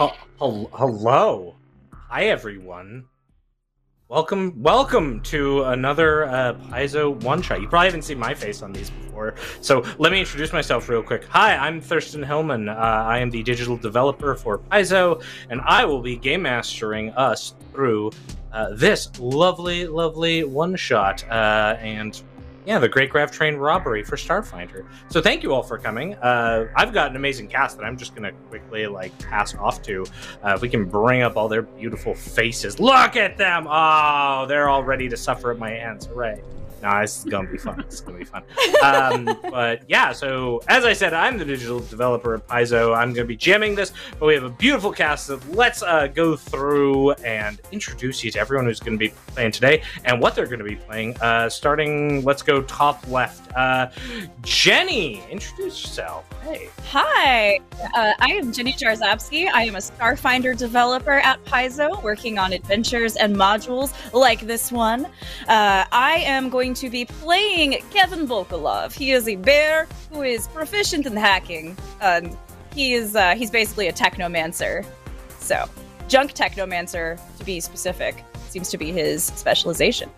hello. Hi, everyone. Welcome, welcome to another uh, Paizo one shot. You probably haven't seen my face on these before, so let me introduce myself real quick. Hi, I'm Thurston Hillman. Uh, I am the digital developer for Paizo, and I will be game mastering us through uh, this lovely, lovely one shot. Uh, and yeah, the Great Grav Train robbery for Starfinder. So thank you all for coming. Uh, I've got an amazing cast that I'm just gonna quickly like pass off to. Uh, if we can bring up all their beautiful faces, look at them! Oh, they're all ready to suffer at my hands. Hooray! No, this is gonna be fun. It's gonna be fun. Um, but yeah, so as I said, I'm the digital developer at Paizo. I'm gonna be jamming this, but we have a beautiful cast. So let's uh, go through and introduce you to everyone who's gonna be playing today and what they're gonna be playing. Uh, starting, let's go top left. Uh, Jenny, introduce yourself. Hey. Hi, uh, I am Jenny Jarzabski. I am a Starfinder developer at Paizo, working on adventures and modules like this one. Uh, I am going to be playing Kevin Volkolov. He is a bear who is proficient in hacking. Um, he is uh, he's basically a technomancer. So, junk technomancer to be specific seems to be his specialization.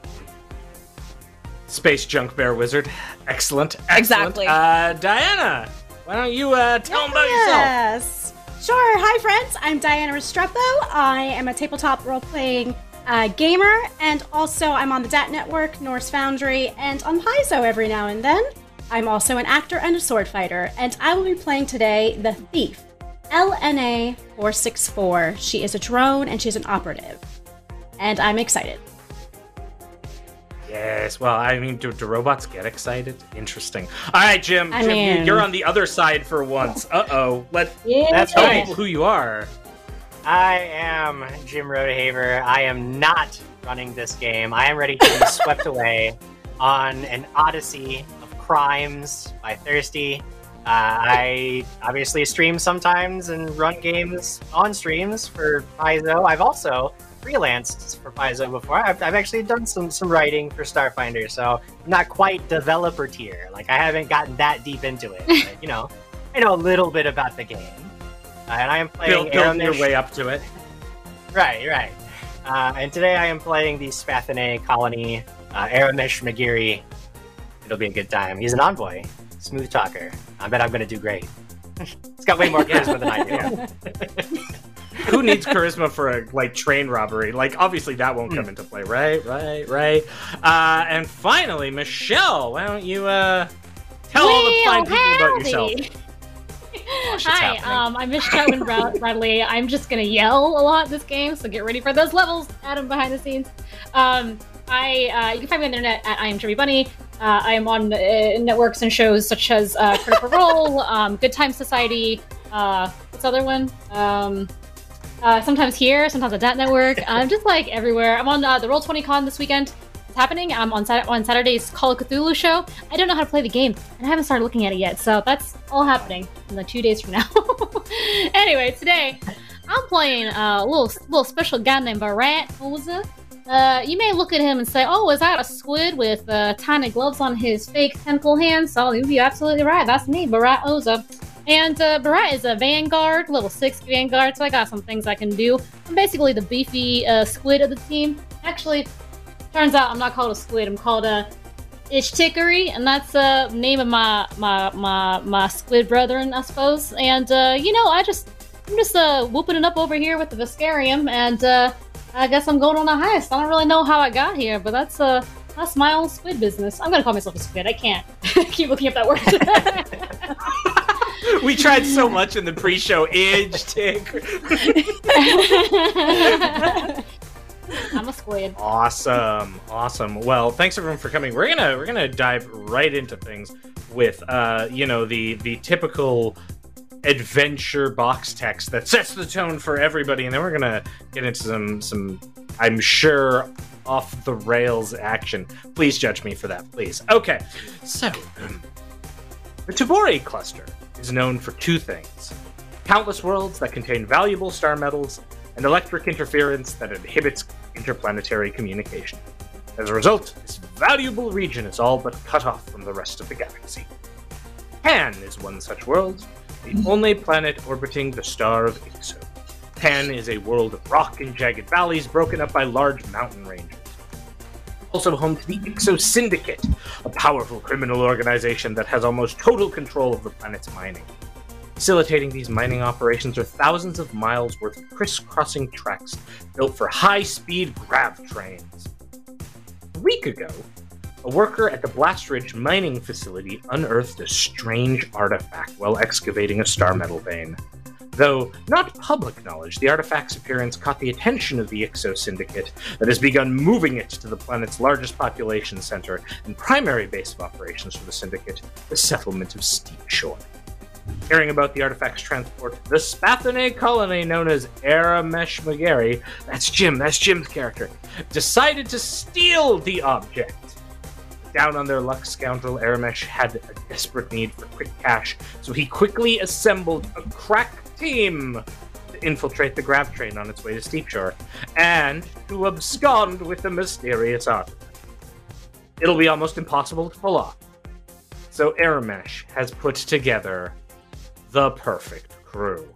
Space junk bear wizard. Excellent. excellent. Exactly. Uh, Diana, why don't you uh, tell them about yourself? Yes. Sure. Hi, friends. I'm Diana Restrepo. I am a tabletop role playing uh, gamer, and also I'm on the DAT Network, Norse Foundry, and on Paizo every now and then. I'm also an actor and a sword fighter, and I will be playing today the Thief, LNA 464. She is a drone and she's an operative. And I'm excited. Yes. Well, I mean, do, do robots get excited? Interesting. All right, Jim. I Jim, mean- you, are on the other side for once. Uh oh. Let Yeah. That's right. who you are. I am Jim Rodehaver. I am not running this game. I am ready to be swept away on an odyssey of crimes by Thirsty. Uh, I obviously stream sometimes and run games on streams for Paizo. I've also freelanced for Paizo before. I've, I've actually done some some writing for Starfinder, so I'm not quite developer tier. Like I haven't gotten that deep into it. But, you know, I know a little bit about the game. Uh, and I am playing Build, building your way up to it. Right, right. Uh, and today I am playing the Spathinae colony, uh, Aramesh Magiri. It'll be a good time. He's an envoy, smooth talker. I bet I'm going to do great. He's got way more charisma than I do. who needs charisma for a like train robbery? Like, obviously that won't Hmm. come into play, right? Right, right. Uh, and finally, Michelle, why don't you uh, tell all the fine people about yourself? Hi, um, I'm Miss Chapman Bradley. I'm just gonna yell a lot this game, so get ready for those levels. Adam behind the scenes. Um, I uh, you can find me on the internet at I am Chubby Bunny. Uh, I am on uh, networks and shows such as uh, Critical Role, um, Good Time Society. Uh, what's the other one? Um, uh, sometimes here, sometimes at that network. I'm just like everywhere. I'm on uh, the Roll Twenty Con this weekend. It's happening. I'm on, Sat- on Saturday's Call of Cthulhu show. I don't know how to play the game, and I haven't started looking at it yet. So that's all happening in the two days from now. anyway, today I'm playing uh, a little little special guy named Barat Oza. Uh, you may look at him and say, "Oh, is that a squid with uh, tiny gloves on his fake tentacle hands?" So you'd be absolutely right. That's me, Barat Oza. And uh, Barat is a Vanguard, level 6 Vanguard, so I got some things I can do. I'm basically the beefy uh, squid of the team. Actually, turns out I'm not called a squid, I'm called a Ijtikri, and that's the uh, name of my, my my my squid brethren, I suppose. And uh, you know, I just I'm just uh whooping it up over here with the Viscarium, and uh, I guess I'm going on a heist. I don't really know how I got here, but that's uh that's my own squid business. I'm gonna call myself a squid. I can't keep looking up that word. we tried so much in the pre-show. Age tick. I'm a squid. Awesome, awesome. Well, thanks everyone for coming. We're gonna we're gonna dive right into things with uh, you know, the the typical adventure box text that sets the tone for everybody, and then we're gonna get into some some I'm sure off the rails action. Please judge me for that, please. Okay, so the Tabori cluster is known for two things: countless worlds that contain valuable star metals and electric interference that inhibits interplanetary communication. As a result, this valuable region is all but cut off from the rest of the galaxy. Pan is one such world, the only planet orbiting the star of Ixo. Tan is a world of rock and jagged valleys broken up by large mountain ranges. Also home to the Ixo Syndicate, a powerful criminal organization that has almost total control of the planet's mining. Facilitating these mining operations are thousands of miles worth of crisscrossing tracks built for high speed grav trains. A week ago, a worker at the Blast Ridge mining facility unearthed a strange artifact while excavating a star metal vein. Though not public knowledge, the artifact's appearance caught the attention of the Ixo Syndicate that has begun moving it to the planet's largest population center and primary base of operations for the Syndicate, the settlement of Steep Shore. Hearing about the artifact's transport, the Spathinae colony known as Aramesh Magari, that's Jim, that's Jim's character, decided to steal the object. Down on their luck, scoundrel Aramesh had a desperate need for quick cash, so he quickly assembled a crack team to infiltrate the grav train on its way to Steepshore, and to abscond with the mysterious artifact. It'll be almost impossible to pull off. So Aramesh has put together the perfect crew.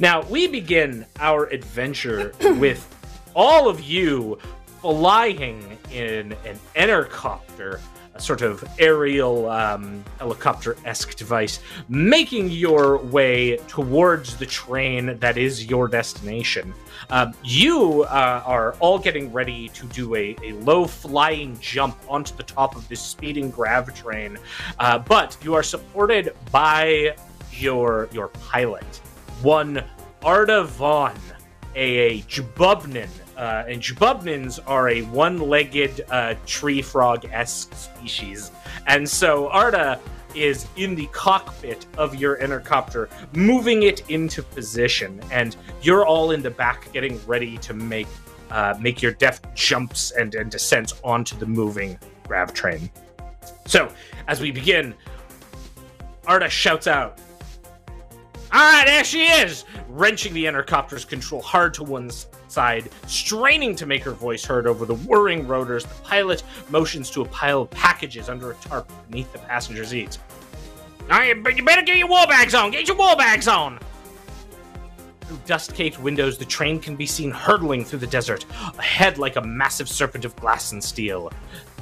Now, we begin our adventure with all of you flying in an intercopter, a sort of aerial um, helicopter esque device, making your way towards the train that is your destination. Um, you uh, are all getting ready to do a, a low flying jump onto the top of this speeding grav train, uh, but you are supported by your your pilot, one Arda Vaughn, a, a Jububnin. Uh, and Jububnins are a one-legged uh, tree frog-esque species, and so Arda is in the cockpit of your intercopter, moving it into position, and you're all in the back getting ready to make uh, make your deft jumps and, and descents onto the moving grav train. So, as we begin, Arda shouts out, All right, there she is! Wrenching the intercopter's control hard to one side, straining to make her voice heard over the whirring rotors. The pilot motions to a pile of packages under a tarp beneath the passenger seats. All right, but you better get your wall bags on! Get your wall bags on! Through dust-caked windows, the train can be seen hurtling through the desert, ahead like a massive serpent of glass and steel.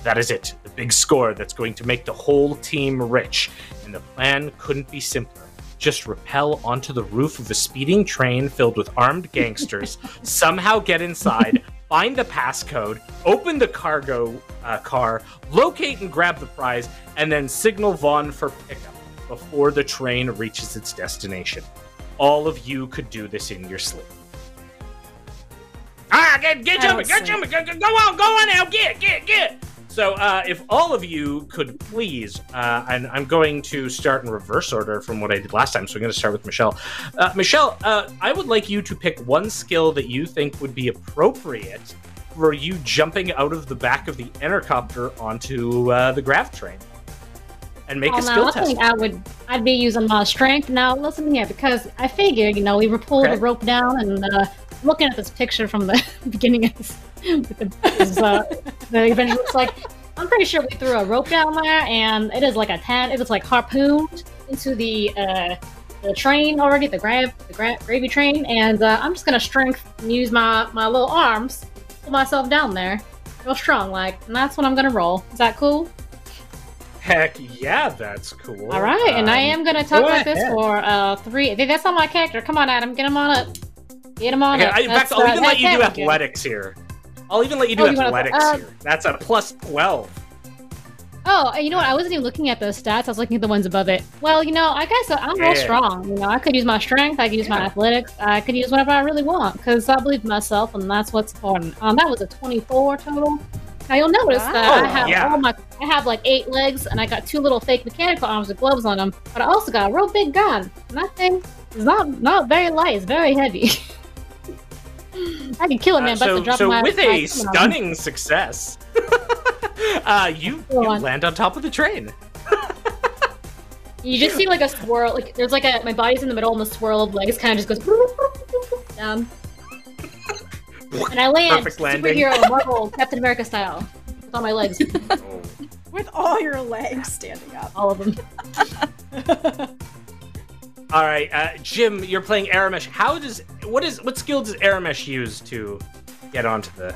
That is it, the big score that's going to make the whole team rich, and the plan couldn't be simpler. Just rappel onto the roof of a speeding train filled with armed gangsters, somehow get inside, find the passcode, open the cargo uh, car, locate and grab the prize, and then signal Vaughn for pickup before the train reaches its destination. All of you could do this in your sleep. Ah, get get jumping, get jumping, go, go go on, go on now, get, get, get. So, uh, if all of you could please, uh, and I'm going to start in reverse order from what I did last time. So, I'm going to start with Michelle. Uh, Michelle, uh, I would like you to pick one skill that you think would be appropriate for you jumping out of the back of the intercopter onto uh, the grav train, and make oh, a no, skill I test. think I would. I'd be using my strength. Now, listen here, because I figure, you know, we were pulled Okay. the rope down, and uh, looking at this picture from the beginning of this, with the, this, uh, the adventure looks like. I'm pretty sure we threw a rope down there, and it is like a ten. It was like harpooned into the uh, the train already, the grab, the gra- gravy train, and uh, I'm just gonna strength use my my little arms, pull myself down there, real strong like, and that's what I'm gonna roll. Is that cool? Heck yeah, that's cool. All right, and I Um, am gonna talk go like this for uh three. That's not my character. Come on, Adam, get him on up. Get him on Okay, up. I, in fact, I'll uh, even let you do it. athletics here. I'll even let you do Oh, you wanna- athletics uh, here. That's a plus twelve. Oh, you know what? I wasn't even looking at those stats. I was looking at the ones above it. Well, you know, I guess I'm real Yeah. strong. You know, I could use my strength. I could use my athletics. I could use whatever I really want because I believe in myself, and that's what's important. Um, that was a 24 total. Now you'll notice that Wow. I have Yeah. all my, I have like eight legs, and I got two little fake mechanical arms with gloves on them. But I also got a real big gun, and that thing is not not very light. It's very heavy. I can kill a Uh, man by so, dropping so my with my a gun on stunning success, uh, you, you on. land on top of the train. You just see like a swirl, like there's like a my body's in the middle and the swirl of legs kind of just goes down. And I land Perfect landing. superhero Marvel Captain America style with all my legs. With all your legs standing up. all of them. All right, uh, Jim, you're playing Aramesh. How does what is what skill does Aramesh use to get onto the?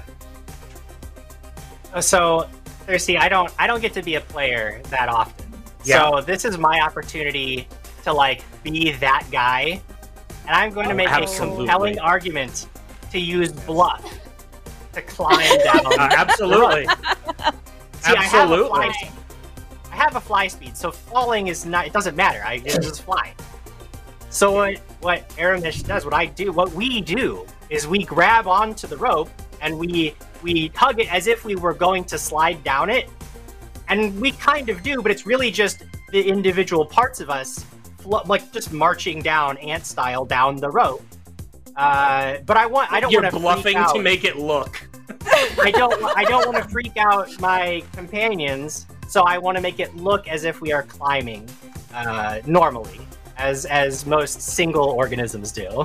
Uh, So, Thirsty, I don't I don't get to be a player that often. Yeah. So this is my opportunity to like be that guy, and I'm going to Oh, make absolutely. a compelling argument to use bluff to climb down. Uh, absolutely, See, I have a absolutely. fly. I have a fly speed, so falling is not. It doesn't matter. I just fly. So what what Aramesh does, what I do, what we do, is we grab onto the rope and we we tug it as if we were going to slide down it, and we kind of do, but it's really just the individual parts of us, like just marching down ant style down the rope. Uh, but I want I don't You're want to bluffing to make it look. I don't I don't want to freak out my companions, so I want to make it look as if we are climbing uh, normally, as as most single organisms do.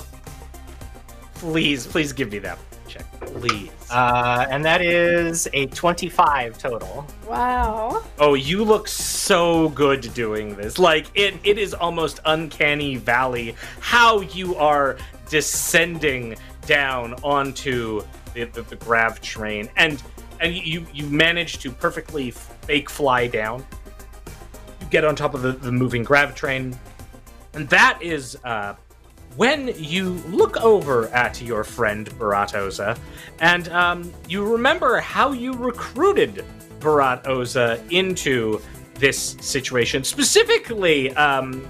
Please, please give me that check, please. Uh, and that is a 25 total. Wow. Oh, you look so good doing this. Like it it is almost uncanny valley how you are descending down onto the, the, the grav train and and you you manage to perfectly fake fly down. You get on top of the, the moving grav train. And that is uh when you look over at your friend Baratoza, and um, you remember how you recruited Barat Oza into this situation. Specifically, um,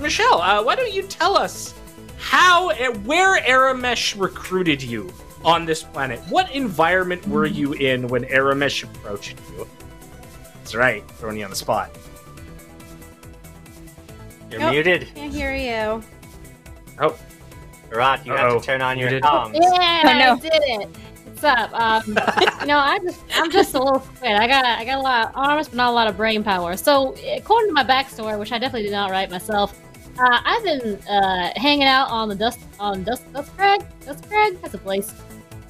Michelle, uh, why don't you tell us how, uh, where Aramesh recruited you on this planet? What environment were you in when Aramesh approached you? That's right, throwing you on the spot. You're Nope. muted. Can't hear you. Oh, Rod, you have Uh-oh. to turn on your Muted. comms. Yeah, Oh, no. I did it. What's up? Um, you know, I just I'm just a little squid. I got I got a lot of arms, but not a lot of brain power. So, according to my backstory, which I definitely did not write myself, uh, I've been uh, hanging out on the dust on dust dust crag. Dust crag that's a place.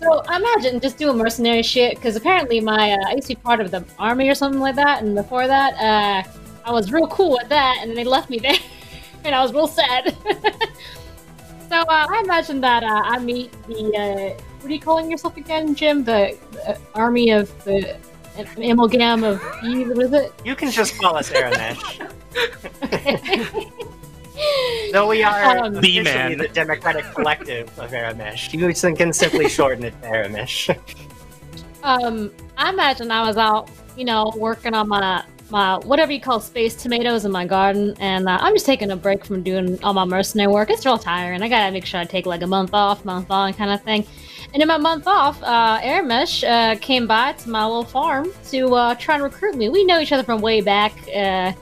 So I imagine just doing mercenary shit because apparently my uh, I used to be part of the army or something like that, and before that, uh, I was real cool with that, and then they left me there, and I was real sad. so uh, I imagine that uh, I meet the uh, what are you calling yourself again, Jim? The, the army of the amalgam of Eve, what is it? You can just call us Aramesh. Though we are Um, officially B-Man. the Democratic Collective of Aramesh, you can simply shorten it to Aramesh. um, I imagine I was out, you know, working on my my whatever you call space tomatoes in my garden, and uh, I'm just taking a break from doing all my mercenary work. It's real tiring. I gotta make sure I take like a month off, month on kind of thing. And in my month off, uh, Aramesh uh, came by to my little farm to uh, try and recruit me. We know each other from way back. Uh,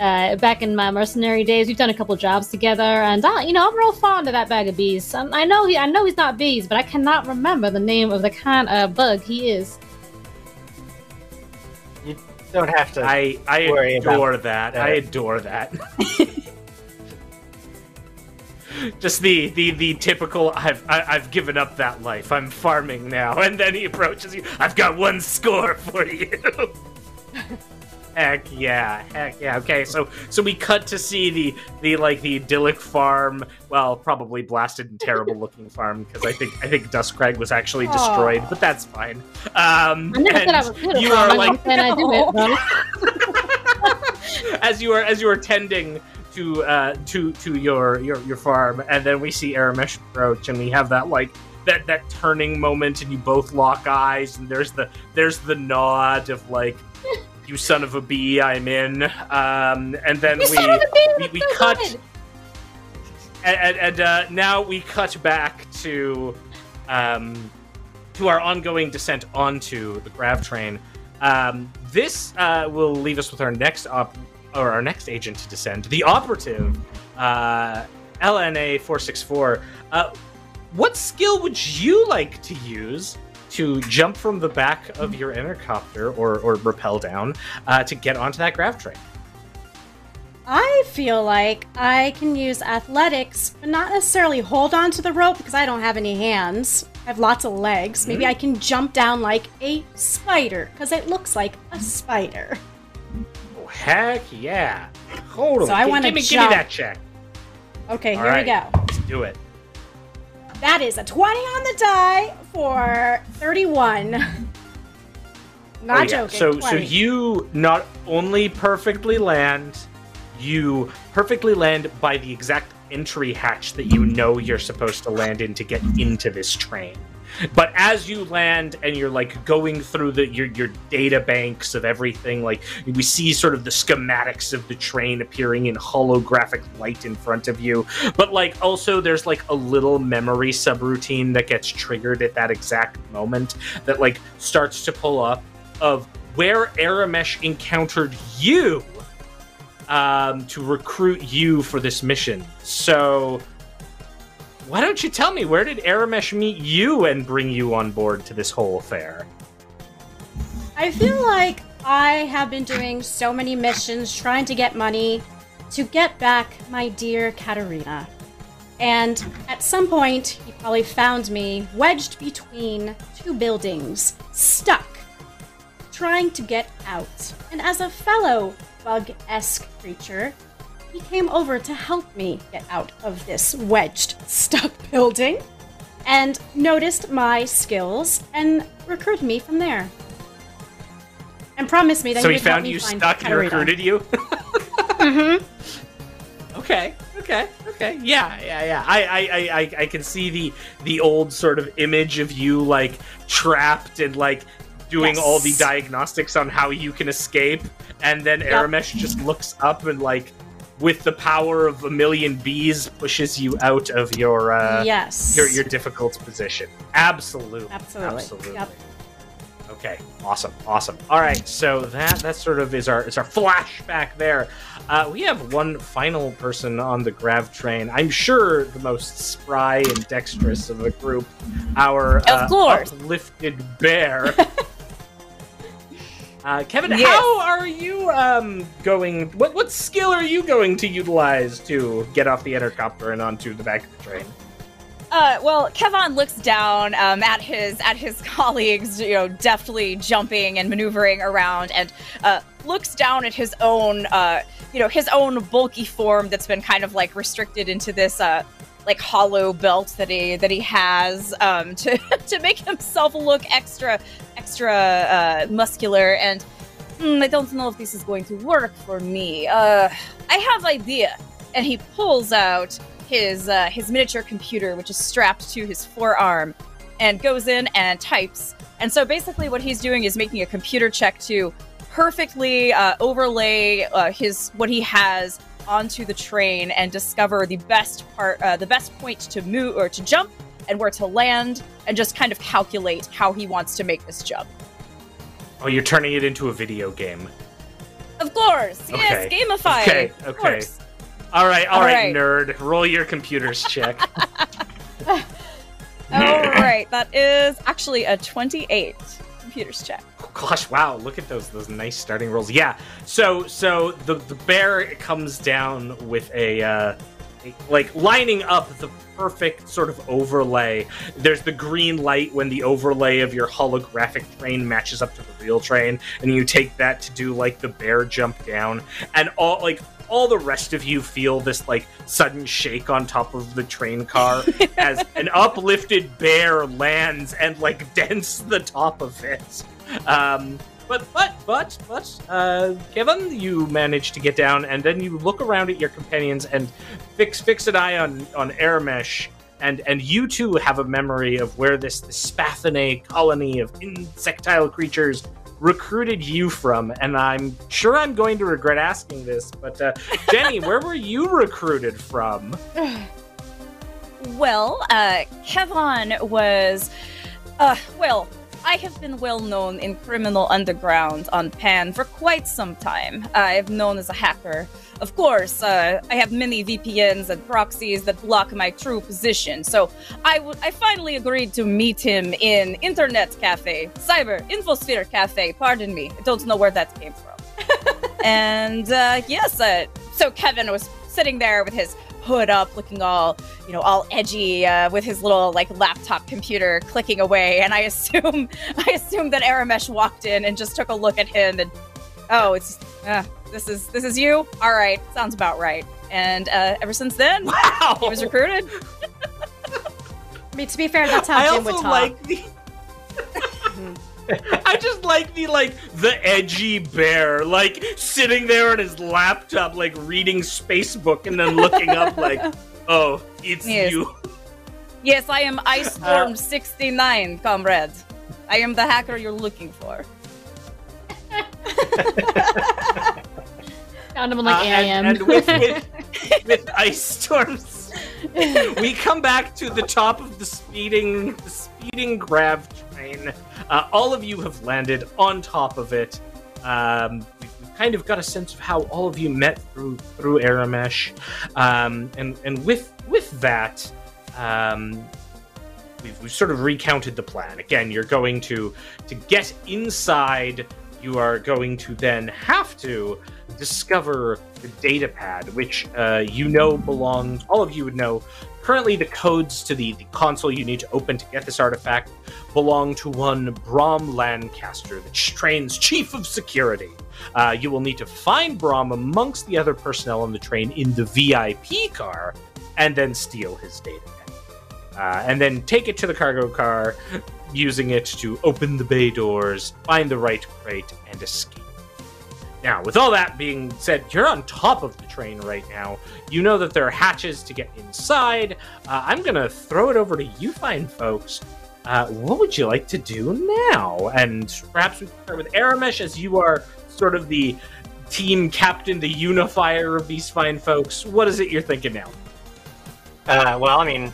uh, back in my mercenary days, we've done a couple jobs together, and uh, you know I'm real fond of that bag of bees. Um, I know he, I know he's not bees, but I cannot remember the name of the kind of bug he is. Don't have to. I I adore that. I adore that. Just the the the typical. I've I, I've given up that life. I'm farming now, and then he approaches you. I've got one score for you. heck yeah, heck yeah. Okay, so so we cut to see the the like the idyllic farm. Well, probably blasted and terrible looking farm because I think I think Duskcrag was actually destroyed, Aw. but that's fine. Um, I never said I was good at you are like saying I do it, as you are as you are tending to uh to to your your your farm and then we see Aramesh approach and we have that like that that turning moment and you both lock eyes and there's the there's the nod of like you son of a bee I'm in um and then You we son of a bee, we, we so cut good. and, and, and uh, now we cut back to um, to our ongoing descent onto the grav train. Um, this uh, will leave us with our next op- or our next agent to descend, the operative uh, LNA four six four. Uh, What skill would you like to use to jump from the back of your intercopter or, or rappel down uh, to get onto that grav train? I feel like I can use athletics, but not necessarily hold on to the rope because I don't have any hands. I have lots of legs. Maybe I can jump down like a spider because it looks like a spider. Oh, heck yeah! Hold So I wanna give me, give me that check. Okay, All here right. we go. Let's do it. That is a 20 on the die for 31. Not Oh, yeah. joking. So, so you not only perfectly land, you perfectly land by the exact entry hatch that you know you're supposed to land in to get into this train. But as you land and you're like going through the your your data banks of everything, like we see sort of the schematics of the train appearing in holographic light in front of you. But like also there's like a little memory subroutine that gets triggered at that exact moment that like starts to pull up of where Aramesh encountered you um, to recruit you for this mission. So, why don't you tell me where did Aramesh meet you and bring you on board to this whole affair? I feel like I have been doing so many missions trying to get money to get back my dear Katerina. And at some point, he probably found me wedged between two buildings, stuck, trying to get out. And as a fellow bug esque creature, he came over to help me get out of this wedged, stuck building and noticed my skills and recruited me from there. And promised me that so he he would help found me you find stuck and Katerina. recruited you? mm-hmm. Okay, okay, okay. Yeah, yeah, yeah. I, I, I, I, I can see the the old sort of image of you like trapped and like doing all the diagnostics on how you can escape, and then Yep. Aramesh just looks up and like, with the power of a million bees, pushes you out of your uh, yes. your your difficult position. Absolutely, Absolutely. absolutely. Yep. Okay, awesome, awesome. All right, so that that sort of is our is our flashback there. Uh, we have one final person on the grav train. I'm sure the most spry and dexterous of the group. Our uh, course. uplifted bear. Uh, Kevin, Yes. how are you um, going? What what skill are you going to utilize to get off the intercopter and onto the back of the train? Uh, well, Kevon looks down um, at his at his colleagues, you know, deftly jumping and maneuvering around, and uh, looks down at his own, uh, you know, his own bulky form that's been kind of like restricted into this, uh, like hollow belt that he that he has um, to to make himself look extra extra uh, muscular. And "Hmm, I don't know if this is going to work for me. Uh, I have idea. And he pulls out his uh, his miniature computer, which is strapped to his forearm, and goes in and types. And so basically, what he's doing is making a computer check to perfectly uh, overlay uh, his what he has onto the train and discover the best part, uh, the best point to move or to jump, and where to land, and just kind of calculate how he wants to make this jump. Oh, you're turning it into a video game. Of course, yes, Okay. gamify. Okay, of okay. course. All right, all All right, right. nerd. Roll your computer's check. All right, that is actually a twenty-eight. Computers check. Gosh, wow! Look at those those nice starting rolls. Yeah. So so the the bear comes down with a, uh, like lining up the perfect sort of overlay. There's the green light when the overlay of your holographic train matches up to the real train, and you take that to do like the bear jump down, and all like all the rest of you feel this like sudden shake on top of the train car as an uplifted bear lands and like dents the top of it. Um, but but but but uh, Kevin, you manage to get down, and then you look around at your companions and fix fix an eye on on Aramesh. And, and you too have a memory of where this, this Spathinae colony of insectile creatures recruited you from. And I'm sure I'm going to regret asking this, but uh, Jenny, where were you recruited from? Well, uh, Kevon was, uh, well, I have been well known in criminal underground on Pan for quite some time. I've known as a hacker. Of course, uh, I have many VPNs and proxies that block my true position. So I w- I finally agreed to meet him in Internet Cafe, Cyber Infosphere Cafe. Pardon me, I don't know where that came from. and uh, yes, uh, so Kevin was sitting there with his hood up, looking all, you know, all edgy, uh, with his little like laptop computer clicking away. And I assume, I assume that Aramesh walked in and just took a look at him and, oh, it's, uh, this is this is you. All right, sounds about right. and uh, ever since then, Wow. he was recruited. I mean, to be fair, that's how I Jim would also talk. like the. I just like the like the edgy bear, like sitting there on his laptop, like reading Spacebook, and then looking up, like, "Oh, it's Yes. you." Yes, I am Ice Storm 69, comrade. I am the hacker you're looking for. Found him like Uh, 8 and, a.m. and with, with, with ice storms, we come back to the top of the speeding the speeding grav train. Uh, all of you have landed on top of it. Um, we've, we've kind of got a sense of how all of you met through through Aramesh, um, and and with with that. Um, We've, we've sort of recounted the plan. Again, you're going to to get inside. You are going to then have to discover the data pad, which uh, you know belongs. All of you would know. Currently, the codes to the, the console you need to open to get this artifact belong to one Brom Lancaster, the train's chief of security. Uh, you will need to find Brom amongst the other personnel on the train in the VIP car, and then steal his data pad. Uh, and then take it to the cargo car, using it to open the bay doors, find the right crate, and escape. Now, with all that being said, you're on top of the train right now. You know that there are hatches to get inside. Uh, I'm going to throw it over to you, fine folks. Uh, what would you like to do now? And perhaps we can start with Aramesh, as you are sort of the team captain, the unifier of these fine folks. What is it you're thinking now? Uh, well, I mean,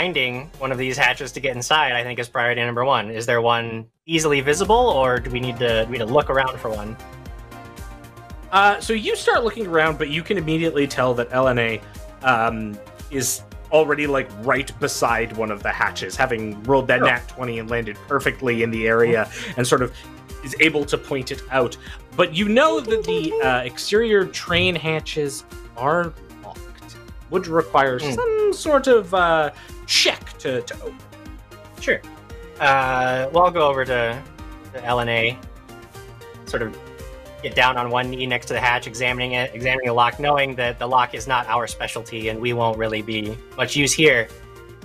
finding one of these hatches to get inside, I think, is priority number one. Is there one easily visible, or do we need to we need to look around for one? Uh, so you start looking around, but you can immediately tell that LNA um, is already like right beside one of the hatches, having rolled that Oh. nat 20 and landed perfectly in the area and sort of is able to point it out. But you know that the uh, exterior train hatches are locked. Would require Hmm. some sort of uh, check to, to open. Sure. Uh, well, I'll go over to, to LNA, sort of get down on one knee next to the hatch, examining it, examining the lock, knowing that the lock is not our specialty and we won't really be much use here.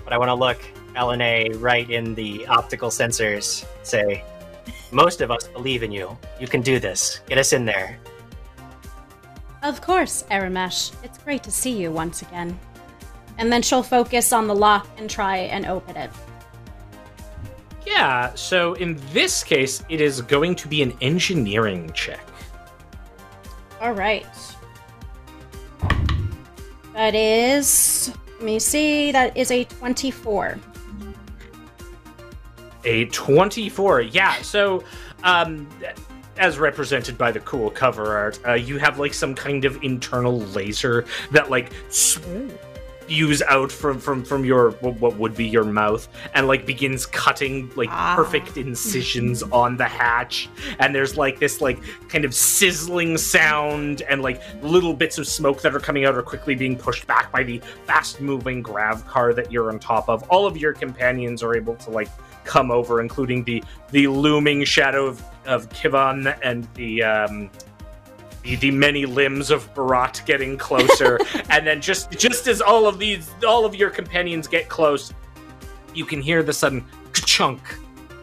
But I want to look LNA right in the optical sensors, say, most of us believe in you. You can do this. Get us in there. Of course, Aramesh. It's great to see you once again. And then she'll focus on the lock and try and open it. Yeah, so in this case, it is going to be an engineering check. All right. That is. Let me see. That is a 24. A 24. Yeah, so um as represented by the cool cover art, uh, you have like some kind of internal laser that like spews out from from from your what would be your mouth and like begins cutting like Ah. perfect incisions on the hatch and there's like this like kind of sizzling sound and like little bits of smoke that are coming out are quickly being pushed back by the fast moving grav car that you're on top of all of your companions are able to like come over including the the looming shadow of, of kivan and the um the, the many limbs of Barat getting closer, and then just just as all of these all of your companions get close, you can hear the sudden chunk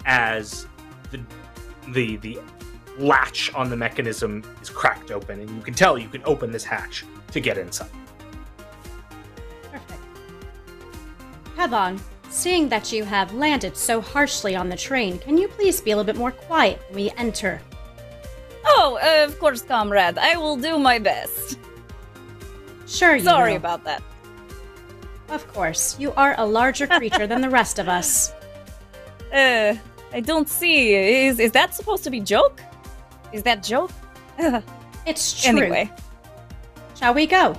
as the the the latch on the mechanism is cracked open, and you can tell you can open this hatch to get inside. Perfect. Kevon, seeing that you have landed so harshly on the train, can you please be a little bit more quiet when we enter? Oh, uh, of course, comrade. I will do my best. Sure, you Sorry will. about that. Of course, you are a larger creature than the rest of us. Uh, I don't see. Is is that supposed to be joke? Is that joke? It's true. anyway, Shall we go?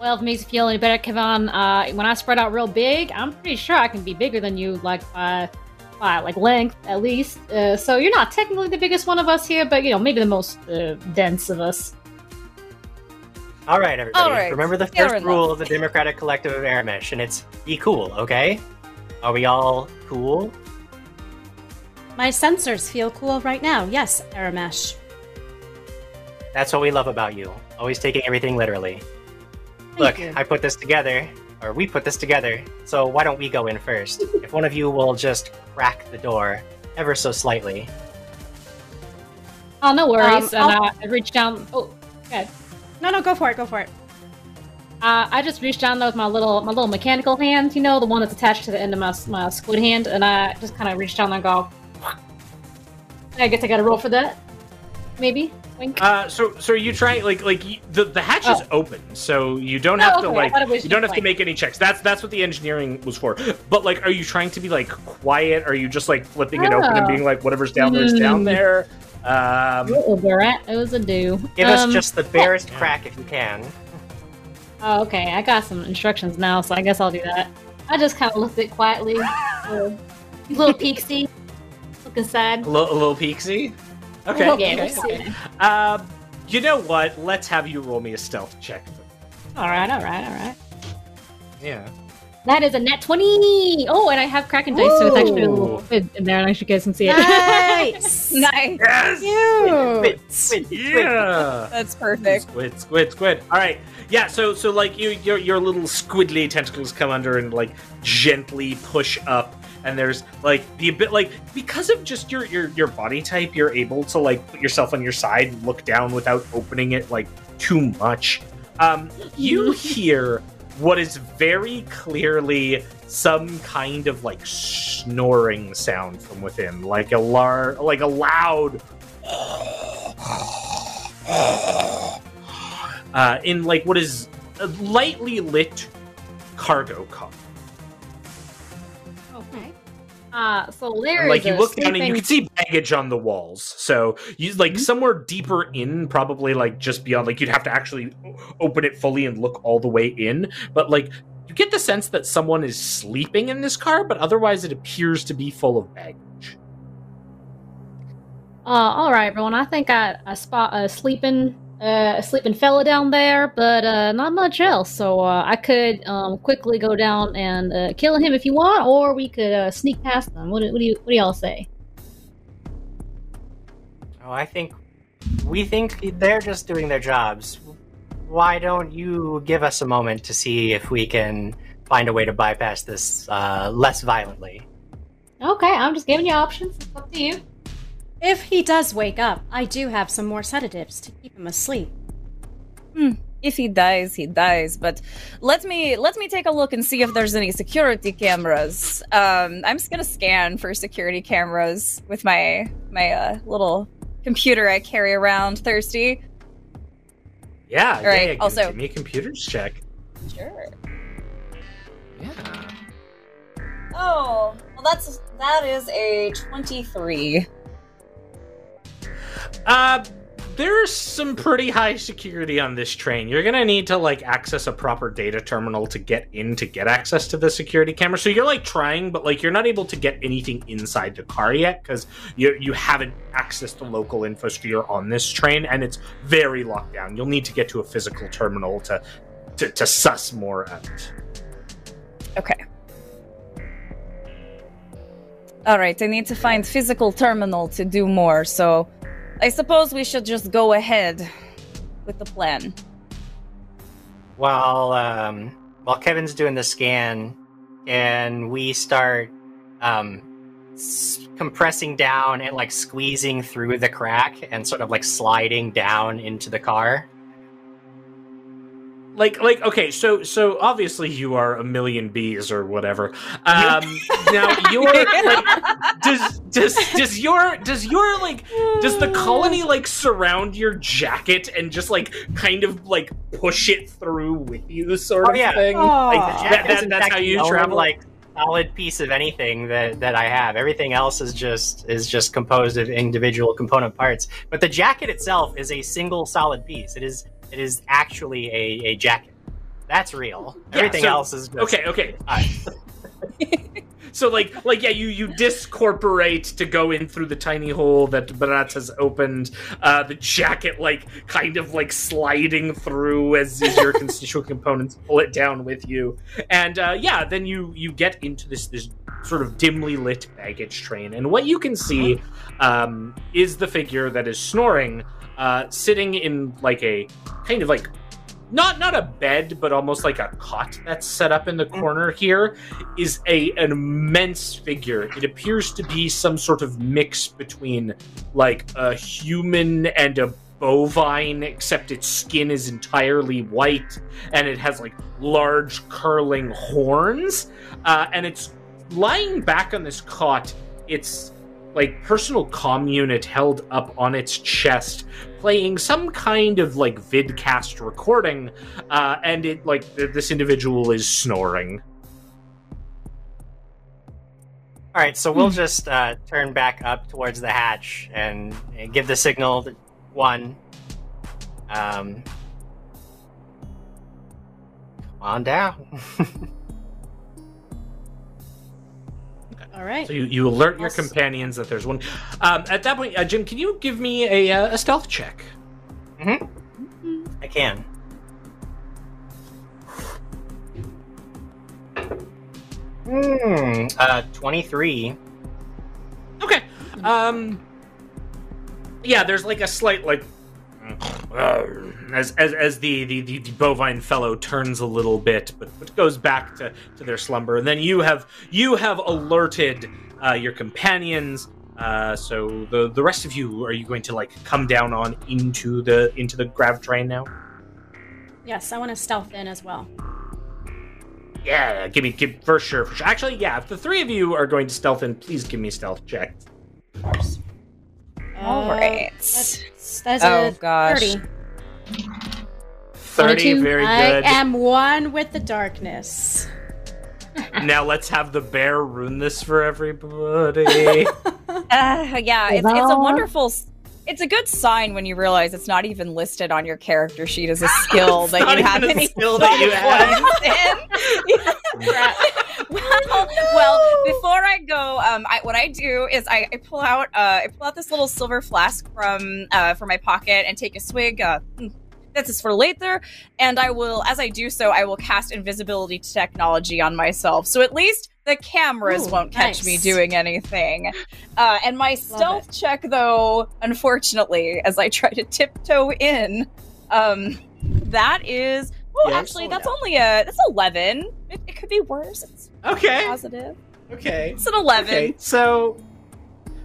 Well, if it makes you feel any better, Kevin, uh, when I spread out real big, I'm pretty sure I can be bigger than you, like by, by like length at least. Uh, so you're not technically the biggest one of us here, but you know maybe the most uh, dense of us. All right, everybody. All right, Remember the fair first enough. rule of the Democratic Collective of Aramesh, and it's be cool, okay? Are we all cool? My sensors feel cool right now. Yes, Aramesh. That's what we love about you. Always taking everything literally. Look, you. I put this together, or we put this together, so why don't we go in first? if one of you will just crack the door ever so slightly. Oh, no worries. Um, and uh, I reached down. Oh, good. No, no, go for it. Go for it. Uh, I just reached down there with my little my little mechanical hand, you know, the one that's attached to the end of my my squid hand, and I just kind of reached down there and go. I guess I got to roll for that. Maybe. Wink. Uh, so so you try like like the the hatch is Oh. open, so you don't Oh, have to okay, I like thought it was you don't just, have to make any checks. That's that's what the engineering was for. But like, are you trying to be like quiet? Are you just like flipping it open and Oh. being like whatever's down there is down Hmm. there? Um, Oh, Barat, it was a do. Give us Um, just the barest crack if you can. Oh, okay. I got some instructions now, so I guess I'll do that. I just kind of looked at it quietly. little, little peeksy. Look inside. a little, a little peeksy. Okay. Okay, okay. Um, you know what? Let's have you roll me a stealth check. Alright, alright, alright. Yeah. That is a net 20! Oh, and I have Kraken dice, so it's actually a little bit in there, and I should guys can see it. Nice. Nice. Yes. Squid, squid, squid. Yeah. That's perfect. Squid, squid, squid. All right, yeah. So, so like you, your your little squidly tentacles come under and like gently push up, and there's like the bit like because of just your your your body type, you're able to like put yourself on your side, and look down without opening it like too much. Um, you hear what is very clearly some kind of like snoring sound from within, like a lar like a loud uh, in like what is a lightly lit cargo car. Okay. Uh, so there like you a look down and you can see baggage on the walls. So you like somewhere deeper in, probably like just beyond. Like you'd have to actually open it fully and look all the way in. But like you get the sense that someone is sleeping in this car, but otherwise it appears to be full of baggage. Uh, all right, everyone. I think I, I spot a sleeping uh, a sleeping fella down there, but uh, not much else. So uh, I could um, quickly go down and uh, kill him if you want, or we could uh, sneak past them. What, do- what do you What do y'all say? Oh, I think we think they're just doing their jobs. Why don't you give us a moment to see if we can find a way to bypass this uh, less violently? Okay, I'm just giving you options. It's up to you. If he does wake up, I do have some more sedatives to keep him asleep. If he dies, he dies. But let me let me take a look and see if there's any security cameras. Um, I'm just gonna scan for security cameras with my my uh, little computer I carry around. Thirsty. Yeah. yeah, right, yeah, give- also- give me a computers check. Sure. Yeah. Oh, well, that's that is a twenty-three. Uh, there's some pretty high security on this train. You're gonna need to like access a proper data terminal to get in to get access to the security camera. So you're like trying, but like you're not able to get anything inside the car yet because you you haven't accessed the local infosphere on this train, and it's very locked down. You'll need to get to a physical terminal to to, to suss more out. Okay. All right, I need to find physical terminal to do more. So, I suppose we should just go ahead with the plan. While um, while Kevin's doing the scan, and we start um, compressing down and like squeezing through the crack and sort of like sliding down into the car. Like like okay so so obviously you are a million bees or whatever um now your like does does does your does your like does the colony like surround your jacket and just like kind of like push it through with you sort Oh, of yeah. thing Aw. like That- that, that, is, in that's how you the travel like solid piece of anything that that I have. Everything else is just is just composed of individual component parts. But the jacket itself is a single solid piece. It is it is actually a, a jacket. That's real. Yeah, Everything so- else is just okay okay. So like like yeah you you discorporate to go in through the tiny hole that Barat has opened uh the jacket like kind of like sliding through as, as your constituent components pull it down with you. And uh yeah then you you get into this this sort of dimly lit baggage train. And what you can see um is the figure that is snoring uh, sitting in like a kind of like not not a bed, but almost like a cot that's set up in the corner here, is a an immense figure. It appears to be some sort of mix between like a human and a bovine, except its skin is entirely white and it has like large curling horns. Uh, and it's lying back on this cot. It's like personal comm unit held up on its chest playing some kind of like vidcast recording uh, and it like th- this individual is snoring All right, so we'll just uh, turn back up towards the hatch and, and give the signal to one. Um, come on down. All right. so you, you alert your companions that there's one um, at that point uh, jim can you give me a, uh, a stealth check Mhm. I can. Hmm. Uh, twenty-three. Okay. Um. Yeah, there's like a slight like as as as the the, the, the bovine fellow turns a little bit, but but goes back to to their slumber. And then you have you have alerted uh, your companions. Uh, so the the rest of you are you going to like come down on into the into the grav train now? Yes, I want to stealth in as well. Yeah, give me give for sure, for sure. Actually, yeah, if the three of you are going to stealth in, please give me stealth check. All Uh, right. That's, that's Oh, a gosh. 30. Thirty, two. very I good. am one with the darkness. now let's have the bear ruin this for everybody. Uh, yeah, it's, it's a wonderful. It's a good sign when you realize it's not even listed on your character sheet as a skill that you have a any skill that you have. in. well, well, before I go, um, I, what I do is I, I pull out uh, I pull out this little silver flask from uh, from my pocket and take a swig. Uh, hmm, this is for later, and I will, as I do so, I will cast invisibility technology on myself, so at least the cameras Ooh, won't catch me doing anything. Uh, and my stealth check, though, unfortunately, as I try to tiptoe in, um, that is. Oh, Yes. actually, Oh, that's yeah. only a that's eleven. It, it could be worse. It's okay. positive. Okay. It's an eleven. Okay. So,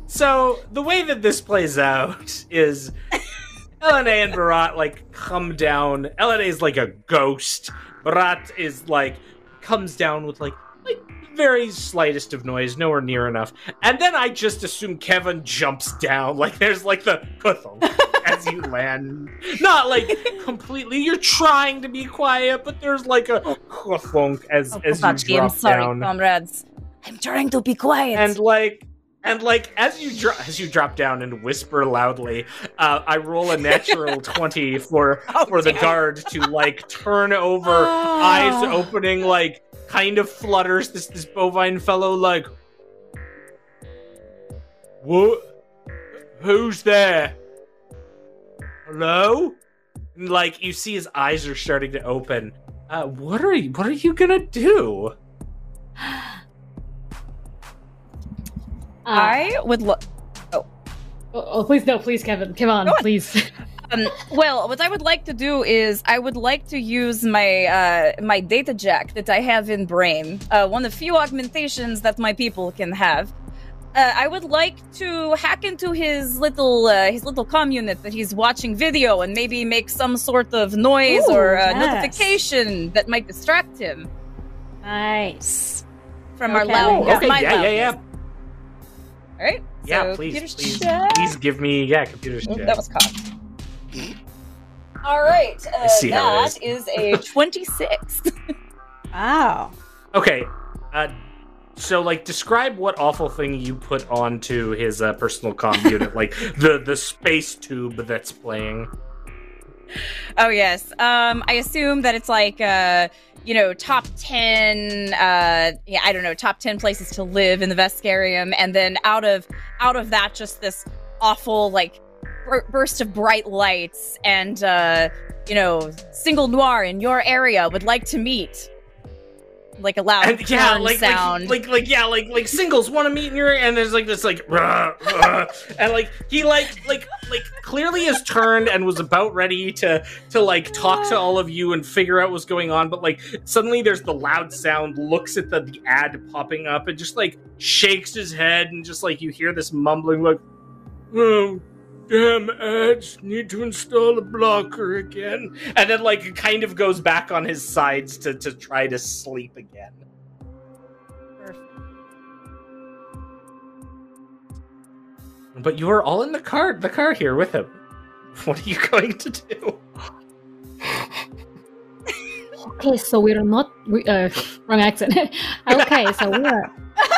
so the way that this plays out is LNA and Barat like come down. LNA is like a ghost. Barat is like comes down with like like very slightest of noise, nowhere near enough. And then I just assume Kevin jumps down. Like there's like the as you land. Not like completely. You're trying to be quiet, but there's like a kuthunk as Oh, as you Kovacsky, I'm drop sorry, down comrades. I'm trying to be quiet. and like and like as you drop as you drop down and whisper loudly uh, i roll a natural 20 for Oh, for the guard to like turn over Oh. eyes opening like kind of flutters this this bovine fellow like what who's there hello and like you see his eyes are starting to open uh what are you what are you gonna do Uh, I would look. oh, oh, please no, please, Kevin. Come on, Go on. please. Um, well, what I would like to do is I would like to use my uh, my data jack that I have in Brain, uh, one of the few augmentations that my people can have. Uh, I would like to hack into his little uh, his little comm unit that he's watching video and maybe make some sort of noise Ooh, or uh, yes. notification that might distract him Nice. from our Okay. loud. Oh, okay my yeah yeah yeah. All right. Yeah, so please, please, check. please give me yeah, computers Oh, check. that was caught. All right. Uh, see how it that is a twenty-six. Wow. Okay, uh, so like describe what awful thing you put onto his uh, personal comm unit, like the the space tube that's playing. Oh yes. Um, I assume that it's like uh, you know, top ten. Uh, yeah, I don't know, top ten places to live in the Vescarium, and then out of out of that, just this awful like bur- burst of bright lights, and uh, you know, single nuar in your area would like to meet. like a loud and yeah, like, sound. like, like, like, yeah, like, like singles want to meet in your, area, and there's like this, like, "Rah, rah," and like he, like, like, like, clearly has turned and was about ready to, to like talk to all of you and figure out what's going on, but like suddenly there's the loud sound, looks at the, the ad popping up, and just like shakes his head, and just like you hear this mumbling, like. Damn ads, need to install a blocker again. And then like it kind of goes back on his sides to, to try to sleep again. But you are all in the car the car here with him. What are you going to do? Okay, so we're not we, uh, wrong accent. okay, so we're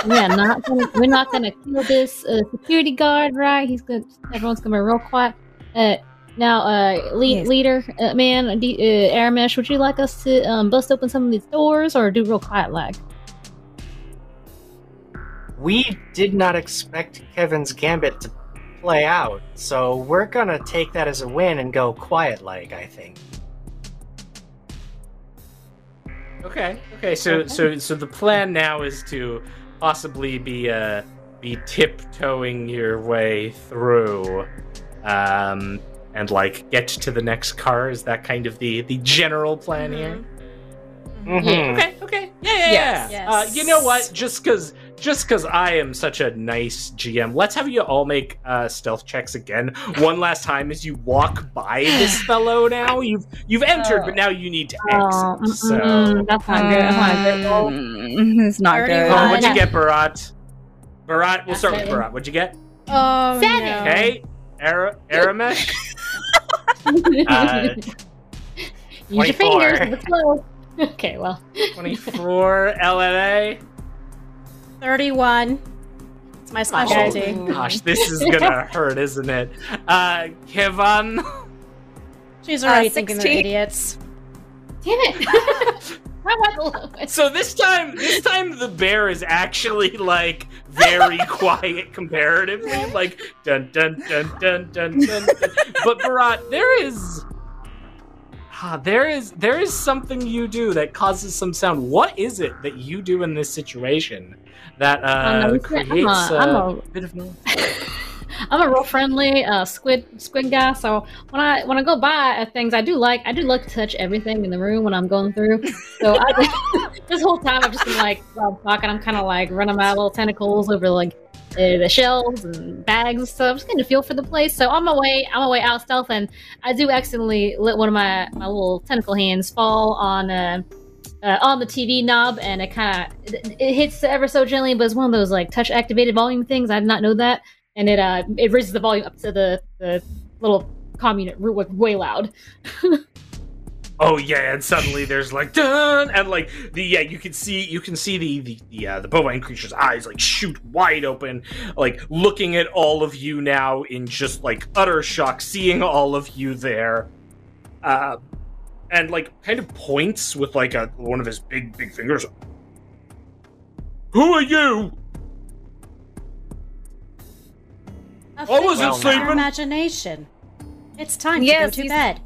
we're not gonna, we're not gonna kill this uh, security guard, right? He's gonna everyone's gonna be real quiet. Uh, now, uh, lead, Yes. leader, uh, man, D, uh, Aramesh, would you like us to um, bust open some of these doors or do real quiet like? We did not expect Kevin's gambit to play out, so we're gonna take that as a win and go quiet like, I think. Okay. Okay. So so so the plan now is to possibly be uh be tiptoeing your way through, um, and like get to the next car. Is that kind of the the general plan here? Mm-hmm. Okay. Okay. Yeah. Yeah. Yes. yeah. Uh, you know what? Just because just because I am such a nice GM, let's have you all make uh, stealth checks again one last time as you walk by this fellow. Now you've you've entered, but now you need to exit. Oh, so. that's not good. That's not good roll. Mm, it's not good. Oh, what'd you Uh, get, Barat? Barat, we'll start with Barat. What'd you get? Oh Seven. no. Okay. Ara- Aramesh? Uh, Use your 24. fingers. It's slow. Okay, well. 24 LNA. Thirty-one. It's my specialty. Oh, gosh, this is gonna hurt, isn't it? Uh, Kevin. She's already Uh, thinking they're 16. Damn it. How about the lowest? So this time, this time the bear is actually like very quiet comparatively, like dun dun dun dun dun dun. dun. But Barat, there is, ah, there is, there is something you do that causes some sound. What is it that you do in this situation that uh, Um, I'm a- creates I'm a, a- bit of? I'm a real friendly uh, squid squid guy, so when I when I go by at things, I do like I do like to touch everything in the room when I'm going through. So I, this whole time I've just been like while I'm talking, I'm kind of like running my little tentacles over like uh, the shelves and bags and stuff, I'm just getting a feel for the place. So on my way, on my way out stealth, and I do accidentally let one of my my little tentacle hands fall on. Uh, uh, on the TV knob, and it kind of it, it hits ever so gently, but it's one of those like touch activated volume things. I did not know that and it uh it raises the volume up to the the little commune unit way loud. Oh yeah, and suddenly there's like dun, and like the yeah, you can see you can see the the the, uh, the bovine creature's eyes like shoot wide open, like looking at all of you now in just like utter shock, seeing all of you there, uh, and like kind of points with like a one of his big big fingers. Who are you? A I wasn't figment of sleeping. Imagination. It's time Yes, to go to bed.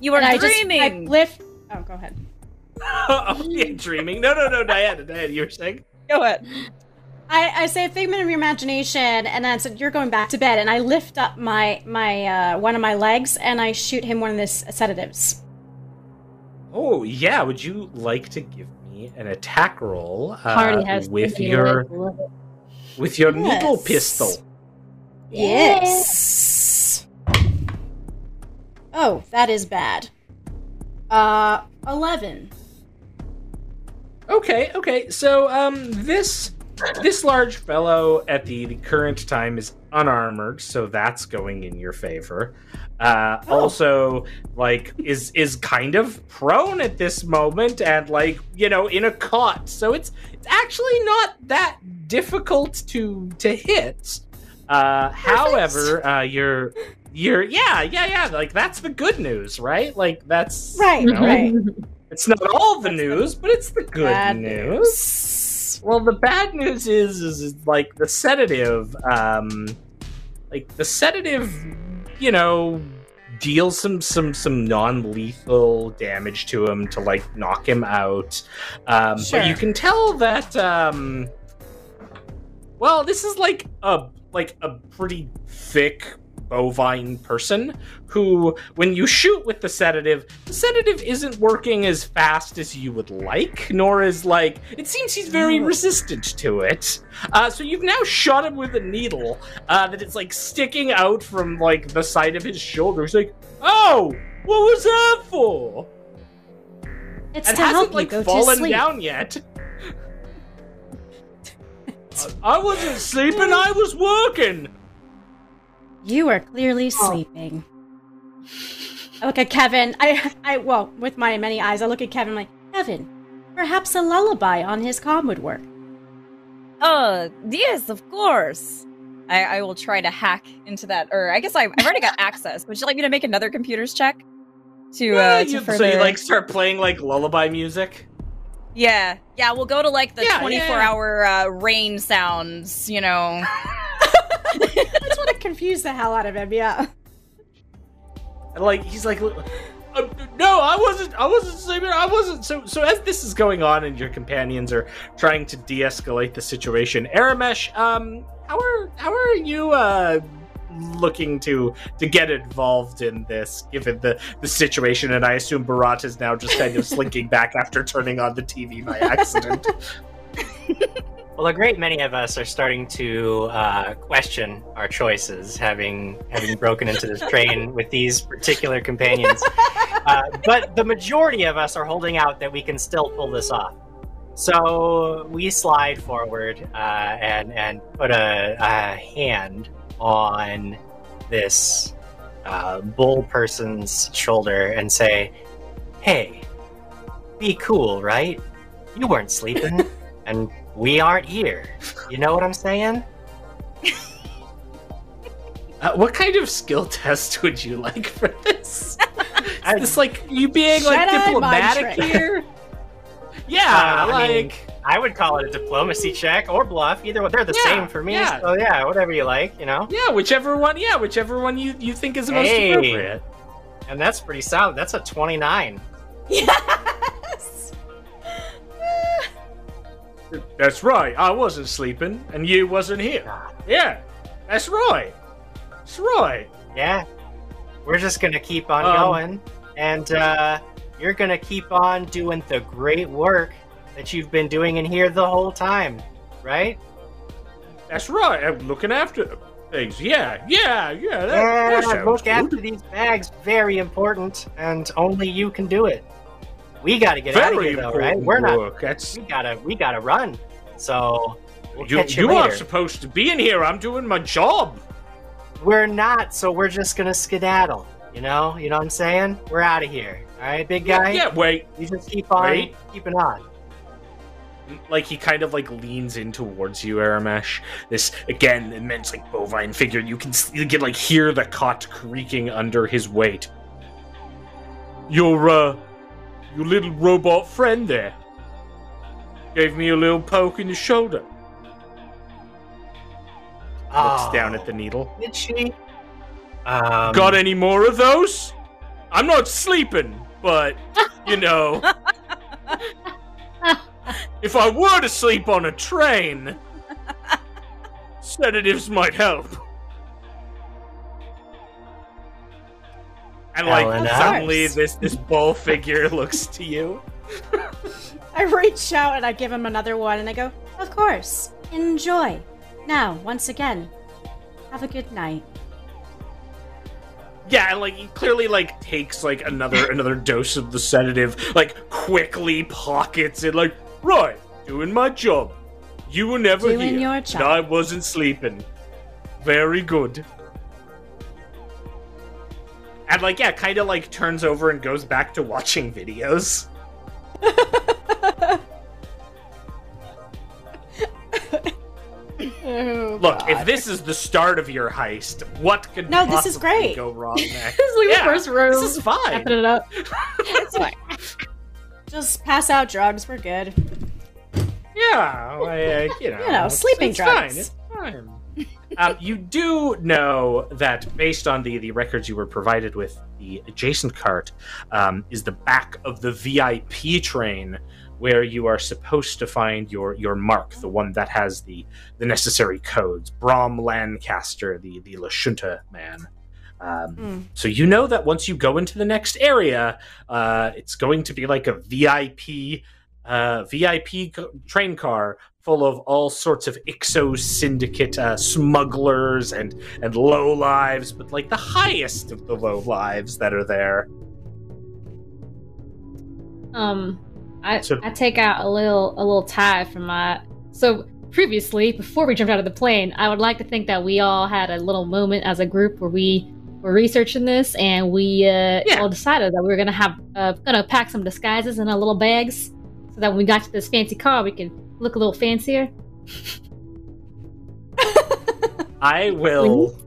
You are And I just I dreaming. lift. Oh, go ahead. oh yeah, dreaming. No, no, no, Diana, Diana, you were saying. Go ahead. I, I say a figment of your imagination, and then I said you're going back to bed, and I lift up my my uh, one of my legs, and I shoot him one of this sedatives. Oh yeah, would you like to give me an attack roll uh, with your legs, with your needle pistol? Yes. Oh, that is bad. Uh, eleven. Okay, okay. So um this this large fellow at the, the current time is unarmored, so that's going in your favor. Uh Oh. also like is is kind of prone at this moment and like, you know, in a cot. So it's it's actually not that difficult to to hit. Uh however, uh you're you're yeah, yeah, yeah, like that's the good news, right? Like that's Right, you know, right. It's not all the That's the news, but it's the good Bad news. Well, the bad news is, is, is like the sedative, um, like the sedative, you know, deals some some some non-lethal damage to him to like knock him out. Um, Sure. But you can tell that um, well, this is like a like a pretty thick bovine person who when you shoot with the sedative the sedative isn't working as fast as you would like nor is like it seems he's very resistant to it. Uh, so you've now shot him with a needle uh, that it's like sticking out from like the side of his shoulder. He's like oh what was that for? It's it to hasn't help you like go to fallen sleep. down yet. I wasn't sleeping I was working You are clearly Oh. sleeping. I look at Kevin. I, I, well, with my many eyes, I look at Kevin like, Kevin, perhaps a lullaby on his comm would work. Uh, yes, of course. I, I will try to hack into that, or I guess I, I've already got access. Would you like me to make another computer's check? To Yeah, uh, to you- further... so you like start playing like lullaby music Yeah, yeah. We'll go to like the Yeah, 24 yeah. hour uh, rain sounds. You know. I just want to confuse the hell out of him, yeah. And like he's like, uh, no, I wasn't. I wasn't sleeping. I wasn't. So so as this is going on, and your companions are trying to de-escalate the situation, Aramesh, um, how are how are you uh looking to to get involved in this, given the the situation? And I assume Barat is now just kind of slinking back after turning on the TV by accident. Well, a great many of us are starting to uh, question our choices, having having broken into this train with these particular companions. Uh, but the majority of us are holding out that we can still pull this off. So we slide forward uh, and and put a, a hand on this uh, bull person's shoulder and say, "Hey, be cool, right? You weren't sleeping." and we aren't here. You know what I'm saying? Uh, what kind of skill test would you like for this? I- Is this like you being like diplomatic here? Yeah, Uh, I mean, I would call it a diplomacy check or bluff. Either one, they're the Yeah, same for me. yeah. So yeah, whatever you like, you know. yeah, whichever one. Yeah, whichever one you you think is the most Hey. appropriate. And that's pretty solid. That's a 29. Yes! That's right. I wasn't sleeping, and you wasn't here. God. Yeah, that's right. That's right. Yeah. We're just gonna keep on Um, going, and uh, you're gonna keep on doing the great work that you've been doing in here the whole time, right? That's right. I'm looking after things. Yeah, yeah, yeah. That, Yeah, that look after these bags. Very important, and only you can do it. We got to get out of here, though, right? We're not. work. That's We gotta. We gotta run. So we'll you. you, You aren't supposed to be in here. I'm doing my job. We're not. So we're just gonna skedaddle. You know. You know what I'm saying? We're out of here. All right, big guy. Yeah. Wait. You just keep on Wait. keeping on. like he kind of like leans in towards you, Aramesh. This again immense like bovine figure. You can you can like hear the cot creaking under his weight. Your uh, your little robot friend there gave me a little poke in the shoulder. Looks Oh, down at the needle. Did she? Um, Got any more of those? I'm not sleeping, but you know, if I were to sleep on a train, sedatives might help. And like Fair enough. suddenly, this this bull figure looks to you. I reach out and I give him another one and I go, Of course, enjoy. Now, once again, have a good night. Yeah, and like he clearly like takes like another another dose of the sedative, like quickly pockets it, like right, doing my job. You were never Doing here. your and job. I wasn't sleeping. Very good. And like yeah, kind of like turns over and goes back to watching videos. Oh, Look, God. if this is the start of your heist, what could No, this is possibly great. go wrong next? This is like Yeah, the first room. this is fine. It up. It's fine. Just pass out drugs, we're good. Yeah, like, you know, You know, sleeping it's drugs. Fine. It's fine. Um, you do know that based on the, the records you were provided with, the adjacent cart um, is the back of the VIP train where you are supposed to find your your mark, the one that has the the necessary codes. Brom Lancaster, the the Lashunta man. Um, Hmm. So you know that once you go into the next area, uh, it's going to be like a VIP uh, VIP train car full of all sorts of Ixo syndicate uh, smugglers and and low lives, but like the highest of the low lives that are there. Um, I So- I take out a little a little tie from my. So previously, before we jumped out of the plane, I would like to think that we all had a little moment as a group where we were researching this, and we uh, Yeah. all decided that we were gonna have uh, gonna pack some disguises in our little bags, so that when we got to this fancy car, we can look a little fancier. I will.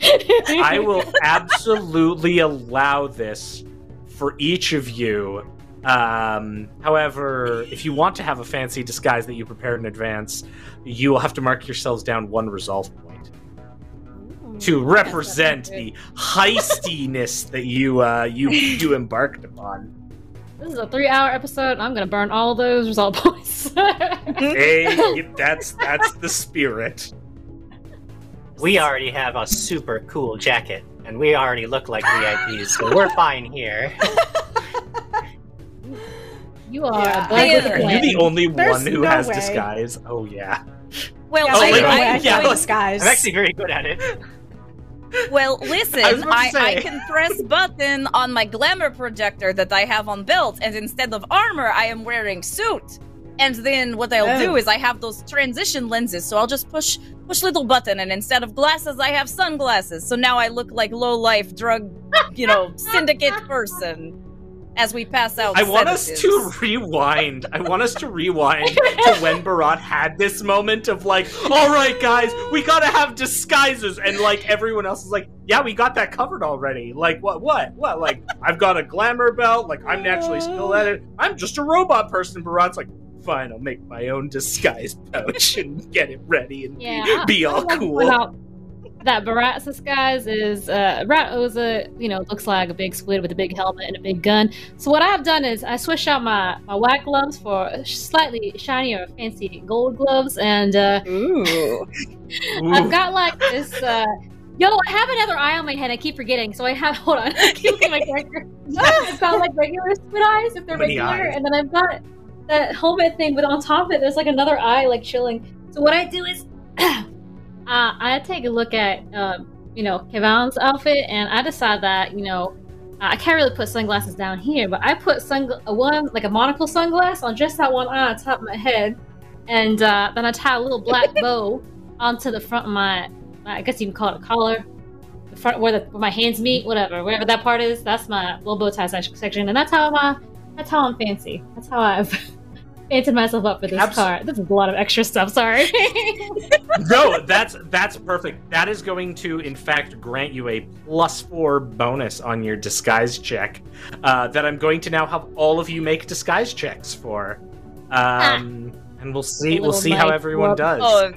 I will absolutely allow this for each of you. Um, however, if you want to have a fancy disguise that you prepared in advance, you will have to mark yourselves down one resolve point to represent the heistiness that you uh, you you embarked upon. This is a three-hour episode. I'm gonna burn all those result points. Hey, that's that's the spirit. We already have a super cool jacket, and we already look like VIPs, so we're fine here. you are yeah. a bug with are you the only There's one who no has way. disguise? Oh yeah. Well, Yeah, Oh, I, like, I, I yeah, feel going- disguised. I'm actually very good at it. Well, listen, I was about to I, I can press button on my glamour projector that I have on belt, and instead of armor, I am wearing suit. And then what I'll do Oh. is I have those transition lenses, so I'll just push push little button, and instead of glasses, I have sunglasses. So now I look like low life drug, you know, syndicate person. As we pass out, I want us to rewind. I want us to rewind to when Barat had this moment of like, all right, guys, we gotta have disguises, and like everyone else is like, yeah, we got that covered already. Like, what, what, what? Like, I've got a glamour belt. Like, I'm naturally skilled at it. I'm just a robot person. Barat's like, fine, I'll make my own disguise pouch and get it ready and Yeah, be I- I all would like cool. point out That Barat's disguise is uh, Rat Oza, you know, looks like a big squid with a big helmet and a big gun. So what I've done is I switched out my, my white gloves for slightly shinier, fancy gold gloves, and uh, Ooh. I've got like this. Uh, yo, I have another eye on my head. I keep forgetting. So I have. Hold on. I keep looking at my character. I've got like regular squid eyes if they're Many regular, eyes. and then I've got that helmet thing, but on top of it, there's like another eye like chilling. So what I do is, uh, I take a look at, um, you know, Kevin's outfit, and I decide that you know. I can't really put sunglasses down here, but I put sun a one like a monocle sunglass on just that one eye on top of my head, and uh, then I tie a little black bow onto the front of my, I guess you can call it a collar, the front where, the, where my hands meet, whatever, wherever that part is. That's my little bow tie section, and that's how my, that's how I'm fancy. That's how I've fancied myself up for this Abs- car. This is a lot of extra stuff. Sorry. no, that's that's perfect. That is going to, in fact, grant you a plus four bonus on your disguise check. Uh, that I'm going to now have all of you make disguise checks for. Um, and we'll see. We'll see how everyone rub. does. Oh,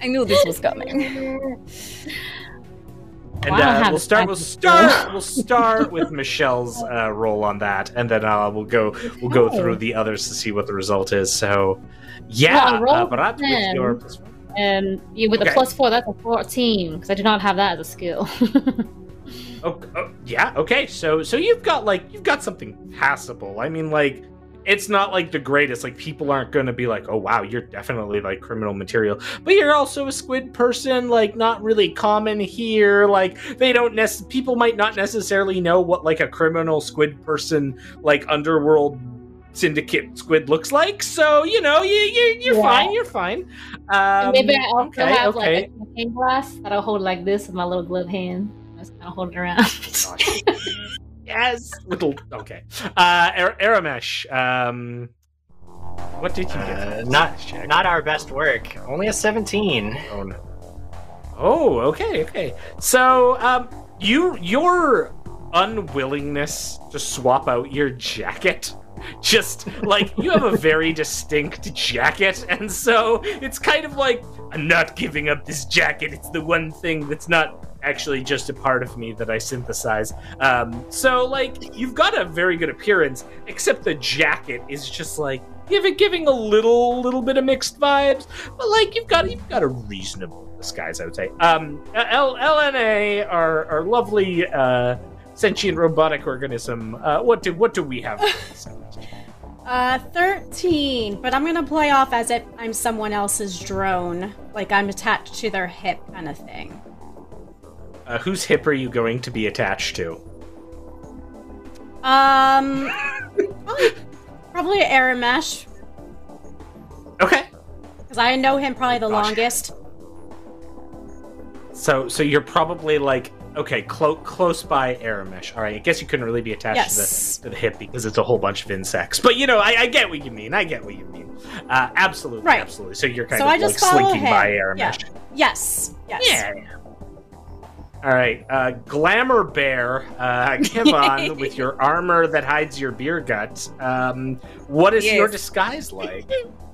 I knew this was coming. and Well, uh, we'll start. We'll start. We'll start with Michelle's uh, roll on that, and then uh, we'll go. We'll go through the others to see what the result is. So, yeah, Well, I uh, but with your plus and you, with Okay. a plus four, that's a 14, because I do not have that as a skill. Oh, oh, yeah. Okay. So so you've got like you've got something passable. I mean, like it's not like the greatest. Like people aren't going to be like, oh wow, you're definitely like criminal material. But you're also a squid person. Like not really common here. Like they don't nec- people might not necessarily know what like a criminal squid person like underworld syndicate squid looks like. So you know you you you're Yeah. fine. You're fine. Um, maybe I also okay, have okay. like a cane glass that I'll hold like this with my little glove hand. I just kind of hold it around. yes. Little. Okay. Uh, Ar- Aramesh. Um, what did you get? Uh, not not our best work. Only a 17. Oh, no. Oh, okay, okay. So, um, you your unwillingness to swap out your jacket just like you have a very distinct jacket, and so it's kind of like I'm not giving up this jacket. It's the one thing that's not actually just a part of me that I synthesize. Um, so like you've got a very good appearance, except the jacket is just like giving giving a little little bit of mixed vibes, but like you've got you've got a reasonable disguise, I would say. Um, L- LNA, our our lovely uh, sentient robotic organism. Uh, what do what do we have? Uh, 13, but I'm gonna play off as if I'm someone else's drone. Like I'm attached to their hip kind of thing. Uh, whose hip are you going to be attached to? Um, probably, probably Aramesh, Okay. because I know him probably the Gosh. longest. So so you're probably like okay, clo- close by Aramesh. All right, I guess you couldn't really be attached Yes. to, the, to the hip because it's a whole bunch of insects. But you know, I, I get what you mean. I get what you mean. Uh, absolutely, Right. absolutely. So you're kind So of I just like slinking him. by Yeah. Aramesh. Yes, yes. Yeah. All right, uh, Glamour Bear, uh, on with your armor that hides your beer gut. Um, what is your disguise like?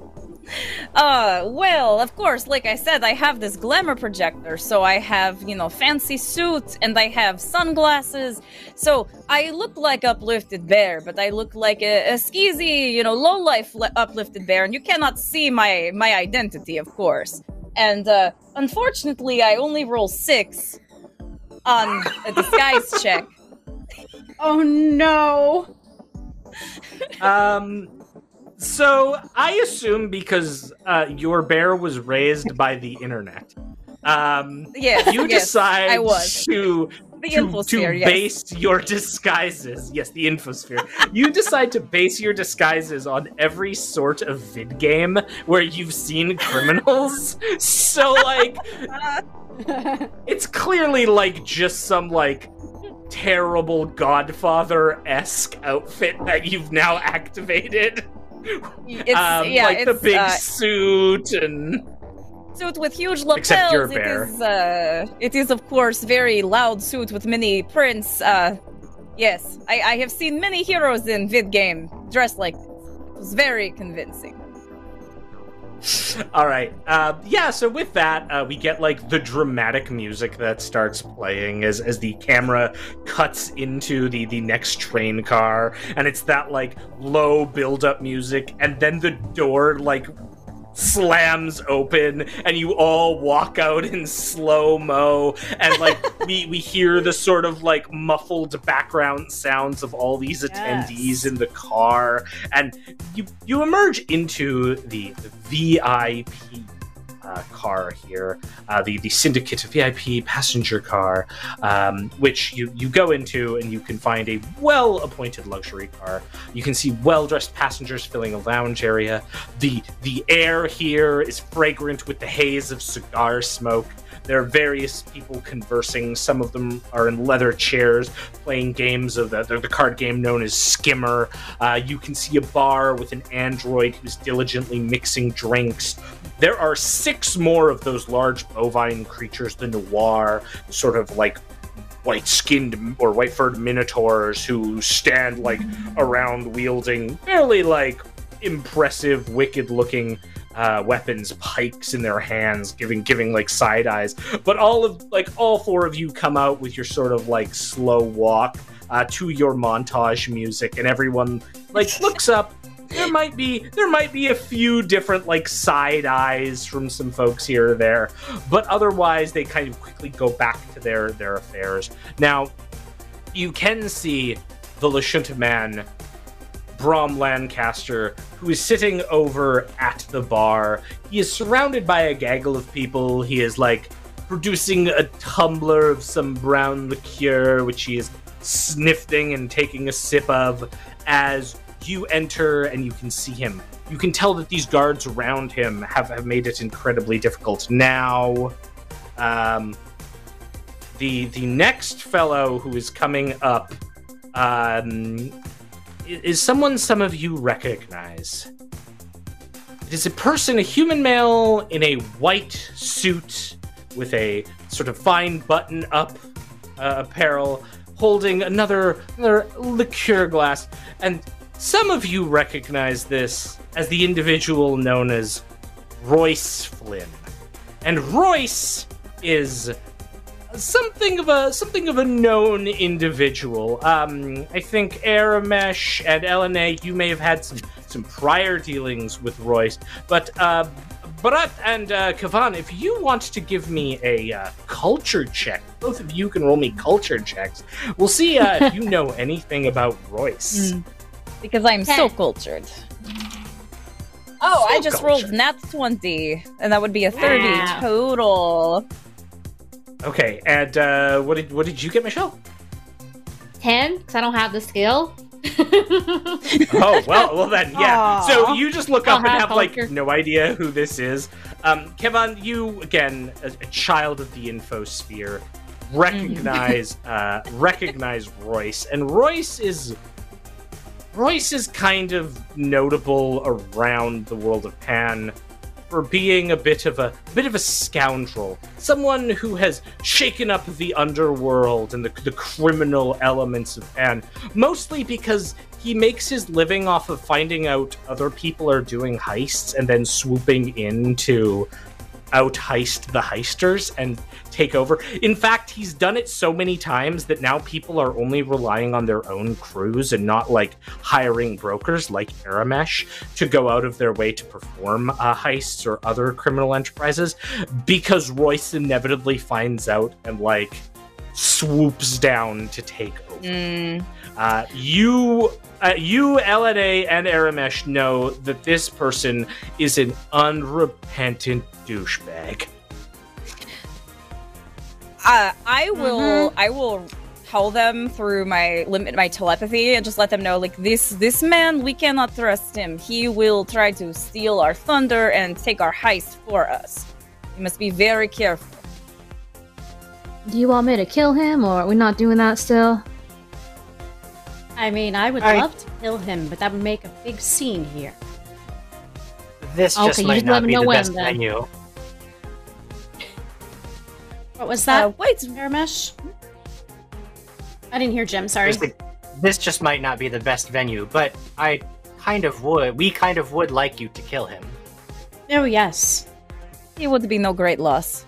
Uh, well, of course, like I said, I have this glamour projector, so I have, you know, fancy suit and I have sunglasses. So I look like uplifted bear, but I look like a, a skeezy, you know, low life le- uplifted bear, and you cannot see my my identity, of course. And uh, unfortunately, I only roll six on a disguise check. Oh no. Um, so I assume because uh, your bear was raised by the internet, um, Yes, you yes, decide I was to the to, to yes. base your disguises. Yes, the infosphere. you decide to base your disguises on every sort of vid game where you've seen criminals. so like it's clearly like just some like terrible Godfather-esque outfit that you've now activated. It's, um, yeah, like the big uh, suit and suit with huge lapels. Except you're a bear. is, uh, it is of course very loud suit with many prints. Uh, yes, I, I have seen many heroes in vid game dressed like this. It was very convincing. All right. Uh, yeah. So with that, uh, we get like the dramatic music that starts playing as as the camera cuts into the the next train car, and it's that like low build up music, and then the door like slams open and you all walk out in slow mo and like we we hear the sort of like muffled background sounds of all these attendees Yes. in the car and you you emerge into the, the VIP uh, car here, uh, the the Syndicate VIP passenger car, um, which you you go into and you can find a well appointed luxury car. You can see well dressed passengers filling a lounge area. the The air here is fragrant with the haze of cigar smoke. There are various people conversing. Some of them are in leather chairs playing games of the, the, the card game known as Skimmer. Uh, you can see a bar with an android who's diligently mixing drinks. There are six more of those large bovine creatures, the nuar, sort of like white skinned or white furred minotaurs who stand like around wielding fairly like impressive, wicked looking uh, weapons, pikes in their hands, giving giving like side eyes. But all of like all four of you come out with your sort of like slow walk uh, to your montage music, and everyone like looks up. There might be there might be a few different like side eyes from some folks here or there, but otherwise they kind of quickly go back to their their affairs. Now, you can see the Lashunta man Brom Lancaster, who is sitting over at the bar. He is surrounded by a gaggle of people. He is like producing a tumbler of some brown liqueur, which he is sniffing and taking a sip of as you enter and you can see him. You can tell that these guards around him have, have made it incredibly difficult. Now, um, the the next fellow who is coming up um, is someone some of you recognize. It is a person, a human male in a white suit with a sort of fine button up uh, apparel, holding another, another liqueur glass. And some of you recognize this as the individual known as Royce Flynn. And Royce is something of a something of a known individual. Um, I think Aramesh and LNA, you may have had some some prior dealings with Royce, but uh, Barat and uh, Kavan, if you want to give me a uh, culture check, both of you can roll me culture checks. We'll see uh, if you know anything about Royce. Mm. Because I'm so cultured. Oh, I just cultured. rolled nat 20, and that would be a 30 Wow. total. Okay, and uh, what did what did you get, Michelle? Ten, because I don't have the skill. Oh well, well then, yeah. Aw. So you just look up and have have like no idea who this is. Um, Kevin, you again, a, a child of the infosphere, recognize uh, recognize Royce, and Royce is Royce is kind of notable around the world of Pan for being a bit of a bit of a scoundrel, someone who has shaken up the underworld and the, the criminal elements of Pan, mostly because he makes his living off of finding out other people are doing heists and then swooping in to out heist the heisters and take over. In fact, he's done it so many times that now people are only relying on their own crews and not like hiring brokers like Aramesh to go out of their way to perform uh, heists or other criminal enterprises because Royce inevitably finds out and like swoops down to take over. Mm. Uh, you, uh, you, LNA, and Aramesh know that this person is an unrepentant douchebag. Uh, I will. Mm-hmm. I will tell them through my limit, my telepathy, and just let them know, like this. This man, we cannot trust him. He will try to steal our thunder and take our heist for us. You must be very careful. Do you want me to kill him, or are we not doing that still? I mean, I would I- love to kill him, but that would make a big scene here. This Okay, just you might just not me be know the when, best then. venue. What was that, Uh, wait, Aramesh? I didn't hear Jim, sorry. The- this just might not be the best venue, but I kind of would. We kind of would like you to kill him. Oh, yes. it would be no great loss.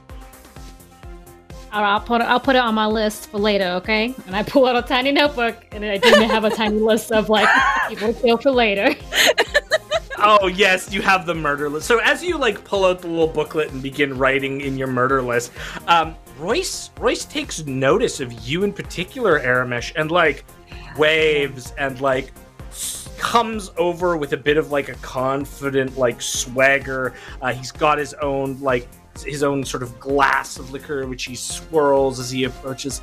All right, I'll put it. I'll put it on my list for later, okay? And I pull out a tiny notebook, and I didn't have a tiny list of like people to kill for later. Oh yes, you have the murder list. So as you like pull out the little booklet and begin writing in your murder list, um, Royce Royce takes notice of you in particular, Aramesh, and like waves and like comes over with a bit of like a confident like swagger. Uh, he's got his own like his own sort of glass of liquor which he swirls as he approaches.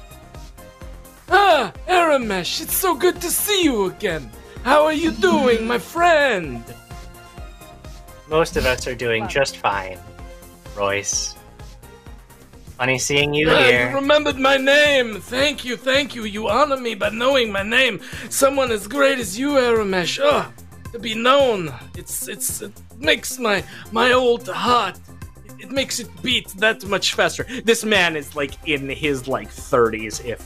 Ah, Aramesh, it's so good to see you again. How are you doing, my friend? Most of us are doing just fine, Royce. Funny seeing you Ah, you here. remembered my name. Thank you, thank you. You honor me by knowing my name. Someone as great as you, Aramesh. Oh, to be known. It's it's it makes my my old heart. It, makes it beat that much faster. This man is like in his like 30s, if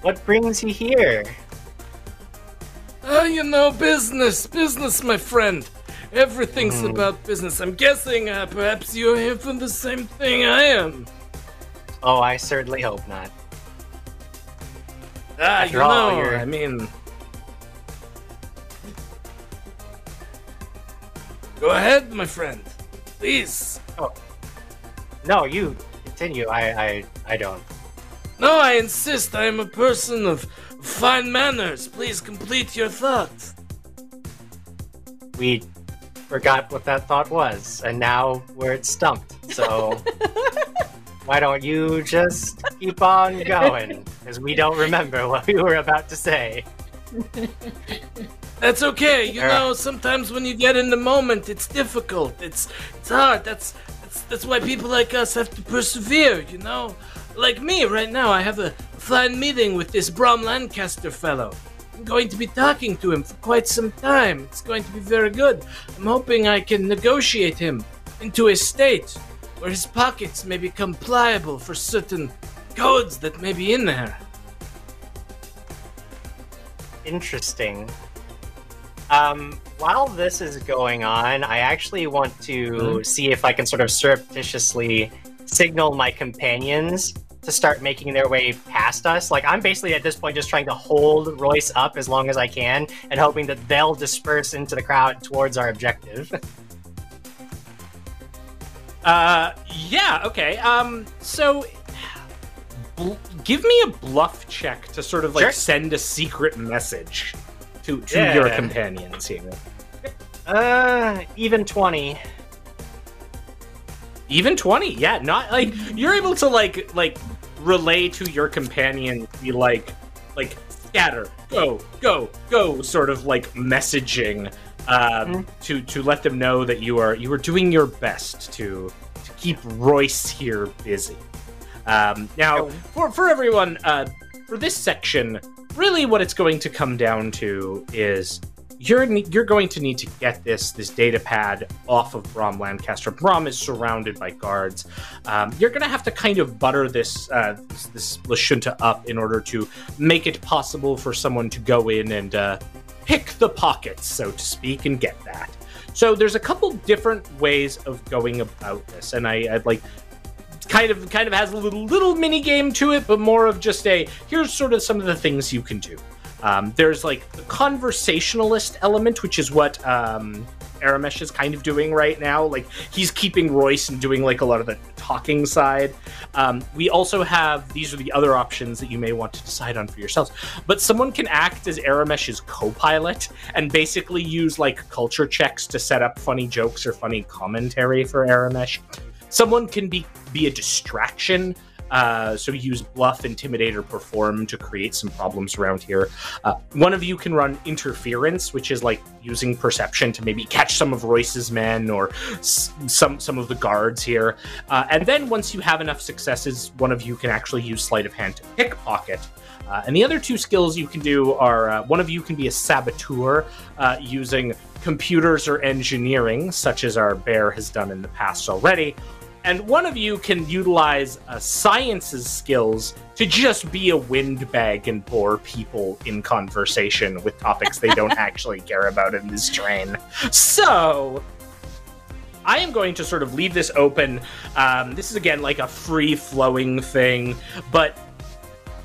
What brings you here? Oh, you know, business, business, my friend. Everything's Mhm. about business. I'm guessing uh, perhaps you're here for the same thing I am. Oh, I certainly hope not. Ah, After you all, know, you're- I mean. Go ahead, my friend. Please. Oh. No, you continue. I, I, I don't. No, I insist. I am a person of fine manners. Please complete your thought. We forgot what that thought was, and now we're stumped. So why don't you just keep on going? Because we don't remember what we were about to say. That's okay. You know, sometimes when you get in the moment, it's difficult. It's it's hard. That's that's that's why people like us have to persevere. You know, like me right now. I have a fine meeting with this Brom Lancaster fellow. I'm going to be talking to him for quite some time. It's going to be very good. I'm hoping I can negotiate him into a state where his pockets may become pliable for certain codes that may be in there. interesting. Um, while this is going on, I actually want to Mhm. see if I can sort of surreptitiously signal my companions to start making their way past us. Like, I'm basically at this point just trying to hold Royce up as long as I can and hoping that they'll disperse into the crowd towards our objective. Uh, yeah, okay. Um, so bl- give me a bluff check to sort of like Sure. send a secret message to to Yeah. your companions here. uh, even 20. Even twenty, yeah. Not like you're able to like like relay to your companion, be like like scatter, go, go, go, sort of like messaging um, Mhm. to to let them know that you are you are doing your best to to keep Royce here busy. Um, now, for for everyone, uh, for this section, really, what it's going to come down to is you're you're going to need to get this this data pad off of Brom Lancaster. Brom is surrounded by guards. Um, you're going to have to kind of butter this uh, this, this Lashunta up in order to make it possible for someone to go in and uh, pick the pockets, so to speak, and get that. So there's a couple different ways of going about this, and I, I'd like kind of kind of has a little little mini game to it, but more of just a here's sort of some of the things you can do. Um, there's like the conversationalist element, which is what um, Aramesh is kind of doing right now. Like he's keeping Royce and doing like a lot of the talking side. Um, we also have these are the other options that you may want to decide on for yourselves. But someone can act as Aramesh's co-pilot and basically use like culture checks to set up funny jokes or funny commentary for Aramesh. Someone can be be a distraction. Uh, so use bluff, intimidate, or perform to create some problems around here. Uh, one of you can run interference, which is like using perception to maybe catch some of Royce's men or s- some some of the guards here. Uh, and then once you have enough successes, one of you can actually use sleight of hand to pickpocket. Uh, and the other two skills you can do are uh, one of you can be a saboteur uh, using computers or engineering, such as our bear has done in the past already. And one of you can utilize uh, science's skills to just be a windbag and bore people in conversation with topics they don't actually care about in this train. So, I am going to sort of leave this open. Um, this is again like a free flowing thing, but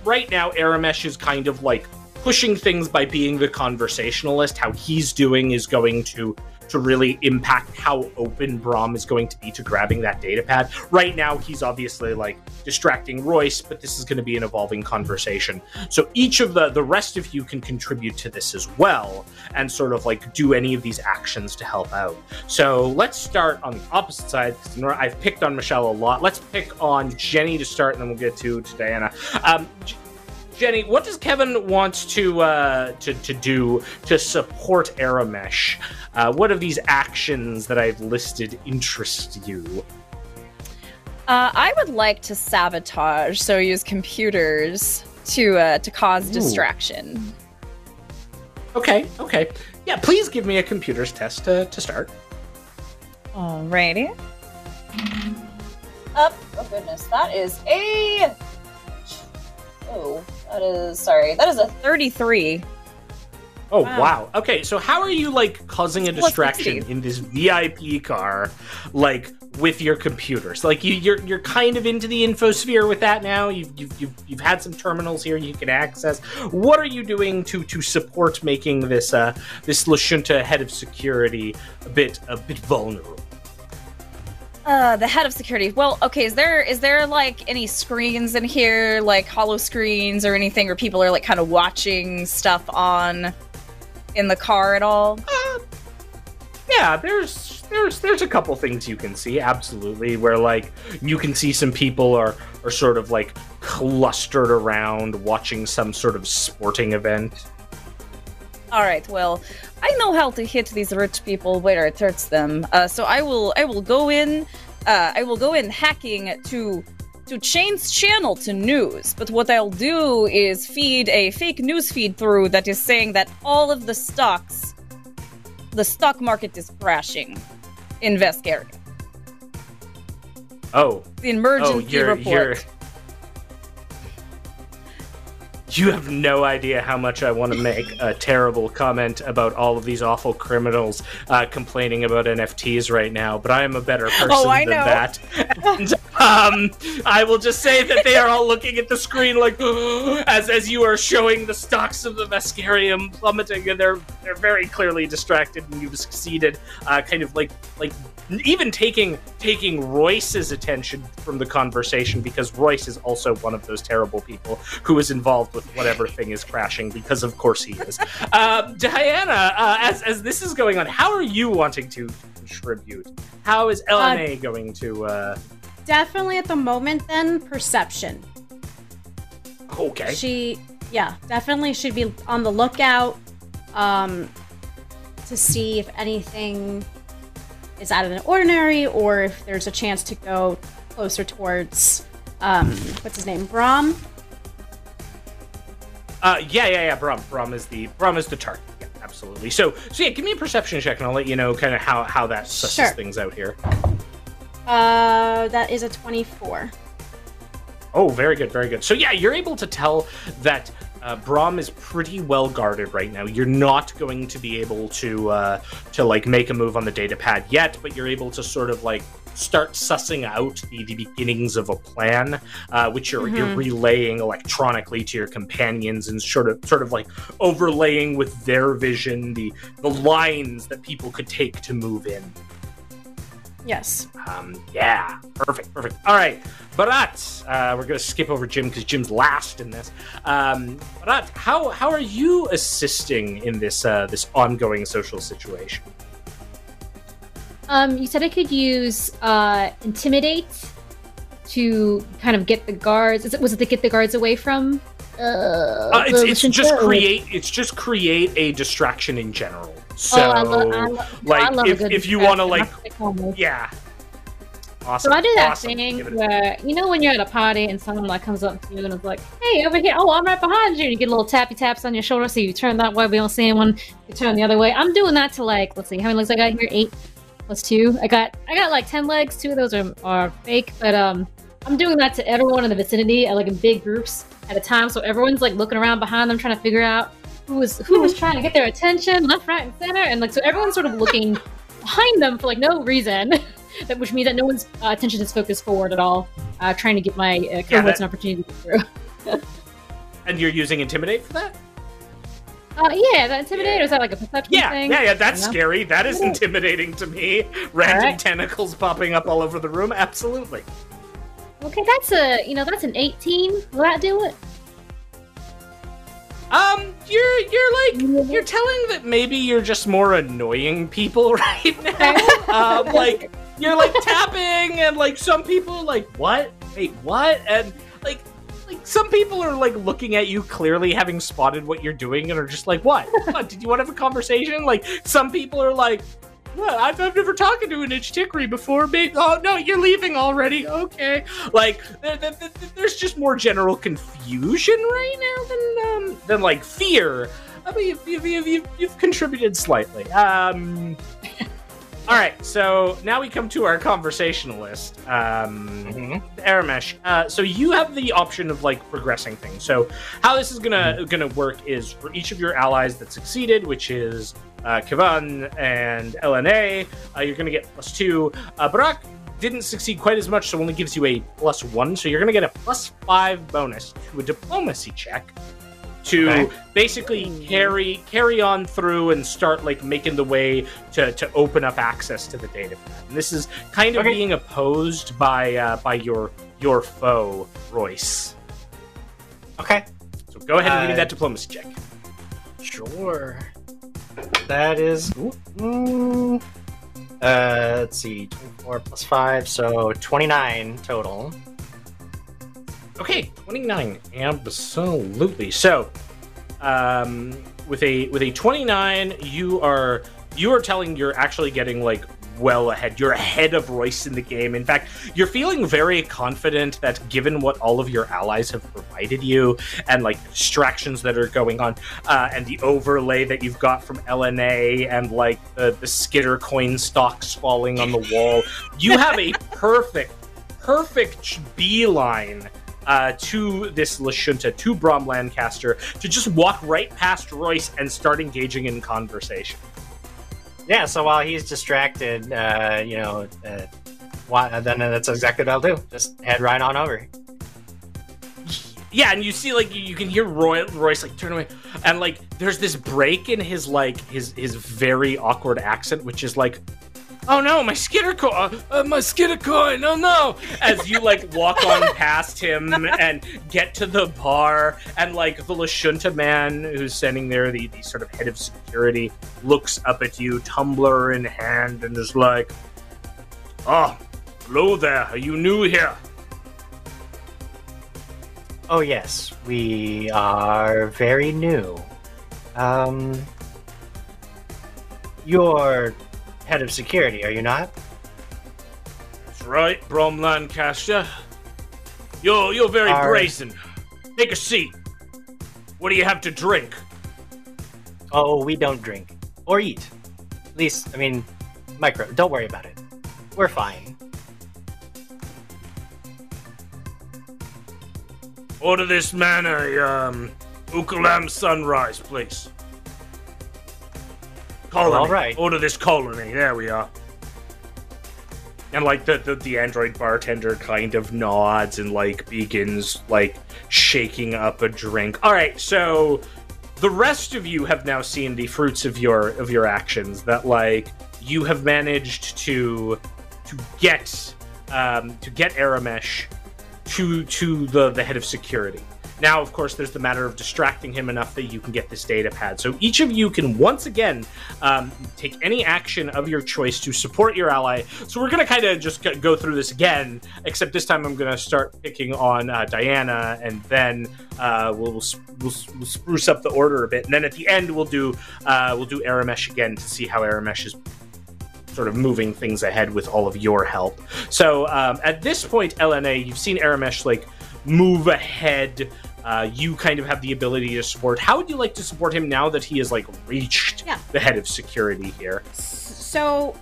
right now Aramesh is kind of like pushing things by being the conversationalist. How he's doing is going to to really impact how open Brom is going to be to grabbing that data pad. Right now, he's obviously like distracting Royce, but this is going to be an evolving conversation. So each of the the rest of you can contribute to this as well, and sort of like do any of these actions to help out. So let's start on the opposite side. I've picked on Michelle a lot. Let's pick on Jenny to start, and then we'll get to to Diana. Um, Jenny, what does Kevin want to uh, to to do to support Aramesh? Uh, what of these actions that I've listed interest you? Uh, I would like to sabotage, so use computers to uh, to cause Ooh. distraction. Okay, okay, yeah. Please give me a computers test to, to start. Alrighty. Up. Oh goodness, that is a. Oh, that is sorry. That is a thirty-three. Oh Wow. wow. Okay, so how are you like causing a distraction in this VIP car, like with your computers? Like you, you're you're kind of into the infosphere with that now. You've you've you've, you've had some terminals here you can access. What are you doing to to support making this uh this Lashunta head of security a bit a bit vulnerable? Uh, the head of security. Well, okay. Is there is there like any screens in here, like hollow screens or anything, where people are like kind of watching stuff on in the car at all? Uh, yeah, there's there's there's a couple things you can see absolutely where like you can see some people are are sort of like clustered around watching some sort of sporting event. All right. Well, I know how to hit these rich people where it hurts them. Uh, so I will I will go in. Uh, I will go in hacking to to change channel to news. But what I'll do is feed a fake news feed through that is saying that all of the stocks, the stock market is crashing in Vescaria. Oh, The emergency oh, you're report. you're you have no idea how much I want to make a terrible comment about all of these awful criminals uh, complaining about NFTs right now, but I am a better person Oh, than know. that. And, um, I will just say that they are all looking at the screen like as as you are showing the stocks of the Mascarium plummeting, and they're they're very clearly distracted, and you've succeeded, uh, kind of like like even taking taking Royce's attention from the conversation because Royce is also one of those terrible people who is involved with whatever thing is crashing because of course he is. uh, Diana, uh, as as this is going on, how are you wanting to contribute? How is LNA going to? Definitely at the moment, then perception. okay. She, yeah, definitely should be on the lookout um, to see if anything is out of the ordinary or if there's a chance to go closer towards um, what's his name, Brom. Uh, yeah, yeah, yeah. Brom, Brom is the Brom is the target. Yeah, absolutely. So, so yeah, give me a perception check, and I'll let you know kind of how how that susses Sure. things out here. Uh, that is a 24. Oh, very good, very good. So yeah, you're able to tell that uh, Brom is pretty well guarded right now. You're not going to be able to uh, to like make a move on the data pad yet, but you're able to sort of like start sussing out the, the beginnings of a plan, uh, which you're you're Mhm. relaying electronically to your companions and sort of sort of like overlaying with their vision the the lines that people could take to move in. Yes. Um, yeah, perfect, perfect. All right, Barat, uh, we're gonna skip over Jim because Jim's last in this. Um, Barat, how how are you assisting in this uh, this ongoing social situation? Um, you said I could use uh, intimidate to kind of get the guards. Is it was it to get the guards away from? Uh, Uh, it's it's just create it's just create a distraction in general. So Oh, I I like, I love a if- if you wanna, like- That's what they call me. yeah, awesome. So I do that awesome. thing Give it a- where you know when you're at a party and someone like comes up to you and is like, "Hey, over here! Oh, I'm right behind you!" And you get little tappy taps on your shoulder, so you turn that way. We don't see anyone. You turn the other way. I'm doing that to like, let's see, how many legs I got here? Eight plus two. I got I got like ten legs. Two of those are are fake, but um, I'm doing that to everyone in the vicinity, like in big groups at a time. So everyone's like looking around behind them, trying to figure out who was who was trying to get their attention, left, right, and center, and like so everyone's sort of looking behind them for like no reason. that which means that no one's uh, attention is focused forward at all, uh, trying to give my uh, cohorts that- an opportunity to get through. and you're using intimidate for that? Uh, yeah, that intimidate or is that like a perception Yeah, thing? yeah, yeah. That's I don't know. scary. That is intimidating to me. Random Alright. tentacles popping up all over the room. Absolutely. Okay, that's a you know that's an 18. Will that do it? Um, you're you're like you're telling that maybe you're just more annoying people right now. um, like you're like tapping, and like some people are like, "What? Wait, what?" And like like some people are like looking at you clearly having spotted what you're doing and are just like, "What? what? Did you want to have a conversation?" Like some people are like. I've, I've never talked to an Ijtikri before. Maybe, oh no, you're leaving already. Okay, like there, there, there- there's just more general confusion right now than um, than like fear. I mean, you've, you've, you've, you've contributed slightly. Um, all right, so now we come to our conversationalist, um, Mhm. Aramesh. Uh, so you have the option of like progressing things. So how this is gonna gonna work is for each of your allies that succeeded, which is uh, Kivan and LNA, uh, you're gonna get plus two. Uh, Barak didn't succeed quite as much, so only gives you a plus one. So you're gonna get a plus five bonus to a diplomacy check to Okay. basically carry carry on through and start like making the way to, to open up access to the data. And this is kind of Okay. being opposed by uh, by your your foe Royce. Okay. So go ahead and give me Uh, that diplomacy check. Sure. That is. mm, uh, let's see. 24 plus 5, so 29 total. Okay, 29. Absolutely. So, um, with a with a 29, you are you are telling you're actually getting like well ahead. You're ahead of Royce in the game. In fact, you're feeling very confident that given what all of your allies have provided you and like distractions that are going on uh, and the overlay that you've got from LNA and like the, the skitter coin stocks falling on the wall, you have a perfect, perfect beeline uh, to this Lashunta, to Brom Lancaster, to just walk right past Royce and start engaging in conversation. Yeah, so while he's distracted, uh, you know, uh, why, then that's exactly what I'll do. Just head right on over. Yeah, and you see like you, can hear Roy, Royce like turn away, and like there's this break in his like his his very awkward accent, which is like, "Oh no, my skitter coin, uh, uh, my skitter coin, oh no!" As you like walk on past him and get to the bar, and like the Lashunta man who's standing there, the, the sort of head of security, looks up at you, tumbler in hand, and is like, "Oh, hello there, are you new here?" Oh yes, we are very new. Um, you're head of security, are you not? That's right, Brom Lancaster. You're you're very Are- brazen. Take a seat. What do you have to drink? Oh, we don't drink or eat. At least, I mean, micro. Don't worry about it. We're fine. Order this man a um Ukulam sunrise, please. Colony. All right. Order this colony. There we are. And like the, the the android bartender kind of nods and like begins like shaking up a drink. All right, so the rest of you have now seen the fruits of your of your actions. That like you have managed to to get um, to get Aramesh to to the the head of security. Now, of course, there's the matter of distracting him enough that you can get this data pad. So each of you can once again um, take any action of your choice to support your ally. So we're going to kind of just go- through this again, except this time I'm going to start picking on uh, Diana, and then uh, we'll, we'll, we'll we'll spruce up the order a bit, and then at the end we'll do uh, we'll do Aramesh again to see how Aramesh is sort of moving things ahead with all of your help. So um, at this point, LNA, you've seen Aramesh like move ahead. Uh, you kind of have the ability to support. How would you like to support him now that he has like reached Yeah. the head of security here? So,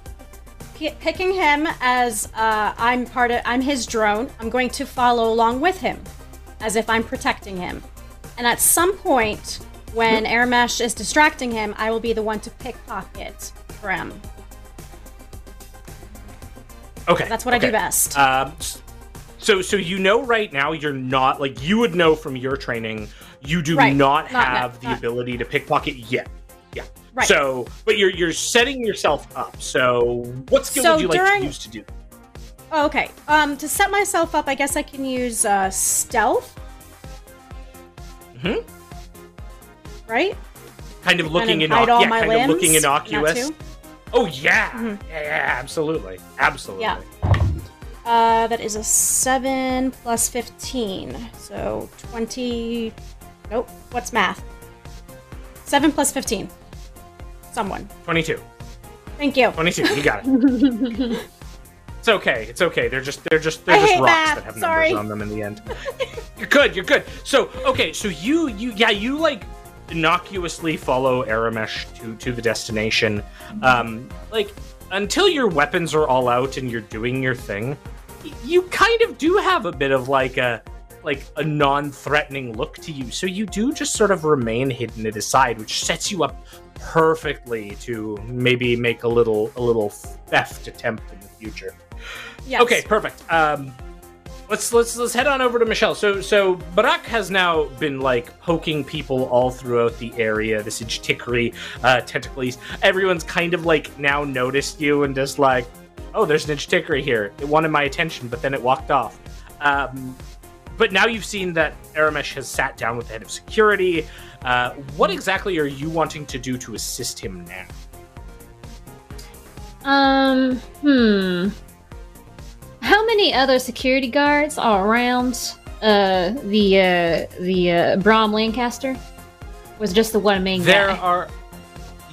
p- picking him as uh, I'm part of, I'm his drone. I'm going to follow along with him, as if I'm protecting him. And at some point, when Aramesh is distracting him, I will be the one to pickpocket Brim. Okay, That's what I do best. Um, so so you know right now you're not like you would know from your training you do Right. not Not- have not- the not- ability to pickpocket yet. Yeah. Right. So, but you're you're setting yourself up. So, what skill So would you like to during- use to do? Oh, okay. Um, to set myself up, I guess I can use uh, stealth. Mhm. Right. Kind of looking kind of innoc- yeah, kind limbs. of looking innocuous. Oh yeah. Mhm. yeah, yeah, absolutely, absolutely. Yeah. Uh, that is a seven plus fifteen, so twenty. Nope. What's math? Seven plus fifteen. Someone. 22. Thank you. 22. You got it. it's okay. It's okay. They're just they're just they're I just rocks math, that have sorry. numbers on them in the end. you're good. You're good. So okay. So you you yeah you like innocuously follow Aramesh to to the destination. Um, like until your weapons are all out and you're doing your thing, you kind of do have a bit of like a like a non-threatening look to you. So you do just sort of remain hidden at his side, which sets you up perfectly to maybe make a little a little theft attempt in the future. Yes. Okay, perfect. Um, let's let's let's head on over to Michelle. So so Barak has now been like poking people all throughout the area. This Ijtikri uh, tentacles. Everyone's kind of like now noticed you and just like, oh, there's an Ijtikri here. It wanted my attention, but then it walked off. Um, but now you've seen that Aramesh has sat down with the head of security. Uh, what exactly are you wanting to do to assist him now? Um, hmm. How many other security guards are around uh the uh the uh Brom Lancaster? Was just the one main There guy? There are.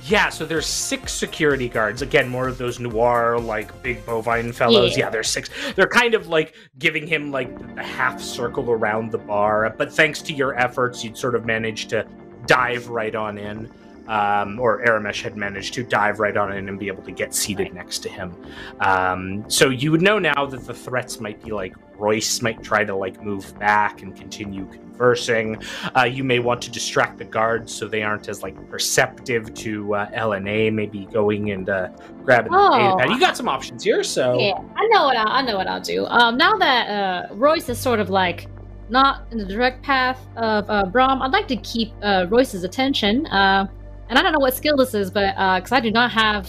Yeah, so there's six security guards. Again, more of those nuar, like big bovine fellows. Yeah. Yeah, there's six. They're kind of like giving him like a half circle around the bar. But thanks to your efforts, you'd sort of managed to dive right on in. um, or Aramesh had managed to dive right on in and be able to get seated next to him. Um, so you would know now that the threats might be like Royce might try to like move back and continue conversing. Uh, you may want to distract the guards so they aren't as like perceptive to uh, LNA. Maybe going and uh, grabbing the data Oh. You got some options here, so Yeah, I know what I, I know what I'll do. Um, now that uh, Royce is sort of like not in the direct path of uh, Brom, I'd like to keep uh, Royce's attention. Uh, and I don't know what skill this is, but because I do not have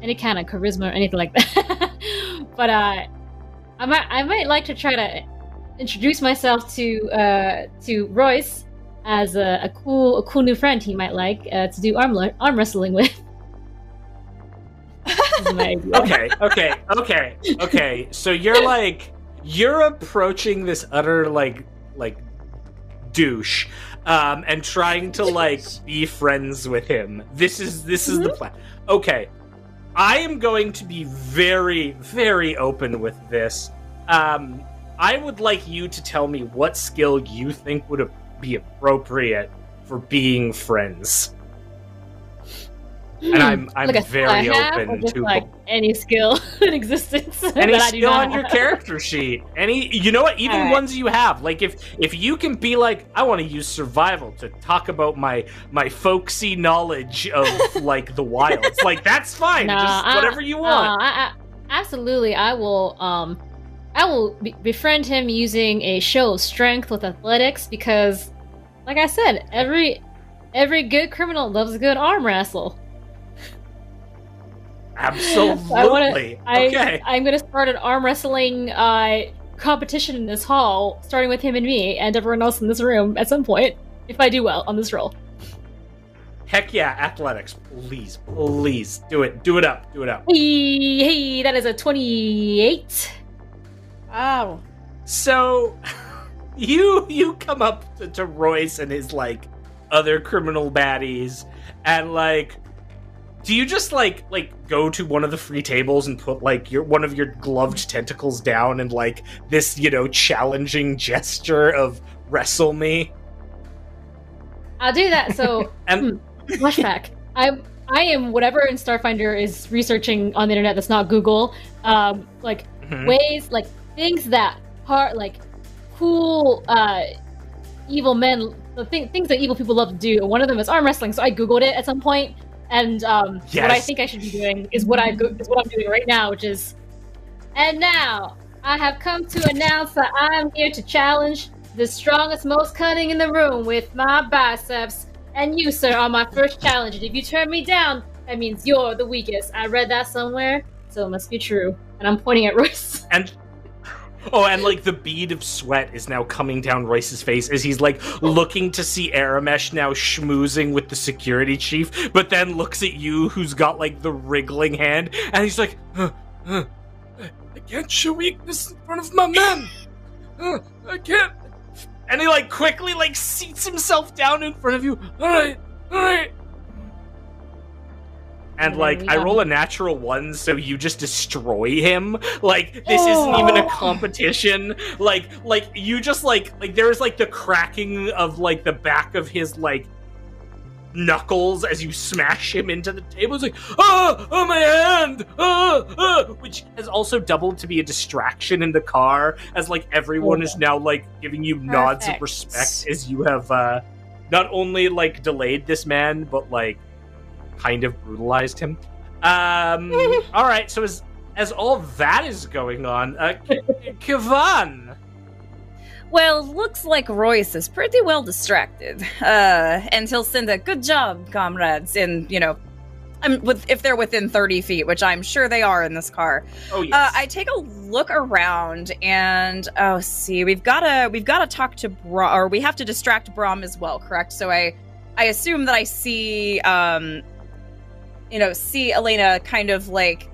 any kind of charisma or anything like that, but uh, I might I might like to try to introduce myself to uh, to Royce as a, a cool a cool new friend he might like uh, to do arm arm wrestling with. This is my idea. okay, okay, okay, okay. So you're like you're approaching this utter like like douche um and trying to like be friends with him. This is this is the plan. Okay. I am going to be very very open with this. Um I would like you to tell me what skill you think would be appropriate for being friends. And I'm I'm Like very open to like any skill in existence any that I do skill not on your character sheet. Any you know what? Even Alright. ones you have. Like if if you can be like i want to use survival to talk about my my folksy knowledge of like the wilds. Like that's fine. Nah, just I- whatever you want. I, I, absolutely, I will. Um, I will be- befriend him using a show of strength with athletics because, like I said, every every good criminal loves a good arm wrestle. Absolutely. I wanna, I, okay. I'm going to start an arm wrestling uh, competition in this hall, starting with him and me and everyone else in this room at some point if I do well on this roll. Heck yeah, athletics. Please, please do it. Do it up. Do it up. Hey, hey that is a 28. Oh. So you you come up to, to Royce and his like other criminal baddies and like do you just like like go to one of the free tables and put like your one of your gloved tentacles down and like this you know challenging gesture of wrestle me i'll do that so and hmm, flashback i i am whatever in starfinder is researching on the internet that's not google um like mm-hmm. ways like things that are like cool, uh, evil men. The thing, things that evil people love to do. And one of them is arm wrestling. So I googled it at some point, and um, what I think I should be doing is what I go- is what I'm doing right now, which is. And now I have come to announce that I am here to challenge the strongest, most cunning in the room with my biceps. And you, sir, are my first challenge. And if you turn me down, that means you're the weakest. I read that somewhere, so it must be true. And I'm pointing at Royce. and oh and like the bead of sweat is now coming down Royce's face as he's like looking to see Aramesh now schmoozing with the security chief but then looks at you who's got like the wriggling hand and he's like I can't show weakness in front of my men. I can't. and he like quickly like seats himself down in front of you All right, all right. And And like I roll a natural one so you just destroy him. Like this isn't even a Oh. competition. Like like you just like like there is like the cracking of like the back of his like knuckles as you smash him into the table. It's like oh oh my hand! Oh, oh, which has also doubled to be a distraction in the car as like everyone is now like giving you nods of respect as you have uh not only like delayed this man but like kind of brutalized him. Um, all right, so as as all that is going on, uh, Kivan, Well, looks like Royce is pretty well distracted. Uh, and he'll send a good job, comrades, in, you know, I'm with if they're within 30 feet, which I'm sure they are in this car. oh yes, Uh, I take a look around and oh, see, we've got to we've got to talk to Brom, or we have to distract Brom as well, correct? So I I assume that I see um, you know, see Elena kind of like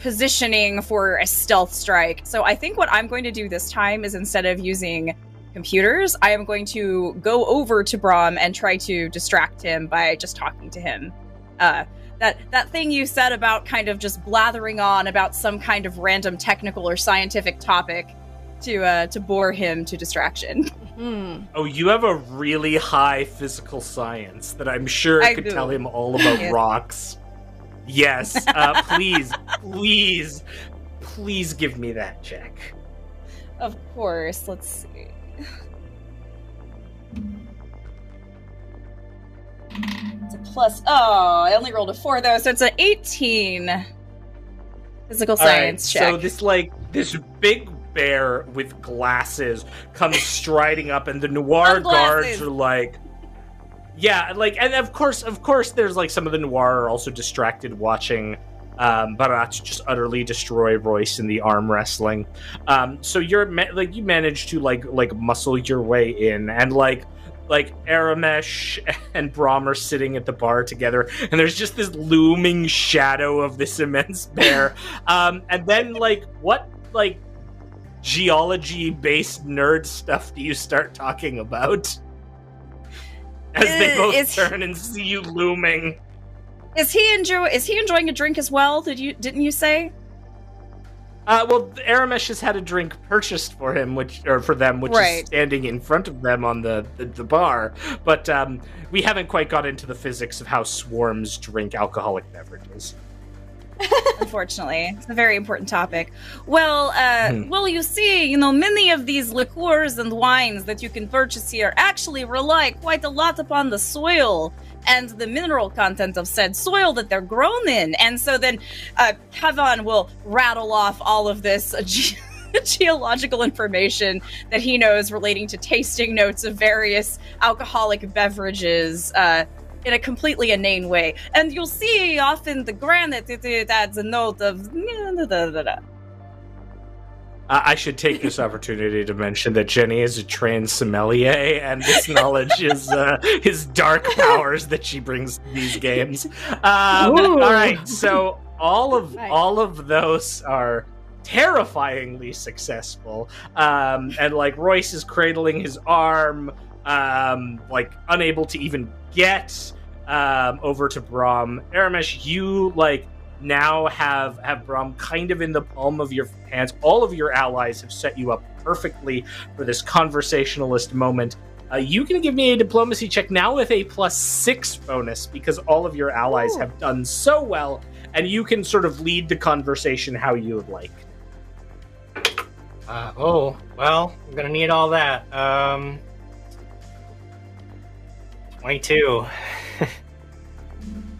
positioning for a stealth strike. So I think what I'm going to do this time is instead of using computers, I am going to go over to Brom and try to distract him by just talking to him. Uh, that that thing you said about kind of just blathering on about some kind of random technical or scientific topic to uh, to bore him to distraction. Hmm. Oh, you have a really high physical science that I'm sure I could do. tell him all about Yeah. rocks. Yes, uh, please, please, please give me that check. Of course. Let's see. It's a plus. Oh, I only rolled a four though, so it's an eighteen. Physical All right, science check. So this like this big bear with glasses comes striding up, and the nuar guards are like, yeah, like, and of course, of course, there's like some of the nuar are also distracted watching. Um, Barat just utterly destroy Royce in the arm wrestling. Um, so you're like you manage to like like muscle your way in, and like like Aramesh and Brom are sitting at the bar together, and there's just this looming shadow of this immense bear. um, and then like what like geology based nerd stuff do you start talking about? As they Uh, both is- turn and see you looming. is he enjoy? Is he enjoying a drink as well? Did you? Didn't you say? Uh, well, Aramesh has had a drink purchased for him, which or for them, which Right. is standing in front of them on the the, the bar. But um, we haven't quite got into the physics of how swarms drink alcoholic beverages. Unfortunately, it's a very important topic. Well, uh, Hmm. well, you see, you know, many of these liqueurs and wines that you can purchase here actually rely quite a lot upon the soil and the mineral content of said soil that they're grown in. And so then, uh, Kevin will rattle off all of this. Ge- Geological information that he knows relating to tasting notes of various alcoholic beverages, uh, in a completely inane way. And you'll see often the granite it, it adds a note of I should take this opportunity to mention that Jenny is a trained sommelier, and this knowledge is uh, his dark powers that she brings to these games. Um, all right, so all of Nice. all of those are terrifyingly successful, um, and like Royce is cradling his arm, um, like unable to even get um, over to Brom. Aramesh, you like now have have Brom kind of in the palm of your hands. All of your allies have set you up perfectly for this conversationalist moment. Uh, you can give me a diplomacy check now with a plus six bonus because all of your allies Ooh. have done so well, and you can sort of lead the conversation how you would like. Uh, oh, well, I'm gonna need all that. Um, 22.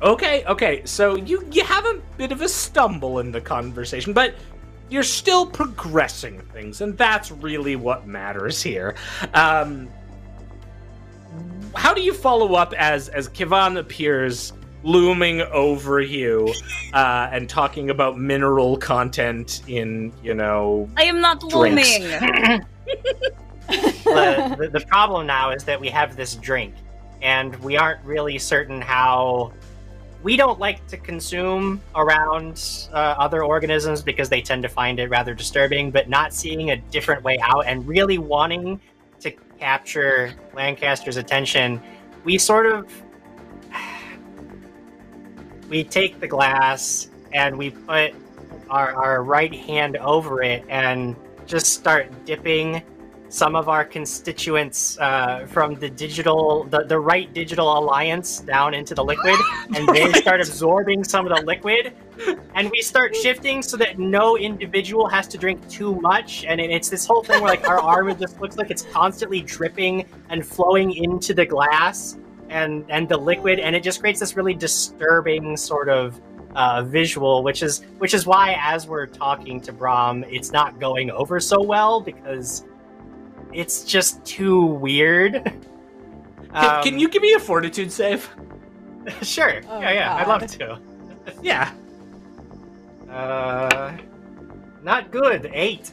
Okay, okay. So you you have a bit of a stumble in the conversation, but you're still progressing things, and that's really what matters here. Um, how do you follow up as as Kivan appears looming over you uh, and talking about mineral content in you know I am not Drinks. looming. the, the, the problem now is that we have this drink, and we aren't really certain how. We don't like to consume around uh, other organisms because they tend to find it rather disturbing, but not seeing a different way out and really wanting to capture Lancaster's attention, we sort of. We take the glass and we put our, our right hand over it and just start dipping some of our constituents uh, from the digital, the, the right digital alliance down into the liquid, and they start absorbing some of the liquid, and we start shifting so that no individual has to drink too much, and it, it's this whole thing where like our arm just looks like it's constantly dripping and flowing into the glass and and the liquid, and it just creates this really disturbing sort of uh, visual, which is which is why as we're talking to Brom, it's not going over so well because it's just too weird. can, Um, can you give me a fortitude save Sure. Oh, yeah, yeah. I'd love to. yeah Uh, not good. Eight.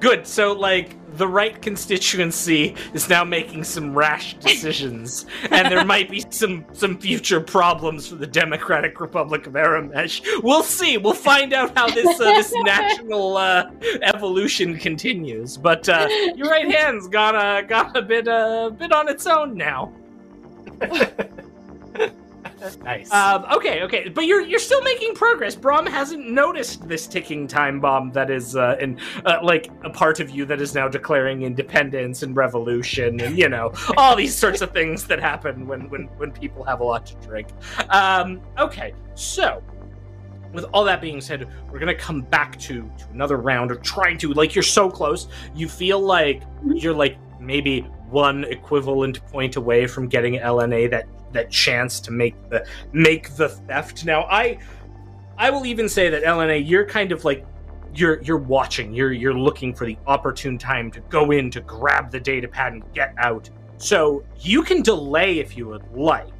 Good. So, like, the right constituency is now making some rash decisions, and there might be some some future problems for the Democratic Republic of Aramesh. We'll see. We'll find out how this uh, this national uh, evolution continues. But uh, your right hand's got a got a bit uh, bit on its own now. nice. Um, okay, okay, but you're you're still making progress. Brom hasn't noticed this ticking time bomb that is uh, in uh, like a part of you that is now declaring independence and revolution, and you know all these sorts of things that happen when when when people have a lot to drink. Um, okay, so with all that being said, we're gonna come back to to another round of trying to like you're so close. You feel like you're like maybe one equivalent point away from getting LNA that that chance to make the make the theft. Now I I will even say that LNA you're kind of like you're you're watching. You're you're looking for the opportune time to go in to grab the data pad and get out. So you can delay if you would like.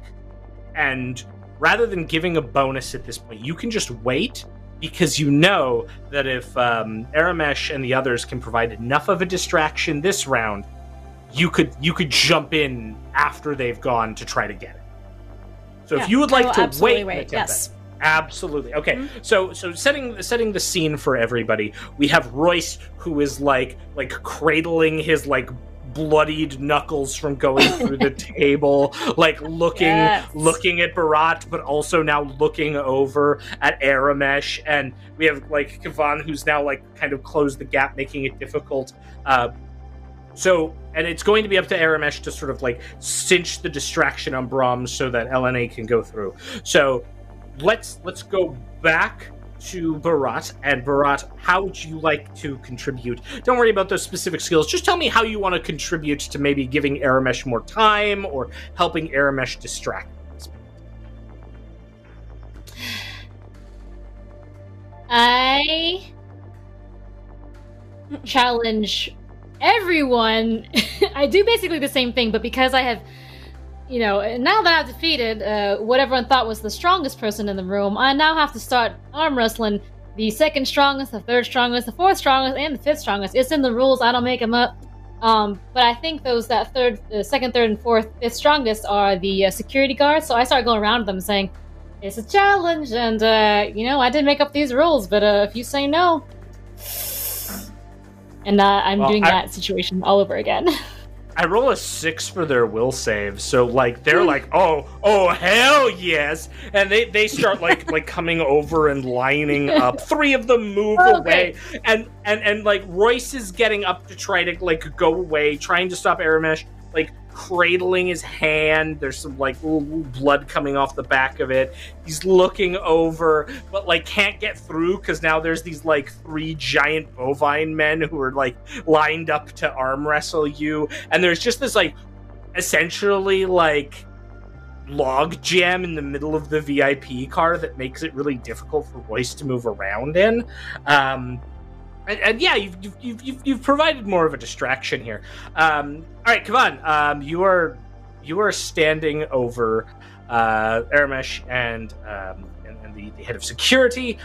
And rather than giving a bonus at this point, you can just wait because you know that if um, Aramesh and the others can provide enough of a distraction this round, you could you could jump in after they've gone to try to get. So Yeah, if you would like to wait, wait, yes. that- absolutely. Okay, Mhm. so so setting setting the scene for everybody, we have Royce who is like like cradling his like bloodied knuckles from going through the table, like looking Yes. looking at Barat, but also now looking over at Aramesh, and we have like Kavan who's now like kind of closed the gap, making it difficult. Uh, so, and it's going to be up to Aramesh to sort of like cinch the distraction on Broms so that LNA can go through. So, let's let's go back to Barat and Barat. How would you like to contribute? Don't worry about those specific skills. Just tell me how you want to contribute to maybe giving Aramesh more time or helping Aramesh distract. I challenge everyone. I do basically the same thing, but because I have, you know, now that I've defeated uh, what everyone thought was the strongest person in the room, I now have to start arm wrestling the second strongest, the third strongest, the fourth strongest, and the fifth strongest. It's in the rules. I don't make them up. Um, but I think those that third, uh, second, third, and fourth, fifth strongest are the uh, security guards. So I start going around them saying, "It's a challenge," and uh, you know, I did make up these rules, but uh, if you say no, and uh, I'm Well, doing I- that situation all over again. I roll a six for their will save, so like they're like, oh, oh, hell yes, and they they start like like coming over and lining up. Three of them move Oh, away, and and and like Royce is getting up to try to like go away, trying to stop Aramesh, like cradling his hand. There's some like little blood coming off the back of it. He's looking over, but like can't get through because now there's these like three giant bovine men who are like lined up to arm wrestle you and there's just this like essentially like log jam in the middle of the VIP car that makes it really difficult for Royce to move around in. Um, and, and yeah, you've, you've, you've, you've, provided more of a distraction here. Um, all right, come on. Um, you are you are standing over uh, Aramesh and um, and, and the, the head of security.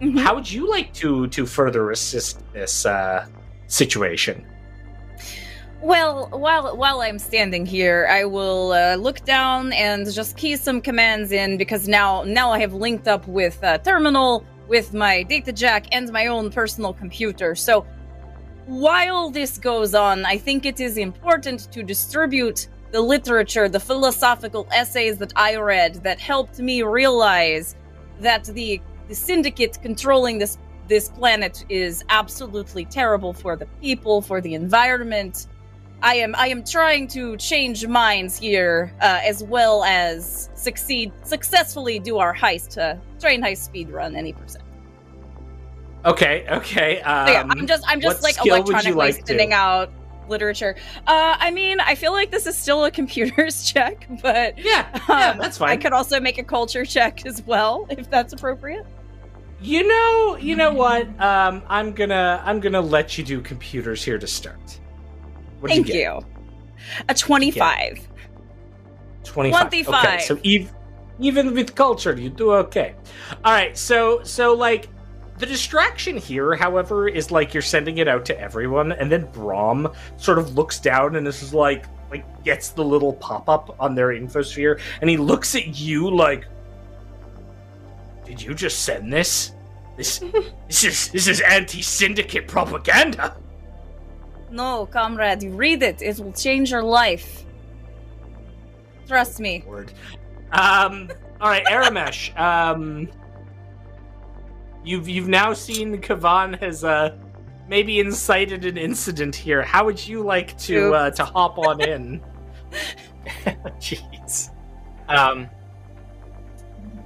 Mhm. How would you like to to further assist this uh, situation? Well, while while I'm standing here, I will uh, look down and just key some commands in because now now I have linked up with uh, terminal with my data jack and my own personal computer. So while this goes on, I think it is important to distribute the literature, the philosophical essays that I read that helped me realize that the the syndicate controlling this this planet is absolutely terrible for the people, for the environment. I am I am trying to change minds here, uh, as well as succeed successfully do our heist, uh, train heist speed run any percent. Okay, okay. Um, So yeah, I'm just I'm just like skill would you electronically like to- sending out literature. Uh, I mean, I feel like this is still a computer's check, but Yeah, yeah, um, that's fine. I could also make a culture check as well if that's appropriate. You know, you know what? Um, I'm gonna I'm gonna let you do computers here to start. What Thank you, you. A twenty-five. Twenty five. 25. Okay, so ev- even with culture, you do okay. All right, so so like the distraction here, however, is like you're sending it out to everyone, and then Brom sort of looks down and this is like like gets the little pop up on their infosphere, and he looks at you like, "Did you just send this? This this is this is anti syndicate propaganda." No, comrade, you read it. It will change your life. Trust me. Word. Um, all right, Aramesh. Um, you've you've now seen Kavan has uh maybe incited an incident here. How would you like to uh, to hop on in? Jeez. Um.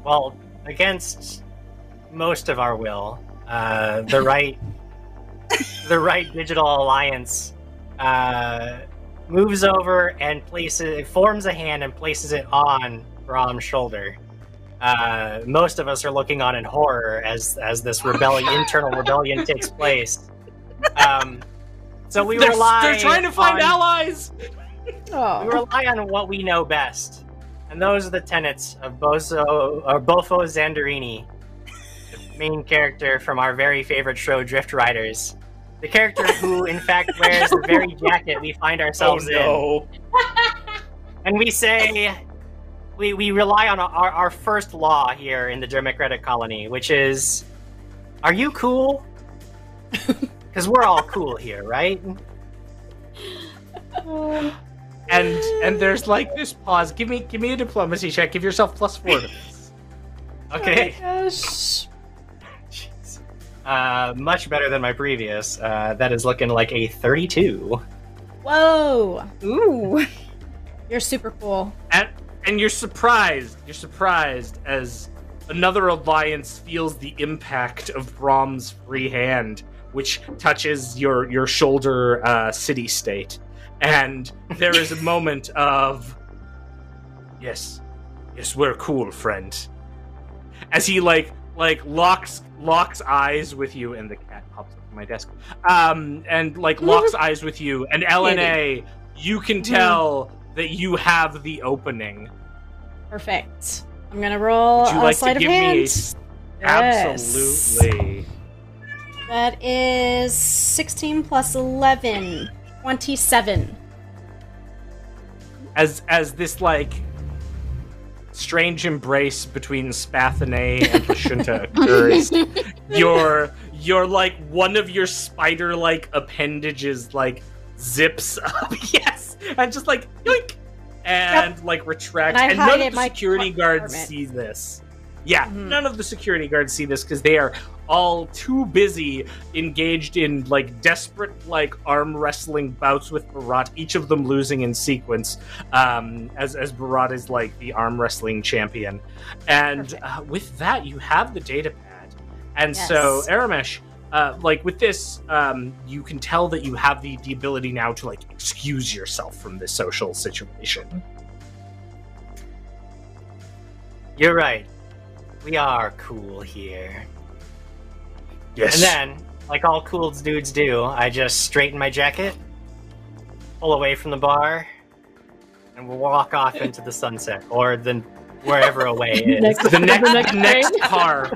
Well, against most of our will, uh, the right, the right digital alliance, uh, moves over and places, it forms a hand and places it on Brom's shoulder. Uh, most of us are looking on in horror as as this rebellion, internal rebellion takes place. Um, so we they're, rely. they're trying to find on, allies. We Oh. rely on what we know best, and those are the tenets of Bozo or Bofo Zandarini, the main character from our very favorite show, Drift Riders. The character who, in fact, wears the very jacket we find Oh ourselves in. no! And we say we, we rely on our, our first law here in the Democratic colony, which is are you cool? Because we're all cool here, right? Um, and and there's like this pause. Give me give me a diplomacy check. Give yourself plus four to this. Oh, okay. Gosh. Jeez. Uh, much better than my previous. Uh, that is looking like a 32. Whoa. Ooh. You're super cool. And and you're surprised. You're surprised as another alliance feels the impact of Brom's free hand, which touches your your shoulder uh, city state, and there is a moment of yes, yes, we're cool, friend. As he like like locks locks eyes with you, and the cat pops up on my desk, um, and like locks eyes with you, and Elena, you can tell that you have the opening. Perfect. I'm gonna roll Would you like to of give me a Yes. Absolutely. That is 16 plus 11. 27. As as this like strange embrace between Spathinae and Lashunta occurs, your your like one of your spider like appendages like zips up, yes, and just like yoink, and like retracts, And I and, none of the security guards see this. Yeah, Mhm. none of the security guards see this because they are all too busy engaged in like desperate like arm wrestling bouts with Barat, each of them losing in sequence, um, as as Barat is like the arm wrestling champion. And uh, with that, you have the data pad, and so Yes. Aramesh. Uh, like with this, um, you can tell that you have the, the ability now to like excuse yourself from this social situation. You're right. We are cool here. Yes. And then, like all cool dudes do, I just straighten my jacket, pull away from the bar, and we'll walk off into the sunset, or then wherever away is. Next- the next next next, car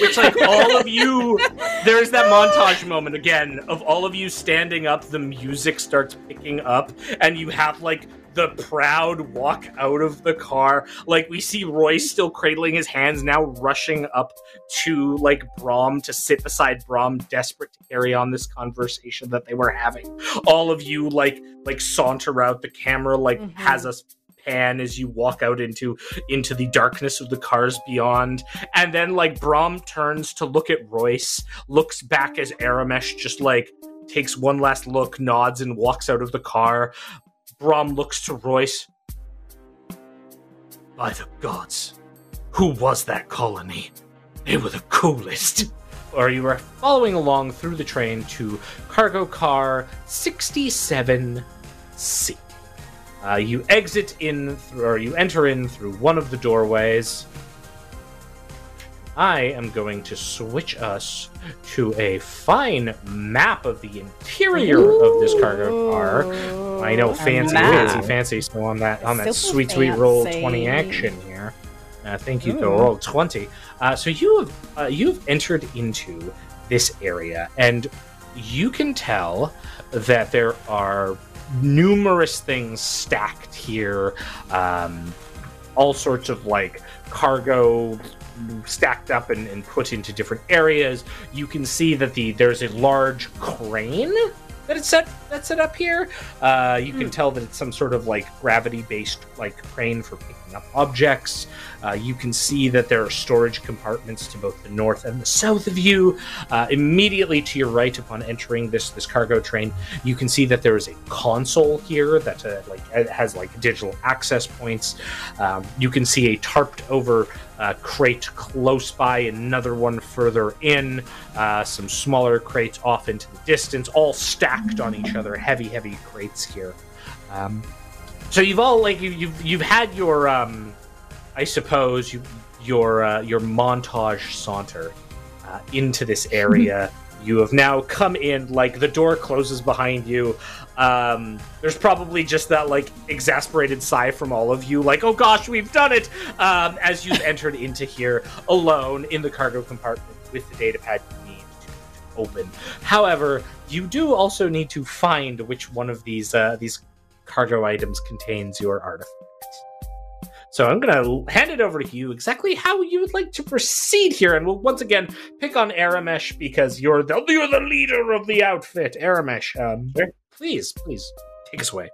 which like all of you there's that montage moment again of all of you standing up the music starts picking up and you have like the proud walk out of the car like we see roy still cradling his hands now rushing up to like brom to sit beside brom desperate to carry on this conversation that they were having all of you like like saunter out the camera like Mhm. has us pan as you walk out into into the darkness of the cars beyond. And then like Brom turns to look at Royce, looks back as Aramesh just like takes one last look, nods, and walks out of the car. Brom looks to Royce. By the gods, who was that colony? They were the coolest. Or you are following along through the train to cargo car 67C. Uh, you exit in, th- or you enter in through one of the doorways. I am going to switch us to a fine map of the interior of this cargo car. I know, fancy, fancy, fancy. So on that, on that sweet, sweet roll twenty action here. I think you Ooh. roll twenty. Uh, so you have uh, you've entered into this area, and you can tell that there are numerous things stacked here. Um, all sorts of like cargo stacked up and, and put into different areas. You can see that the there's a large crane that it's set that's set up here. Uh, you can tell that it's some sort of like gravity-based like crane for picking up objects. Uh, you can see that there are storage compartments to both the north and the south of you. Uh, immediately to your right, upon entering this this cargo train, you can see that there is a console here that uh, like has like digital access points. Um, you can see a tarped over uh, crate close by, another one further in, uh, some smaller crates off into the distance, all stacked on each other. Heavy, heavy crates here. Um, so you've all like you, you've you've had your um, I suppose you your uh, your montage saunter uh, into this area. you have now come in like the door closes behind you. Um, there's probably just that like exasperated sigh from all of you, like "Oh gosh, we've done it!" Um, as you've entered into here alone in the cargo compartment with the data pad you need to open. However, you do also need to find which one of these uh, these cargo items contains your artifact. So I'm going to hand it over to you exactly how you would like to proceed here, and we'll once again pick on Aramesh because you're the you're the leader of the outfit. Aramesh, um, please, please take us away.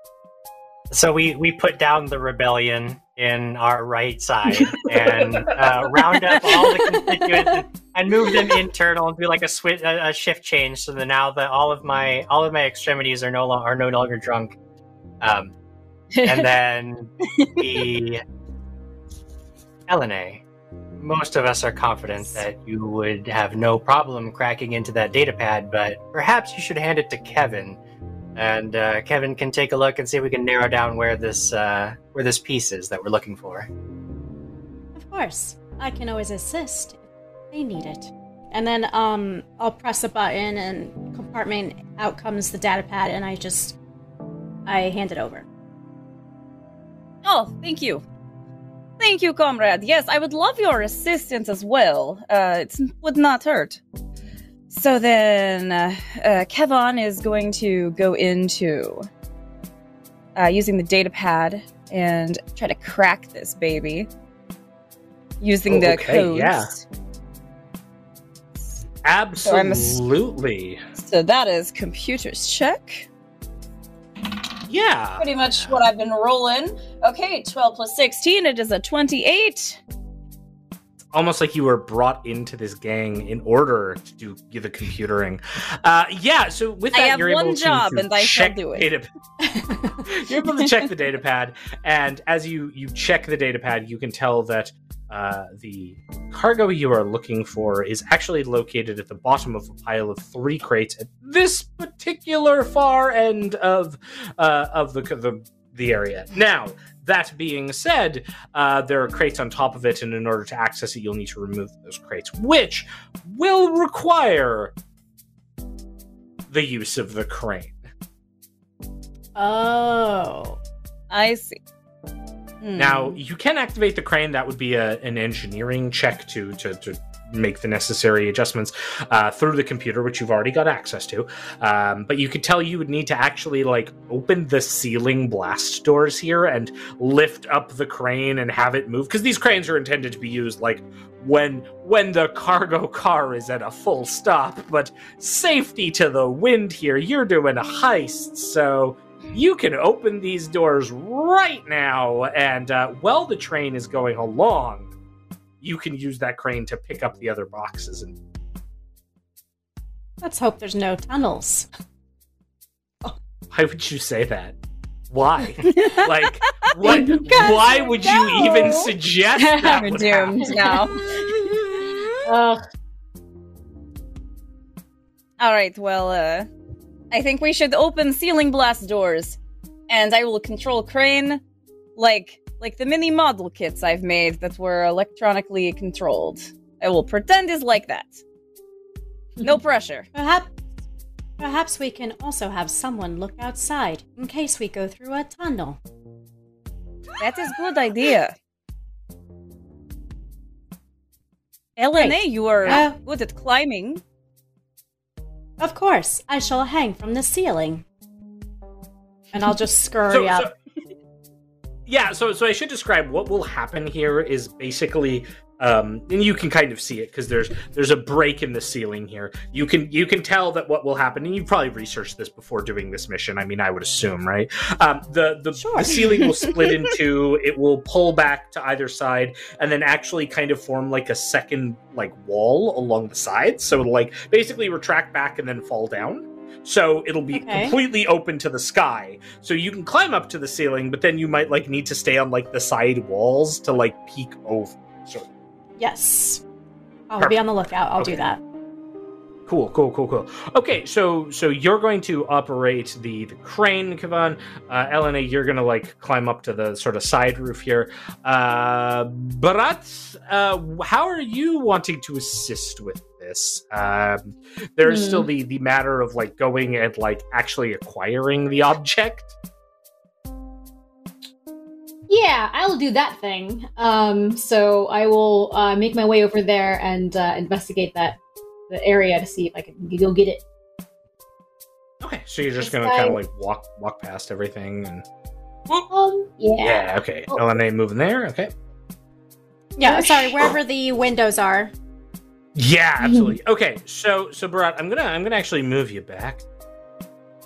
So we we put down the rebellion in our right side and uh, round up all the constituents and, and move them internal and do like a, swi- a, a shift change. So that now that all of my all of my extremities are no lo- are no longer drunk. Um, and then the Elena, most of us are confident that you would have no problem cracking into that data pad, but perhaps you should hand it to Kevin, and uh, Kevin can take a look and see if we can narrow down where this uh, where this piece is that we're looking for. Of course, I can always assist if they need it. And then um, I'll press a button, and compartment out comes the data pad, and I just I hand it over. Oh, thank you. Thank you, comrade. Yes, I would love your assistance as well. Uh, it would not hurt. So then, uh, uh, Kevin is going to go into uh, using the data pad and try to crack this baby using Oh, the okay, codes. yeah. Ass- Absolutely. So that is computers check. Yeah. Pretty much what I've been rolling. Okay, 12 plus 16, it is a 28. Almost like you were brought into this gang in order to do the computering. Uh, yeah, so with I that, have you're one able to, job, to and I shall check do it. Data, you're able to check the data pad, and as you you check the data pad, you can tell that uh, the cargo you are looking for is actually located at the bottom of a pile of three crates at this particular far end of uh, of the, the the area. Now, that being said, uh, there are crates on top of it, and in order to access it, you'll need to remove those crates, which will require the use of the crane. Oh. I see. Hmm. Now, you can activate the crane. That would be a, an engineering check to, to, to make the necessary adjustments uh, through the computer, which you've already got access to. Um, but you could tell you would need to actually like open the ceiling blast doors here and lift up the crane and have it move because these cranes are intended to be used like when when the cargo car is at a full stop. But safety to the wind here. You're doing a heist, so you can open these doors right now and uh, while the train is going along you can use that crane to pick up the other boxes and Let's hope there's no tunnels. why would you say that why like what why would know. you even suggest that We're would doomed now. Ugh. All right, well, uh, I think we should open ceiling blast doors, and I will control crane like like the mini model kits I've made that were electronically controlled. I will pretend is like that. No pressure. Perhaps perhaps we can also have someone look outside in case we go through a tunnel. That is a good idea. Elena, you are Uh, good at climbing. Of course, I shall hang from the ceiling. And I'll just scurry So- up. Yeah, so so I should describe what will happen here is basically um and you can kind of see it because there's there's a break in the ceiling here. You can you can tell that what will happen, and you've probably researched this before doing this mission. I mean, I would assume, right? Um the the, Sure. the ceiling will split in two, it will pull back to either side, and then actually kind of form like a second like wall along the sides. So it'll like basically retract back and then fall down. So it'll be Okay. completely open to the sky. So you can climb up to the ceiling, but then you might like need to stay on like the side walls to like peek over. So Yes. I'll be on the lookout. I'll Okay. do that. Cool, cool, cool, cool. Okay, so so you're going to operate the the crane, Kavan. Uh, Elena, you're gonna like climb up to the sort of side roof here. Uh, Barat, uh, how are you wanting to assist with this? Um, there's Hmm. still the the matter of like going and like actually acquiring the object. Yeah, I'll do that thing. Um, so I will uh, make my way over there and uh, investigate that the area to see if I can go get it. Okay, so you're just Yes, gonna kind of like walk walk past everything and Um, yeah. yeah, okay. Oh. Elena moving there, okay. Yeah, Gosh. sorry, wherever the windows are. Yeah, absolutely. Okay, so so Barat, I'm gonna I'm gonna actually move you back.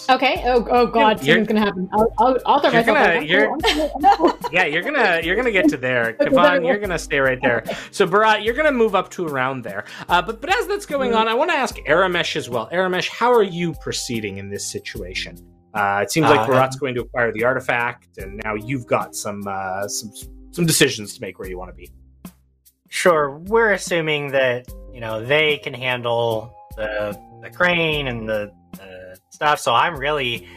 Okay. Oh, oh God, You're- something's gonna happen. I'll, I'll, I'll throw You're myself. gonna- out. You're- cool, I'm cool, I'm cool. Yeah, you're gonna you're gonna get to there. Okay, Kavan, you're gonna stay right there. So Barat, you're gonna move up to around there. Uh, but but as that's going on, I want to ask Aramesh as well. Aramesh, how are you proceeding in this situation? Uh, it seems like Uh, Barat's going to acquire the artifact, and now you've got some uh, some some decisions to make where you want to be. Sure, we're assuming that you know they can handle the the crane and the, the stuff. So I'm really,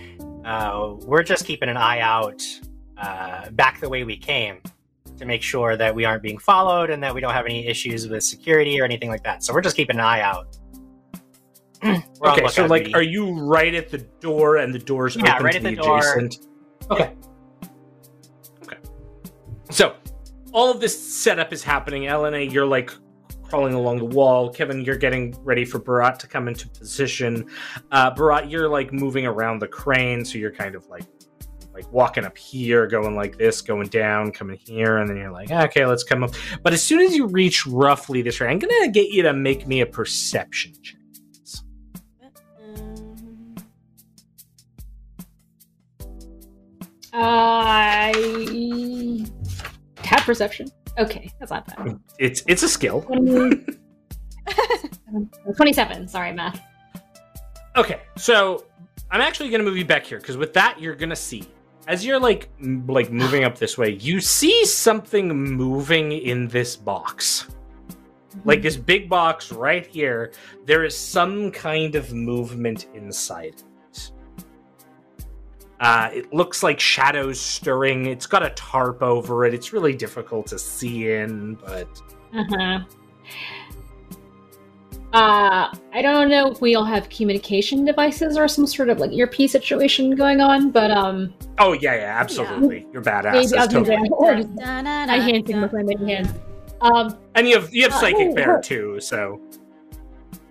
uh, we're just keeping an eye out uh, back the way we came to make sure that we aren't being followed and that we don't have any issues with security or anything like that. So we're just keeping an eye out. Okay, so like, are you right at the door, and the door's Yeah, open right to at the, the door. adjacent? Okay. Okay. So, all of this setup is happening. Elena, you're like crawling along the wall. Kevin, you're getting ready for Barat to come into position. Uh, Barat, you're like moving around the crane, so you're kind of like like walking up here, going like this, going down, coming here, and then you're like, okay, let's come up. But as soon as you reach roughly this range, I'm gonna get you to make me a perception check. I have perception. Okay, that's not bad. It's it's a skill. 20 Twenty-seven. Sorry, math. Okay, so I'm actually gonna move you back here because with that you're gonna see as you're like m- like moving up this way, you see something moving in this box. Mm-hmm. Like this big box right here, there is some kind of movement inside. Uh, it looks like shadows stirring. It's got a tarp over it. It's really difficult to see in, but Uh-huh. Uh, I don't know if we all have communication devices or some sort of like earpiece situation going on, but um, oh yeah, yeah, absolutely. You're badass. maybe That's I'll do totally- that. Or just I hand signal with my hands. Um, And you have you have Uh, psychic oh, bear oh. too, so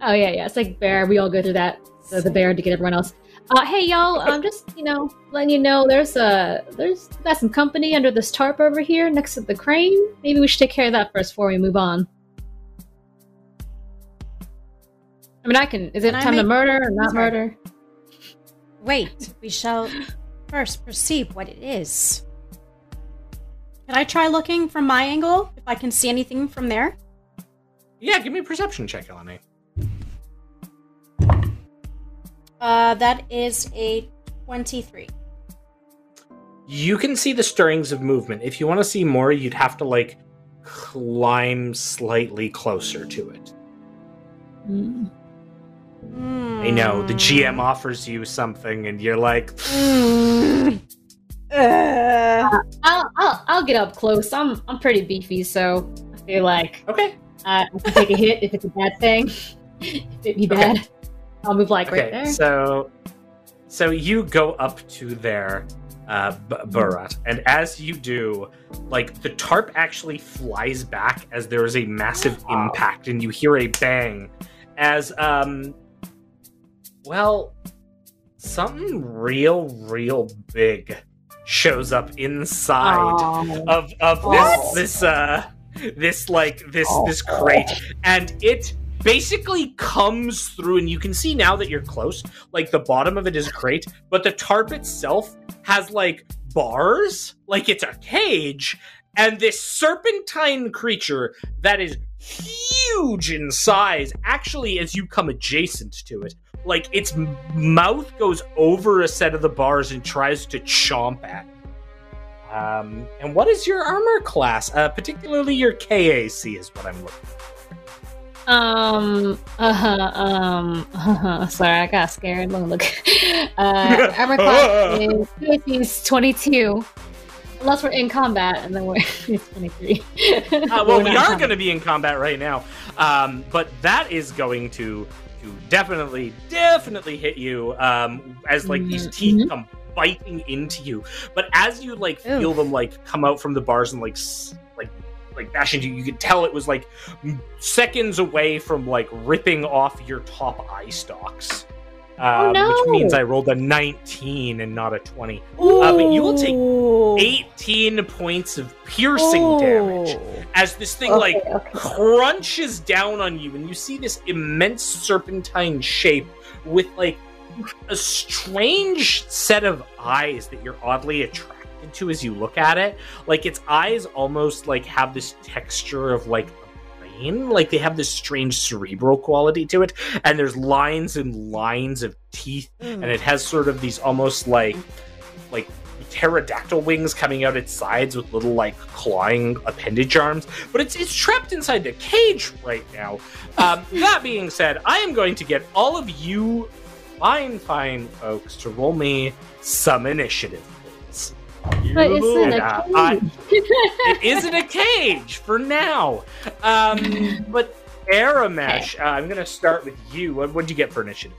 oh yeah, yeah, it's like bear. We all go through that. The, the bear to get everyone else. Uh, hey y'all, I'm just you know letting you know there's uh there's got some company under this tarp over here next to the crane. Maybe we should take care of that first before we move on. I mean, I can. Is it Can I time to murder or not Sorry. murder? Wait, we shall first perceive what it is. Can I try looking from my angle if I can see anything from there? yeah, give me a perception check, Eleni. Uh, that is a 23. You can see the stirrings of movement. If you want to see more, you'd have to like climb slightly closer to it. Hmm. I know the GM offers you something, and you're like, Mm. Uh, I'll, I'll I'll get up close. I'm I'm pretty beefy, so I feel like okay, uh, I can take a hit if it's a bad thing. if it be bad, I'll move like right okay. there. So, so you go up to there, uh, B- Barat, and as you do, like the tarp actually flies back as there is a massive Wow. impact, and you hear a bang as um, well, something real, real big shows up inside Aw. of of this this uh this like this this crate and it basically comes through and you can see now that you're close like the bottom of it is a crate but the tarp itself has like bars like it's a cage and this serpentine creature that is huge in size actually as you come adjacent to it like its mouth goes over a set of the bars and tries to chomp at. Um, and what is your armor class? Uh, particularly your kac is what i'm looking for Um, uh-huh, um, uh-huh. sorry, I got scared. Let me look. Uh, armor class is, PAC 22. Unless we're in combat, and then we're it's 23. Uh, well, we are going to be in combat right now, um, but that is going to to definitely, definitely hit you um, as like these teeth Mhm. come biting into you. But as you like feel them like come out from the bars and like s- like like bash into you, you could tell it was like seconds away from like ripping off your top eye stalks. Um, no. Which means I rolled a 19 and not a 20. Uh, but you will take 18 points of piercing damage as this thing like Okay, okay. crunches down on you and you see this immense serpentine shape with like a strange set of eyes that you're oddly attracted to as you look at it like its eyes almost like have this texture of like a brain like they have this strange cerebral quality to it and there's lines and lines of teeth and it has sort of these almost like like pterodactyl wings coming out its sides with little like clawing appendage arms but it's it's trapped inside the cage right now. Um, that being said i am going to get all of you fine fine folks to roll me some initiative But it's in a cage. I- it is in a cage for now um, but Aramesh, uh, i'm gonna start with you what would you get for initiative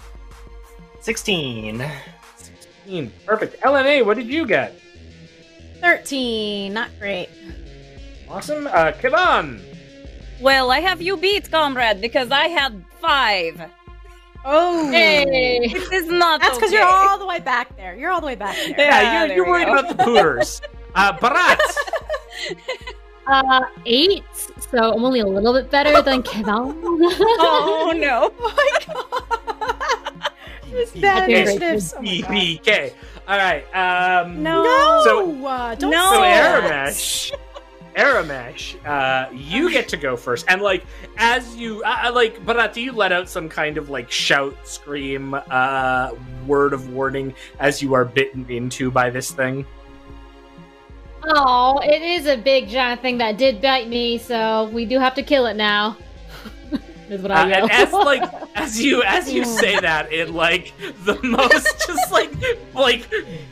16. 16. perfect lna what did you get 13. Not great. awesome uh Kivan. Well, I have you beat, comrade, because I had five. Oh. Hey! This is not. That's because okay. you're all the way back there. You're all the way back there. Yeah, Yeah, you're, there you're worried go. about the pooters. Uh, Barat. Uh, eight. So I'm only a little bit better than Kevin. Oh no! Oh my god. This bad initiatives. BBK. All right. Um, No. No, So- uh, don't No. So. Aramesh, Aramesh, uh, you get to go first, and like as you uh, uh, like, Barat, do you let out some kind of like shout, scream, uh, word of warning as you are bitten into by this thing? Oh, it is a big giant thing that did bite me, so we do have to kill it now. Is what Uh, I yell. and as like as you as you say that in like the most just like like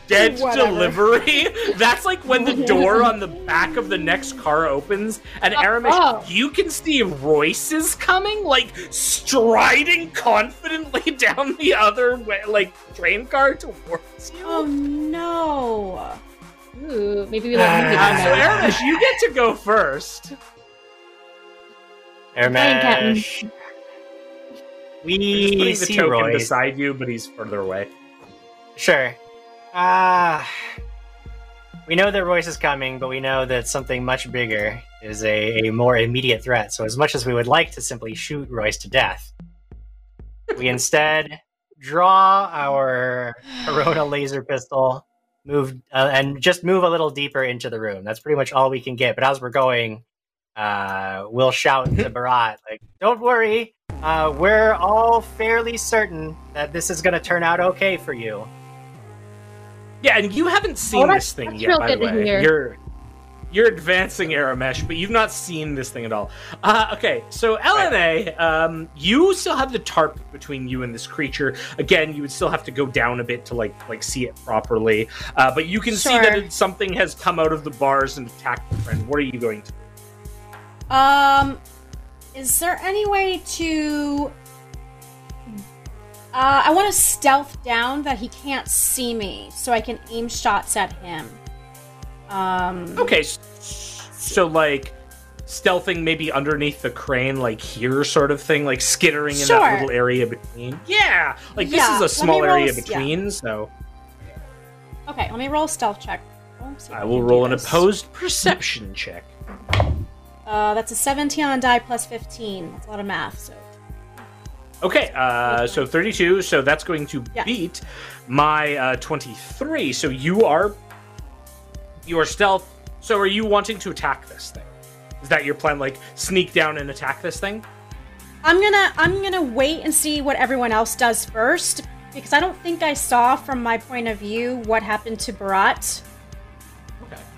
dead Whatever. delivery that's like when the door on the back of the next car opens and Aramesh Oh. you can see Royce is coming like striding confidently down the other way like train car towards you Oh no. Ooh, maybe we let him Uh, get so in there. Aramesh you get to go first Aramesh. He's We putting the see token Roy. beside you but he's further away Sure. Ah. we know that Royce is coming, but we know that something much bigger is a, a more immediate threat. So, as much as we would like to simply shoot Royce to death, we instead draw our Corona laser pistol, move, uh, and just move a little deeper into the room. That's pretty much all we can get. But as we're going, uh, we'll shout to Barat, like, "Don't worry, uh, we're all fairly certain that this is going to turn out okay for you." Yeah, and you haven't seen Oh, this thing yet, by the way. You're you're advancing Aramesh, but you've not seen this thing at all. Uh, okay, so Elena, um, you still have the tarp between you and this creature. Again, you would still have to go down a bit to like like see it properly, uh, but you can see that it, something has come out of the bars and attacked your friend. What are you going to? do? Um, is there any way to? Uh, I want to stealth down that he can't see me, so I can aim shots at him. Um, Okay, so like stealthing maybe underneath the crane, like here, sort of thing, like skittering in that little area between. Yeah, like Yeah, this is a small area yeah. between, so. Okay, let me roll a stealth check. I will roll an opposed perception check. Uh, that's a 17 on die plus 15. That's a lot of math. So Okay, uh, so 32, so that's going to Yeah. beat my uh, 23. So you are you are stealth. So are you wanting to attack this thing? Is that your plan? Like sneak down and attack this thing? I'm gonna I'm gonna wait and see what everyone else does first because I don't think I saw from my point of view what happened to Barat.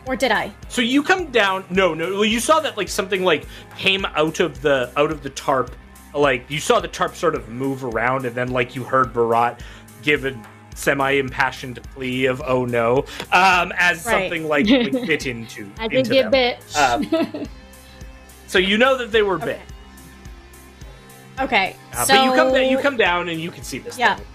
Okay. Or did I? So you come down. No, no. well, You saw that like something like came out of the out of the tarp. Like you saw the tarp sort of move around, and then like you heard Barat give a semi-impassioned plea of "Oh no," um, as Right. something like, like bit into. I did into get them. bit. Um, So you know that they were bit. Okay. Uh, so but you come you come down and you can see this Yeah. thing.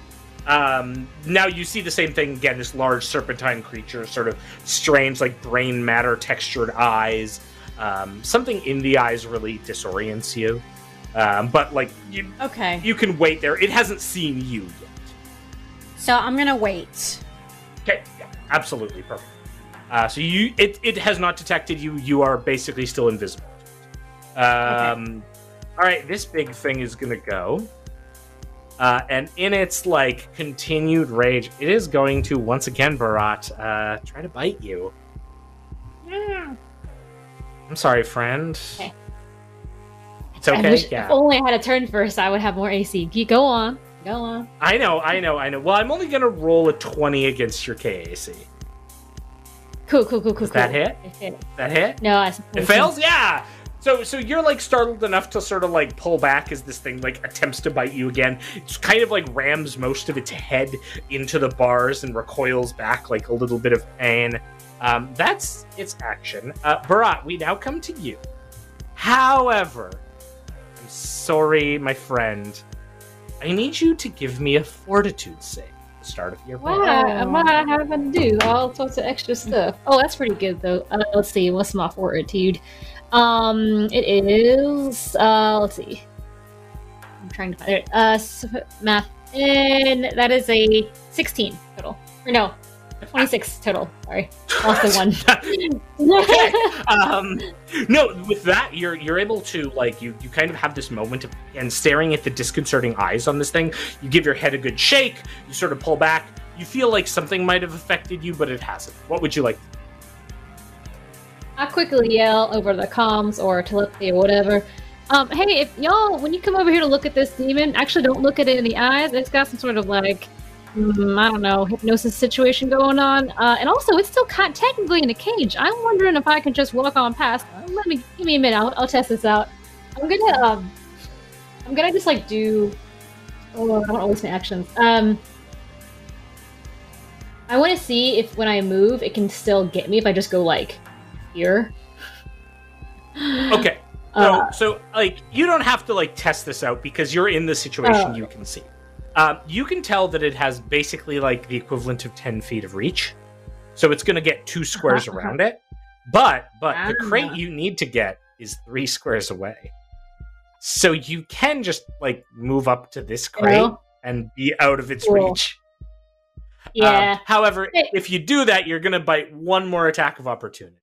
Um, now you see the same thing again. This large serpentine creature, sort of strange, like brain matter textured eyes. Um, something in the eyes really disorients you. Um, but like you, Okay. you can wait there. It hasn't seen you yet. So I'm gonna wait. Okay, yeah, absolutely perfect. Uh, so you, it, it has not detected you. You are basically still invisible. Um, All right, this big thing is gonna go, uh, and in its like continued rage, it is going to once again, Barat, uh, try to bite you. I'm sorry, friend. Okay. It's I okay. wish yeah. if only I had a turn first, I would have more AC. Go on. Go on. I know, I know, I know. Well, I'm only gonna roll a 20 against your KAC. Cool, cool, cool, cool, Does that hit? It hit. That hit? No, I It fails? Yeah. So so you're like startled enough to sort of like pull back as this thing like attempts to bite you again. It's kind of like rams most of its head into the bars and recoils back like a little bit of pain. Um, that's its action. Uh, Barat, we now come to you. However, I'm sorry, my friend. I need you to give me a fortitude save at the start of your What roll. am I having to do? All sorts of extra stuff. Oh, that's pretty good though. Uh, let's see. What's my fortitude? Um, it is. Uh, let's see. I'm trying to find it. Uh, math, and that is a 16 total. Or no, 26 total. Sorry, lost the one. um, no, with that, you're you're able to like you you kind of have this moment of and staring at the disconcerting eyes on this thing. You give your head a good shake. You sort of pull back. You feel like something might have affected you, but it hasn't. What would you like? I quickly yell over the comms or telepathy or whatever. Um, hey, if y'all, when you come over here to look at this demon, actually don't look at it in the eyes. It's got some sort of like, mm, I don't know, hypnosis situation going on. Uh, and also, it's still kind technically in a cage. I'm wondering if I can just walk on past. Uh, let me give me a minute. I'll, I'll test this out. I'm gonna, um, I'm gonna just like do. Oh, I don't to my actions. Um, I want to see if when I move, it can still get me if I just go like here. Okay. So, Uh, so like you don't have to like test this out because you're in the situation Oh. you can see. Um, you can tell that it has basically like the equivalent of ten feet of reach, so it's going to get two squares Uh-huh, around it. But but the Ah. crate you need to get is three squares away, so you can just like move up to this crate and be out of its Cool. reach. Um, yeah. however, Hey. if you do that, you're going to bite one more attack of opportunity.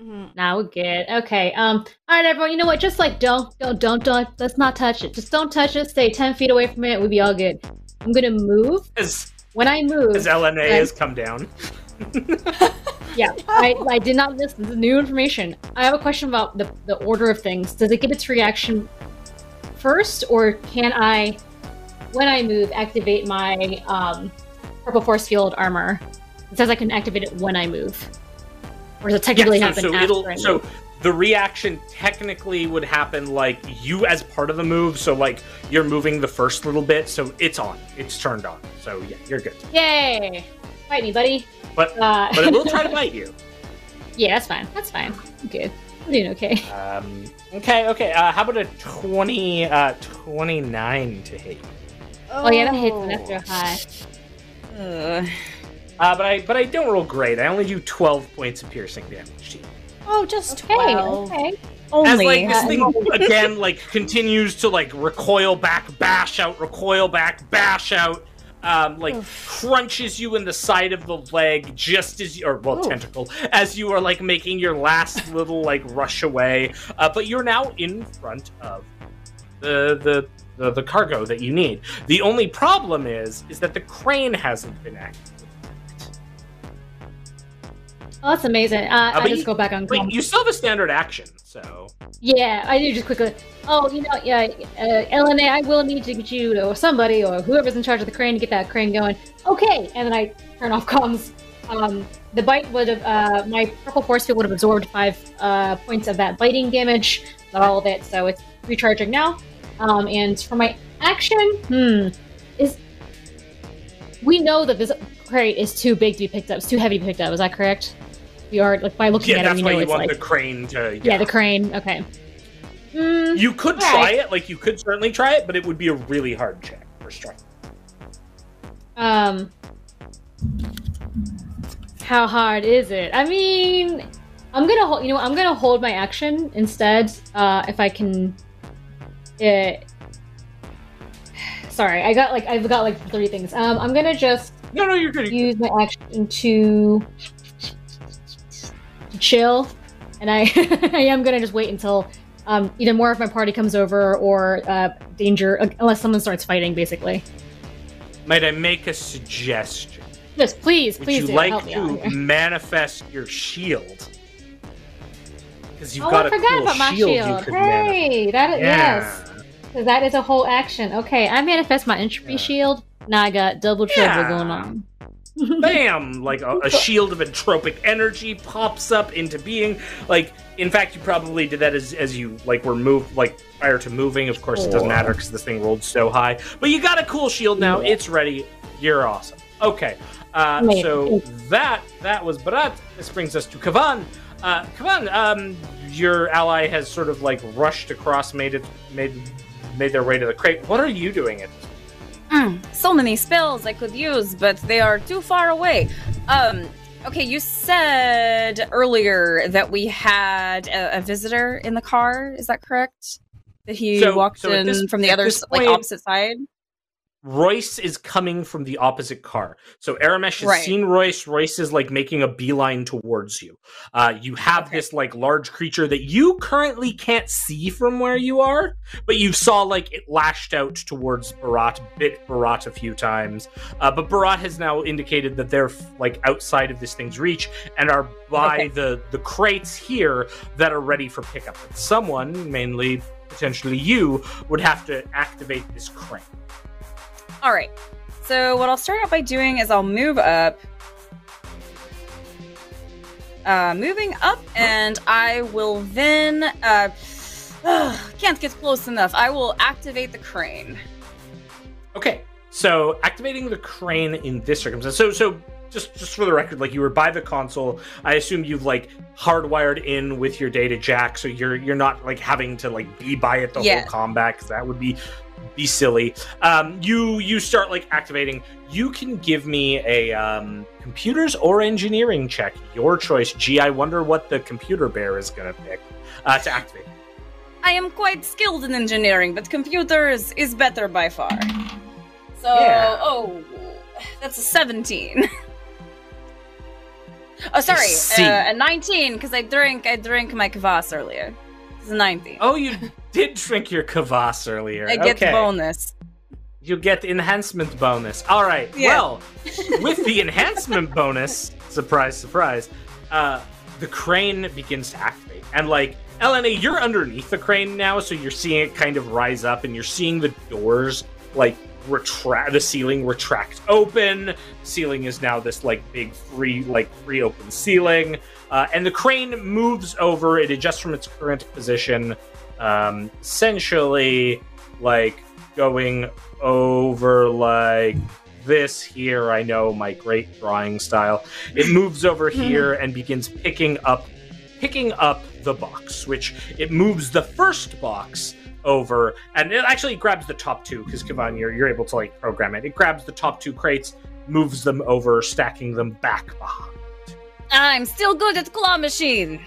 Mhm. Now we're good. Okay. Um. All right, everyone. You know what? Just like don't, don't, don't, don't. Let's not touch it. Just don't touch it. Stay ten feet away from it. We'll be all good. I'm gonna move. As When I move, as Elena Okay. has come down. yeah, I, I did not miss the new information. I have a question about the the order of things. Does it get its reaction first, or can I, when I move, activate my um, purple force field armor? It says I can activate it when I move. Or does it technically Yeah, happen so, so after it'll so the reaction technically would happen like you as part of the move. So like you're moving the first little bit, so it's on, it's turned on. So yeah, you're good. Yay! Fight me, buddy. But Uh, but it will try to bite you. yeah, that's fine. That's fine. I'm good. I'm doing okay. Um, okay, okay. Uh, how about a 20, uh, 29 to hit? you? Oh, yeah, that hits an extra high. Ugh. Uh, but I but I don't roll great. I only do 12 points of piercing damage to you. Oh, just Okay, 12. okay. As like this thing again like continues to like recoil back, bash out, recoil back, bash out. um, like crunches you in the side of the leg just as you, or well, Ooh. tentacle, as you are like making your last little like rush away. Uh, but you're now in front of the the. The, the cargo that you need. The only problem is, is that the crane hasn't been activated. Oh, that's amazing. Uh, but I just you- go back on. Wait, you still have a standard action, so Yeah, I do just quickly. Oh, you know, yeah, uh, Elena, I will need to get you or somebody or whoever's in charge of the crane to get that crane going. Okay, and then I turn off comms. Um, the bite would have, uh, my purple force field would have absorbed five uh, points of that biting damage, not all of it, so it's recharging now. Um, and for my action, hmm, is we know that this crate is too big to be picked up. It's too heavy to be picked up. Is that correct? We are like by looking yeah, at it, Yeah, that's why know you want like the crane to. yeah, the crane. Okay. Mm, You could try right. it, like you could certainly try it, but it would be a really hard check for strength. Um, how hard is it? I mean, I'm gonna hold. You know, I'm gonna hold my action instead. Uh, if I can. It. sorry, I got like I've got like three things. Um, I'm gonna just No, no, you're good. use my action to chill, and I I am gonna just wait until um, either more of my party comes over or uh, danger, unless someone starts fighting, basically. Might I make a suggestion? Yes, please, Would please you do. like Help to manifest your shield? Because you've oh, got I a forgot cool about my shield, shield. manifest. Hey, that is, Yeah. yes, that is a whole action. Okay, I manifest my entropy Yeah. shield. Now I got double trouble Yeah. going on. Bam! Like a, a shield of entropic energy pops up into being. Like, in fact, you probably did that as, as you like were moved, like prior to moving. Of course, it doesn't matter because this thing rolled so high. But you got a cool shield now. Yeah. It's ready. You're awesome. Okay, uh, so that that was Barat. This brings us to Kavan. Uh, Kavan, um, your ally has sort of like rushed across, made it, made made their way to the crate. What are you doing at this Mm, so many spells I could use, but they are too far away. Um, okay, you said earlier that we had a, a visitor in the car. Is that correct? That he So- walked so in this- from the other, s- like opposite side. Royce is coming from the opposite car. So Aramesh has Right. seen Royce. Royce is like making a beeline towards you. Uh, you have Okay. this like large creature that you currently can't see from where you are, but you saw like it lashed out towards Barat, bit Barat a few times. Uh, but Barat has now indicated that they're like outside of this thing's reach and are by Okay. the the crates here that are ready for pickup. And someone, mainly potentially you, would have to activate this crane. All right. So what I'll start out by doing is I'll move up. Uh, moving up, and I will then. Uh, can't get close enough. I will activate the crane. Okay, so activating the crane in this circumstance. So, so just just for the record, like you were by the console. I assume you've like hardwired in with your data jack, so you're you're not like having to like be by it the Yeah. whole combat because that would be be silly. Um, you you start like activating. You can give me a um, computers or engineering check, your choice. Gee, I wonder what the computer bear is gonna pick uh, to activate. I am quite skilled in engineering, but computers is better by far. So, Yeah. oh, that's a 17. oh, sorry, see. uh, a 19 because I drank I drank my kvass earlier. It's a 19. Oh, you did drink your kvass earlier. I get okay. bonus. You get enhancement bonus. All right. Yeah. Well, with the enhancement bonus, surprise, surprise, uh, the crane begins to activate, and like Elena, you're underneath the crane now, so you're seeing it kind of rise up, and you're seeing the doors like retract, the ceiling retract open. The ceiling is now this like big free, like free open ceiling, uh, and the crane moves over. It adjusts from its current position, um, essentially like going over like this here. I know my great drawing style. It moves over here and begins picking up picking up the box, which it moves the first box over and it actually grabs the top two because Kavan, you're, you're able to like program it. It grabs the top two crates, moves them over, stacking them back behind. I'm still good at claw machine.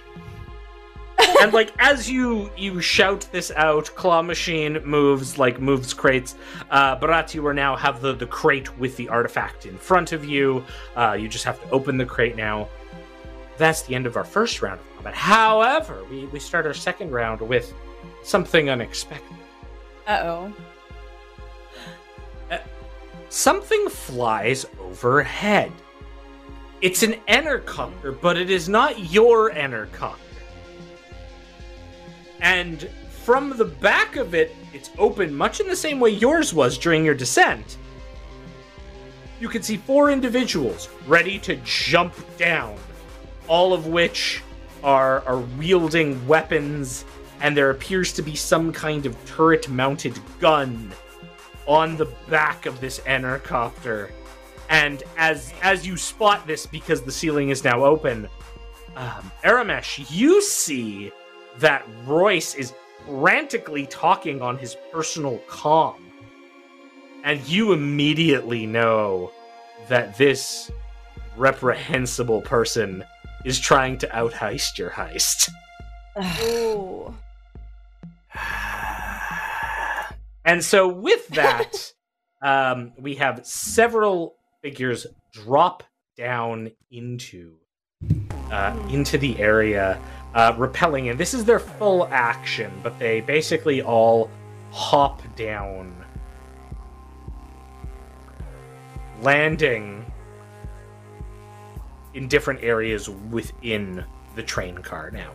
And like as you you shout this out, claw machine moves like moves crates. Uh, Barat, you are now have the the crate with the artifact in front of you. Uh, you just have to open the crate now. That's the end of our first round of combat. However, we we start our second round with something unexpected. Uh oh. Something flies overhead. It's an intercopter, but it is not your intercopter. And from the back of it, it's open much in the same way yours was during your descent. You can see four individuals ready to jump down, all of which are, are wielding weapons, and there appears to be some kind of turret mounted gun on the back of this intercopter. And as as you spot this, because the ceiling is now open, um, Aramesh, you see that Royce is frantically talking on his personal comm. And you immediately know that this reprehensible person is trying to out heist your heist. Ooh. And so, with that, um, we have several figures drop down into uh, into the area, uh, repelling. And this is their full action, but they basically all hop down, landing in different areas within the train car. Now,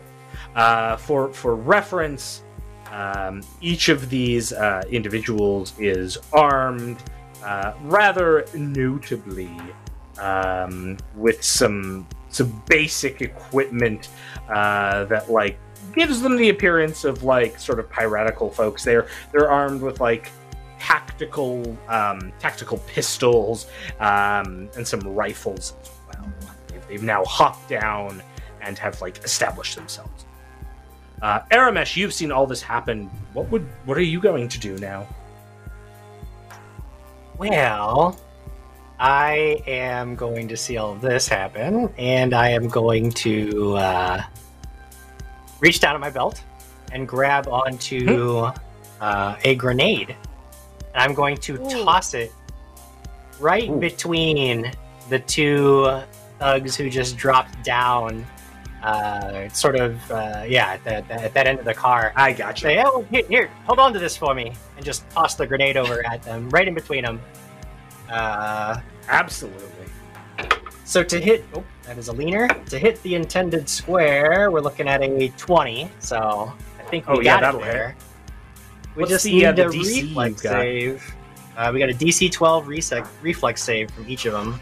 uh, for for reference, um, each of these uh, individuals is armed uh, rather notably um, with some some basic equipment uh, that like gives them the appearance of like sort of piratical folks. They're they're armed with like tactical um, tactical pistols um, and some rifles as well. They've, now hopped down and have like established themselves. Uh, Aramesh, you've seen all this happen. What would what are you going to do now? Well, I am going to see all of this happen, and I am going to uh, reach down at my belt and grab onto uh, a grenade. And I'm going to toss it right Ooh. between the two thugs who just dropped down. Uh, sort of, uh, yeah, at that, at that end of the car. I got you. Say, oh, here, here, hold on to this for me, and just toss the grenade over at them, right in between them. Uh, Absolutely. so to hit, oh, that is a leaner. To hit the intended square, we're looking at a twenty. So I think we Oh, yeah, got that'll it there. We What's just the, need uh, the a DC reflex got? save. Uh, we got a DC 12 resec- reflex save from each of them.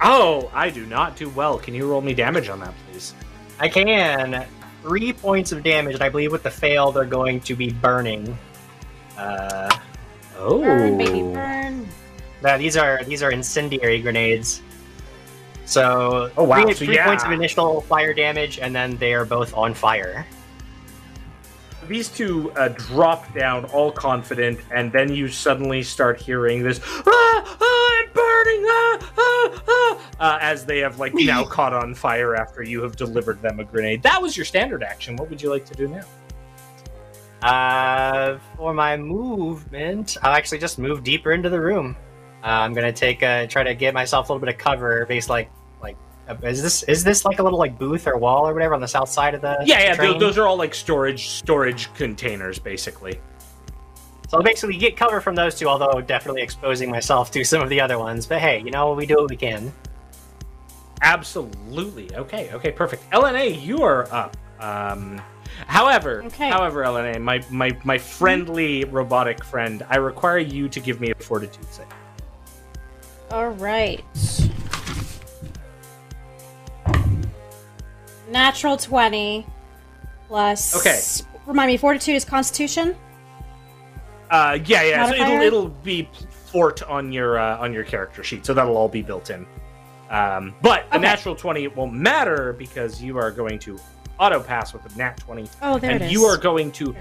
Oh, I do not do well. Can you roll me damage on that, please? I can three points of damage, and I believe with the fail, they're going to be burning. Uh, Oh, Burn, baby, burn. Now these are these are incendiary grenades. So Oh, wow, three, so three yeah. points of initial fire damage, and then they are both on fire. These two uh, drop down, all confident, and then you suddenly start hearing this "Ah, ah, I'm burning!" Ah, ah, ah, uh, as they have like now caught on fire after you have delivered them a grenade. That was your standard action. What would you like to do now? Uh, for my movement, I'll actually just move deeper into the room. Uh, I'm gonna take a try to get myself a little bit of cover, based like like uh, is this is this like a little like booth or wall or whatever on the south side of the Yeah, yeah. train? th- those are all like storage storage containers, basically. So I'll basically get cover from those two, although definitely exposing myself to some of the other ones. But hey, you know we do what we can. Absolutely. Okay. Okay. Perfect. Elena, you are up. Um, however, Okay. however, Elena, my my my friendly robotic friend, I require you to give me a fortitude save. All right. Natural 20 plus. Okay. Remind me, fortitude is constitution? Uh, yeah, yeah. So it'll it'll be fort on your uh, on your character sheet, so that'll all be built in. Um, but a natural twenty it won't matter because you are going to auto pass with a nat twenty, Oh, there and it is. you are going to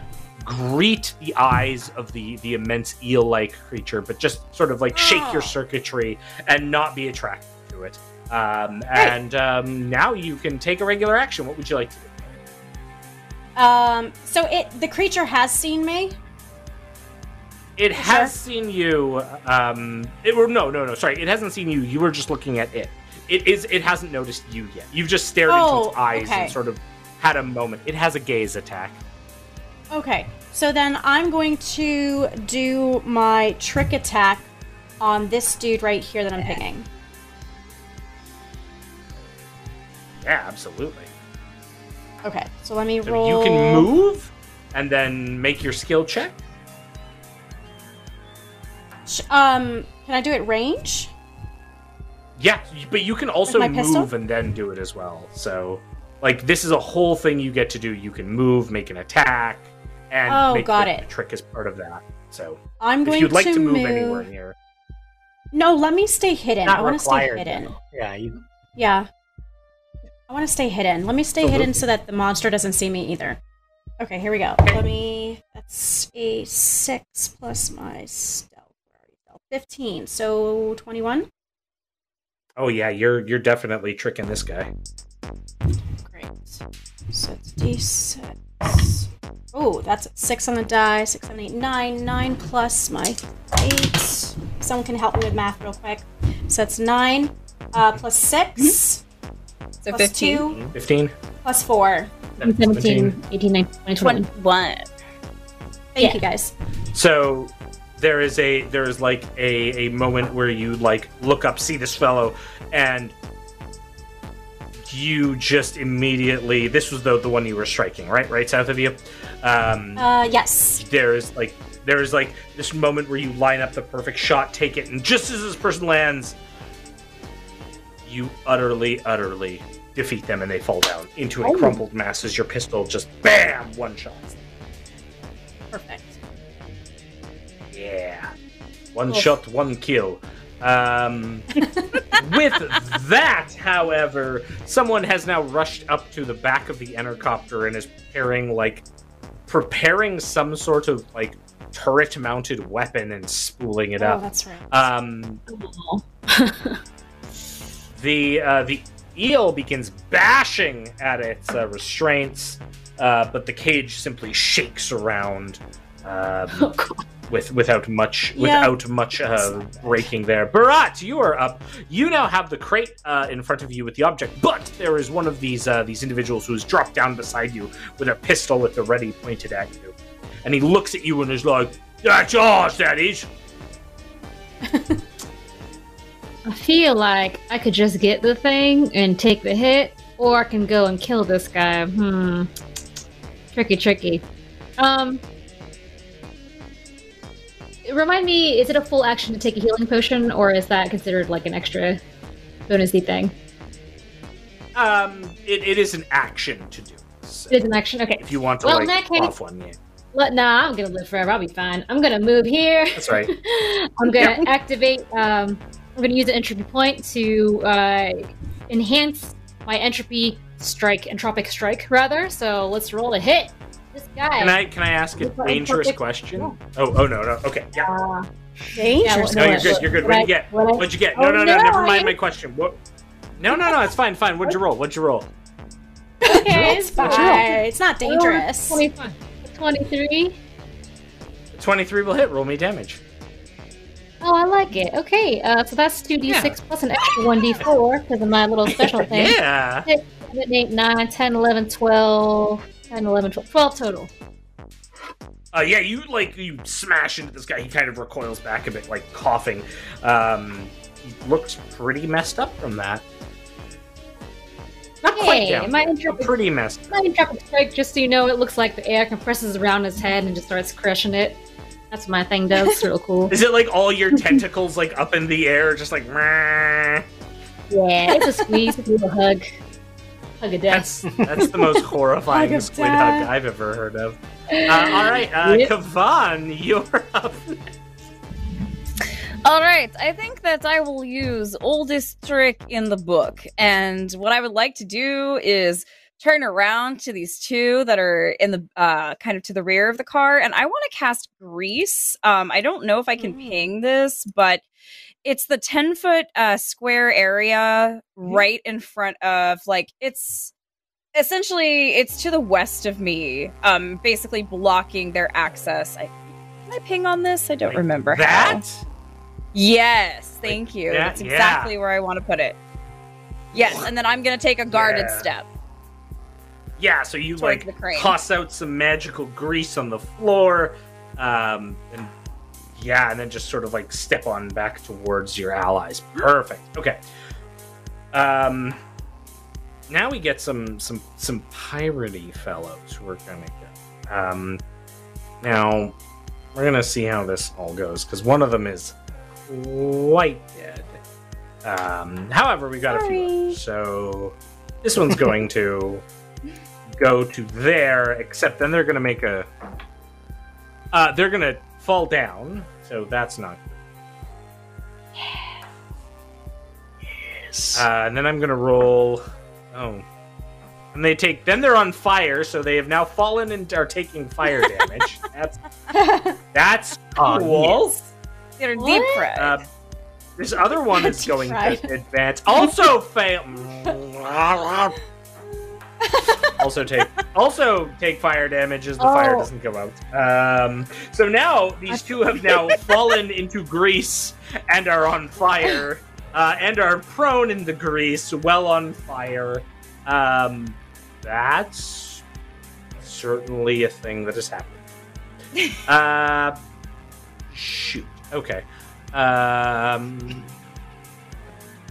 greet the eyes of the the immense eel-like creature, but just sort of like shake your Oh. circuitry and not be attracted to it. Um, and um, now you can take a regular action. What would you like to do? Um, so it the creature has seen me. It has seen you. Um, it, or no, no, no. Sorry, it hasn't seen you. You were just looking at it. It is. It hasn't noticed you yet. You've just stared into Oh, its eyes okay. and sort of had a moment. It has a gaze attack. Okay, so then I'm going to do my trick attack on this dude right here that I'm picking. Yeah, absolutely. Okay, so let me So roll. you can move and then make your skill check. Um, can I do it range? Yeah, but you can also my pistol? move and then do it as well. So, like, this is a whole thing you get to do. You can move, make an attack, and Oh, make got the, it. the trick as part of that. So, I'm if going you'd like to to move, move anywhere near, No, let me stay hidden. Not I want to stay hidden. though. Yeah, you. Yeah. I want to stay hidden. Let me stay hidden so that the monster doesn't see me either. Okay, here we go. Let me. That's a six plus my stealth. Where are you, stealth? Fifteen. So twenty-one. oh yeah, you're you're definitely tricking this guy. Great. So it's d6. Oh, that's six on the die. Six, seven, eight, nine. Nine plus my eight. Someone can help me with math real quick. So that's nine. Uh, plus 6 So plus 15. two, Fifteen. plus four. 17, 18, 19, 20, 21. 21. Thank Yeah. you guys. So there is a there is like a a moment where you like look up, see this fellow, and you just immediately this was the the one you were striking, right? Right south of you. Um, Uh, yes. there's like there's like this moment where you line up the perfect shot, take it, and just as this person lands, you utterly, utterly defeat them, and they fall down into a Oh. crumpled mass as your pistol just bam one shot. Perfect. Yeah, one Oof. shot, one kill. Um, with that, however, someone has now rushed up to the back of the intercopter and is preparing like preparing some sort of like turret-mounted weapon and spooling it up. oh, up. that's right. Um, the uh, the eel begins bashing at its uh, restraints, uh, but the cage simply shakes around. Um, Oh, with without much Yeah. without much uh, breaking there. Barat, you are up. You now have the crate uh, in front of you with the object, but there is one of these uh, these individuals who's dropped down beside you with a pistol at the ready pointed at you, and he looks at you and is like, "That's yours, that is." I feel like I could just get the thing and take the hit, or I can go and kill this guy. Hmm. Tricky, tricky. Um. Remind me, is it a full action to take a healing potion, or is that considered like an extra bonusy thing? Um, it, it is an action to do. So It is an action. Okay. if you want to Well, like case- off one, yeah, Let, nah, I'm gonna live forever. I'll be fine. I'm gonna move here. that's right. I'm gonna activate. Um, I'm gonna use an entropy point to uh, enhance my entropy strike, entropic strike rather. So let's roll a hit. This guy. Can I can I ask a dangerous question? Oh oh no no okay yeah. Uh, Dangerous. No, you're good. You're good. what What'd you get? what I- What'd you get? No, Oh, no, no. no, Never mind my question. What? No, no, no. It's fine. Fine. What'd you roll? What'd you roll? Okay, it's What'd fine. It's not dangerous. 25. 23. Twenty-three will hit. Roll me damage. Oh, I like it. Okay, uh, so that's 2d6 plus an extra 1d4 because of my little special thing. Yeah. 6, 7, 8, 9, 10, 11, 12, 10, 11, 12, 12 total. Uh, yeah. You like you smash into this guy. He kind of recoils back a bit, like coughing. Um, he looks pretty messed up from that. Not quite Hey, down, my but intrepid- pretty messed. My entropic strike, just so you know, it looks like the air compresses around his head and just starts crushing it. That's what my thing does. It's real cool. Is it like all your tentacles like up in the air, just like? meh? Yeah, it's a squeeze, it's a hug. Hug of death. That's that's the most horrifying Hug squid hug I've ever heard of. Uh, all right, uh, Yep. Kavan, you're up. All right, I think that I will use oldest trick in the book, and what I would like to do is turn around to these two that are in the uh, kind of to the rear of the car, and I want to cast grease. Um, I don't know if I can Mm. ping this, but it's the ten foot uh, square area right in front of like it's essentially, it's to the west of me, um, basically blocking their access. I, can I ping on this? I don't Like remember how. that. Yes, thank you. that? That's Yeah. exactly where I want to put it. Yes, and then I'm gonna take a guarded Yeah. step. Yeah, so you like toss out some magical grease on the floor, um, and yeah, and then just sort of like step on back towards your allies. Perfect. Okay. Um, now we get some some some piratey fellows who are gonna go. Um, now we're gonna see how this all goes because one of them is quite dead. Um, however, we got a few. Others. So this one's going to go to there, except then they're going to make a. Uh, they're going to fall down, so that's not good. Yes. Uh, and then I'm going to roll. Oh. And they take. Then they're on fire, so they have now fallen and are taking fire damage. that's that's Oh, cool. They're What? deep fried. Uh, this other one is going to advance. Also fail. also take also take fire damage as the fire Oh. doesn't go out. Um, so now these two have now fallen into grease and are on fire, uh, and are prone in the grease, well on fire. Um, that's certainly a thing that has happened. uh, shoot. Okay. Um,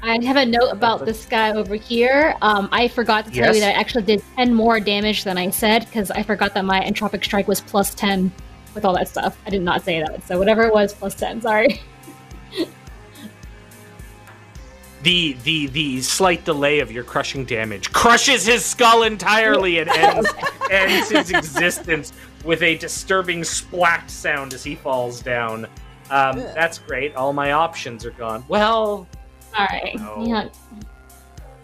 I have a note about this guy over here. Um, I forgot to tell Yes? you that I actually did 10 more damage than I said because I forgot that my entropic strike was plus 10 with all that stuff. I did not say that. So whatever it was, plus 10. Sorry. the the the slight delay of your crushing damage crushes his skull entirely and ends ends his existence with a disturbing splat sound as he falls down. Um, that's great. All my options are gone. Well, All right. No. Yeah.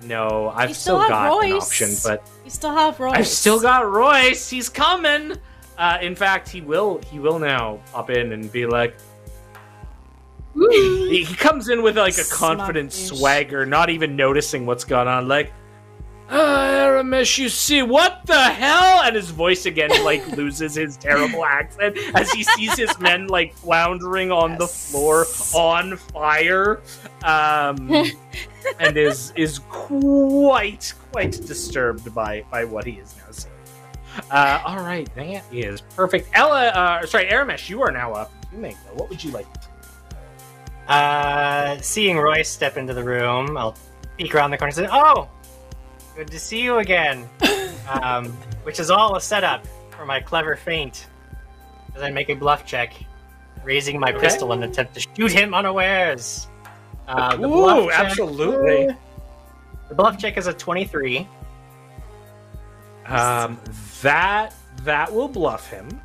no, I've You still, still got an Royce. option, but You still have Royce. I've still got Royce. He's coming. Uh, in fact, he will. He will now pop in and be like. He, he comes in with like a confident swagger, not even noticing what's going on. Like, ah, Aramesh, you see what the hell? And his voice again like loses his terrible accent as he sees his men like floundering on the floor on fire, um, and is is quite quite disturbed by by what he is now seeing. Uh, all right, that is perfect. Ella, uh, sorry, Aramis, you are now up. You may go. What would you like? Uh, seeing Royce step into the room, I'll peek around the corner and say, "Oh, good to see you again." um, which is all a setup for my clever feint. As I make a bluff check, raising my Okay. pistol in an attempt to shoot him unawares. Uh, the Ooh, bluff check- absolutely. The bluff check is a twenty-three. Um, that that will bluff him.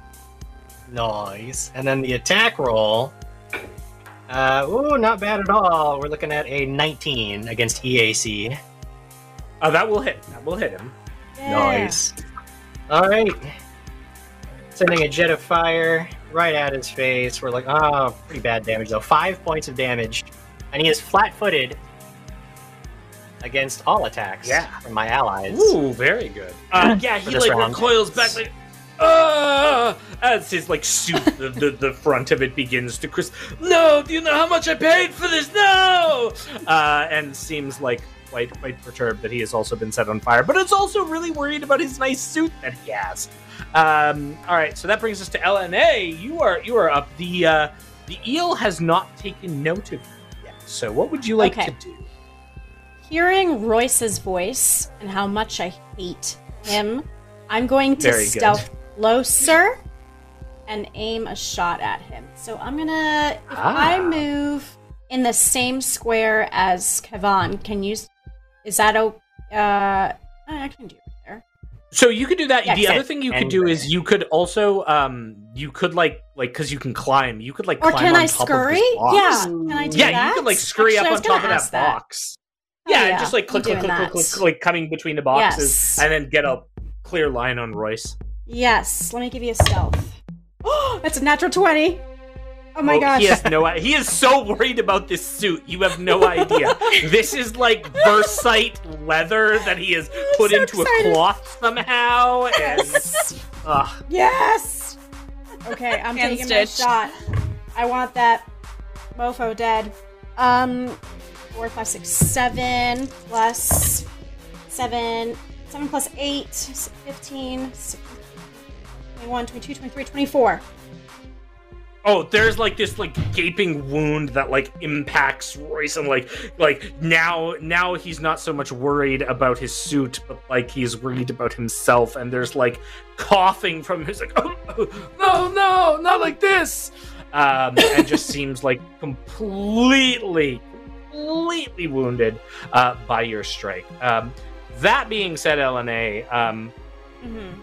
Nice. And then the attack roll. Uh, ooh, not bad at all. We're looking at a 19 against EAC. Uh, that will hit. That will hit him. Yeah. Nice. All right. Sending a jet of fire right at his face. We're like, oh, pretty bad damage though. Five points of damage, and he is flat-footed against all attacks Yeah. from my allies. Ooh, very good. Uh, yeah, he like round. recoils back like. Ah! As his like suit, the, the the front of it begins to crisp. No, do you know how much I paid for this? No, uh, and seems like quite quite perturbed that he has also been set on fire, but it's also really worried about his nice suit that he has. Um, all right, so that brings us to Elena. You are you are up. The uh, the eel has not taken note of you yet. So what would you like Okay. to do? Hearing Royce's voice and how much I hate him, I'm going to Very good. stealth closer and aim a shot at him. So I'm gonna, if I Ah. move in the same square as Kavan, can you? Is that o? Uh, I can do it there. So you could do that. Yeah, the other thing you could do is you could also um you could like like because you can climb. You could like Or climb can on I top scurry? of this box. Yeah, can I do yeah, that? you could like scurry Actually, up on top of that that. box. Oh, yeah, yeah, just like click I'm click click click click that. click coming between the boxes Yes. and then get a clear line on Royce. Yes, let me give you a stealth. Oh, that's a natural 20. Oh my gosh. He has no he is so worried about this suit. You have no idea. this is like Versite leather that he has put so into excited. a cloth somehow, and Yes. ugh. Yes. Okay, I'm Hand taking my shot. I want that mofo dead. Um, four, five, six, seven plus seven. Seven plus eight. 15. 21, 22, 23, 24. Oh, there's like this like gaping wound that like impacts Royce, and like like now now he's not so much worried about his suit, but like he's worried about himself, and there's like coughing from his like oh, oh, No, no, not like this. um, and just seems like completely, completely wounded uh, by your strike. Um, that being said, Elena, um, Mhm.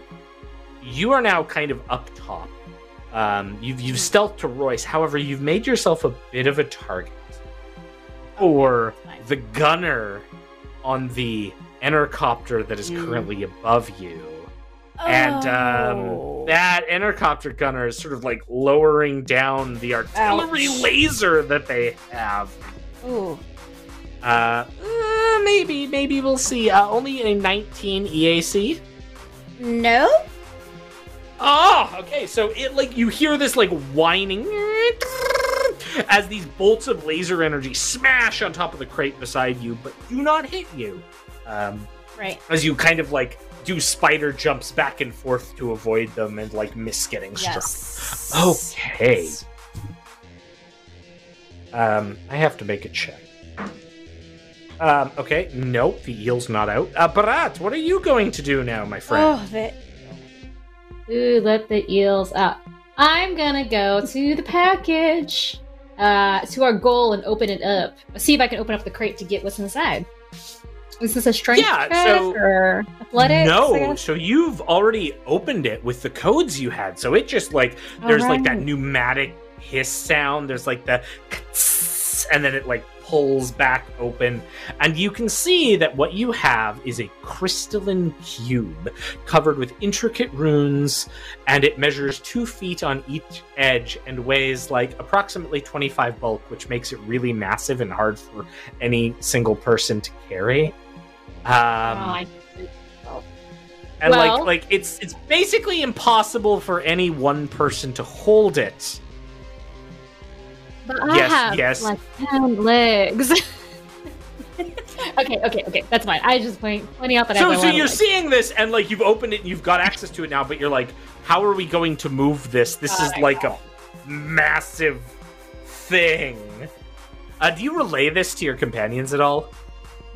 you are now kind of up top. Um, you've you've stealthed to Royce. However, you've made yourself a bit of a target for Nice. the gunner on the intercopter that is Mm. currently above you. And um, Oh. that intercopter gunner is sort of like lowering down the artillery Ouch. laser that they have. Ooh. Uh, uh, maybe, maybe we'll see. Uh, only a 19 EAC. No. Oh, okay. So it like you hear this like whining as these bolts of laser energy smash on top of the crate beside you, but do not hit you. Um, Right. as you kind of like do spider jumps back and forth to avoid them and like miss getting struck. Yes. Okay. Um, I have to make a check. Um, okay, nope, the eel's not out. Uh, Barat, what are you going to do now, my friend? Oh, the, Ooh, let the eels out. I'm gonna go to the package, uh, to our goal and open it up. See if I can open up the crate to get what's inside. Is this a strength Yeah, check so- or athletics? No, so you've already opened it with the codes you had. So it just like there's like that pneumatic hiss sound. There's like the and then it like pulls back open, and you can see that what you have is a crystalline cube covered with intricate runes, and it measures two feet on each edge and weighs like approximately 25 bulk, which makes it really massive and hard for any single person to carry. Um, Oh, and Well- like like it's it's basically impossible for any one person to hold it. But I Yes, have yes. like ten legs. okay, okay, okay. That's fine. I just point, pointing out that I So have so you're legs. seeing this and like you've opened it and you've got access to it now, but you're like, how are we going to move this? This is I like a massive thing. Uh, do you relay this to your companions at all?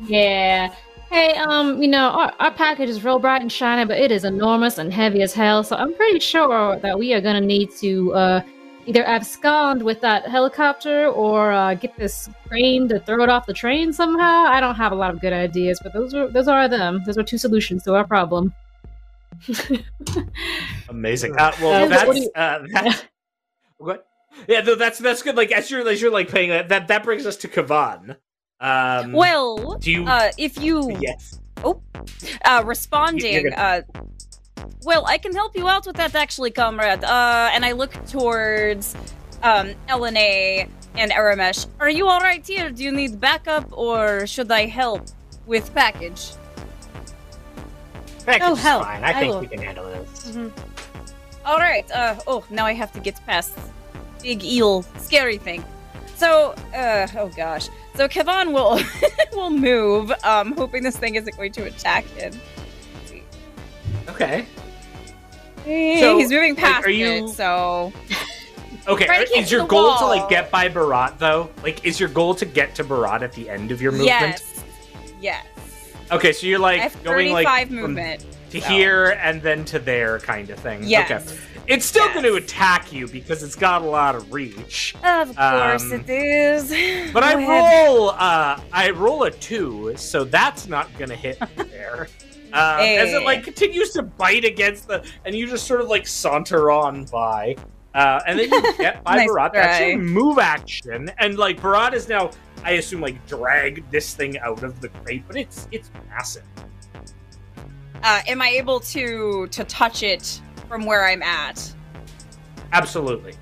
Yeah. Hey, um, you know, our, our package is real bright and shiny, but it is enormous and heavy as hell. So I'm pretty sure that we are gonna need to uh, either abscond with that helicopter or uh, get this crane to throw it off the train somehow. I don't have a lot of good ideas, but those are those are them. Those are two solutions to our problem. Amazing. Uh, well, Uh, that's what you- uh, that, what? Yeah, no, that's that's good. Like as you're as you're like playing that, that that brings us to Kavan. Um, Well, do you? uh, if you yes. Oh, uh, responding, You're uh, well, I can help you out with that, actually, comrade. Uh, and I look towards um, Elena and Aramesh. Are you all right here? Do you need backup, or should I help with package? Package Oh, is hell, fine. I I think will- we can handle this. All right. Uh, oh, now I have to get past big eel, scary thing. So, uh, oh gosh. So Kavan will will move, um, hoping this thing isn't going to attack him. Okay. So, He's moving like, past are you- it, so Okay, Right are- against is your the goal to wall. like get by Barat though? Like, is your goal to get to Barat at the end of your movement? yes, yes. Okay, so you're like I have going like 35 from movement. to so. here and then to there kind of thing. Yes. Okay. It's still Yes. going to attack you because it's got a lot of reach. Of course Um, it is. But Go I ahead. roll uh I roll a 2, so that's not going to hit you there. Um, As it like continues to bite against the and you just sort of like saunter on by. Uh, and then you get by Nice Barat. That's your move action. And like Barat is now, I assume, like drag this thing out of the crate, but it's it's massive. Uh, am I able to to touch it from where I'm at? Absolutely.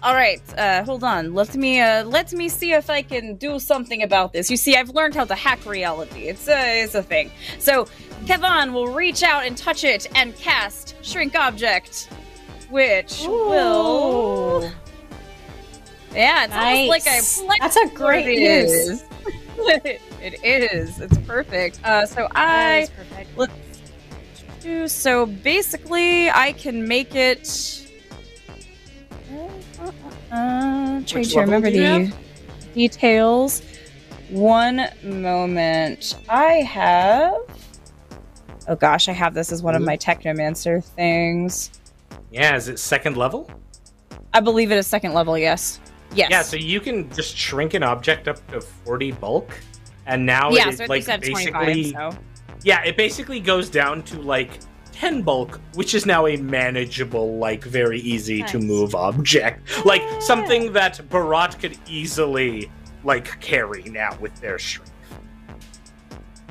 All right, uh, hold on. Let me uh, let me see if I can do something about this. You see, I've learned how to hack reality. It's a it's a thing. So, Kevon will reach out and touch it and cast Shrink Object, which will. Yeah, it's almost like I. Nice. flex That's a great it use. is. it is. It's perfect. Uh, so I perfect. let's do so. Basically, I can make it. Uh, trying Which to remember the have? details. One moment. I have. Oh gosh, I have this as one of my Technomancer things. Yeah, is it second level? I believe it is second level. Yes. Yes. Yeah, so you can just shrink an object up to 40 bulk, and now yeah, it is so like basically So. yeah, it basically goes down to like 10 bulk, which is now a manageable, like very easy to move object, like something that Barat could easily like carry now with their strength.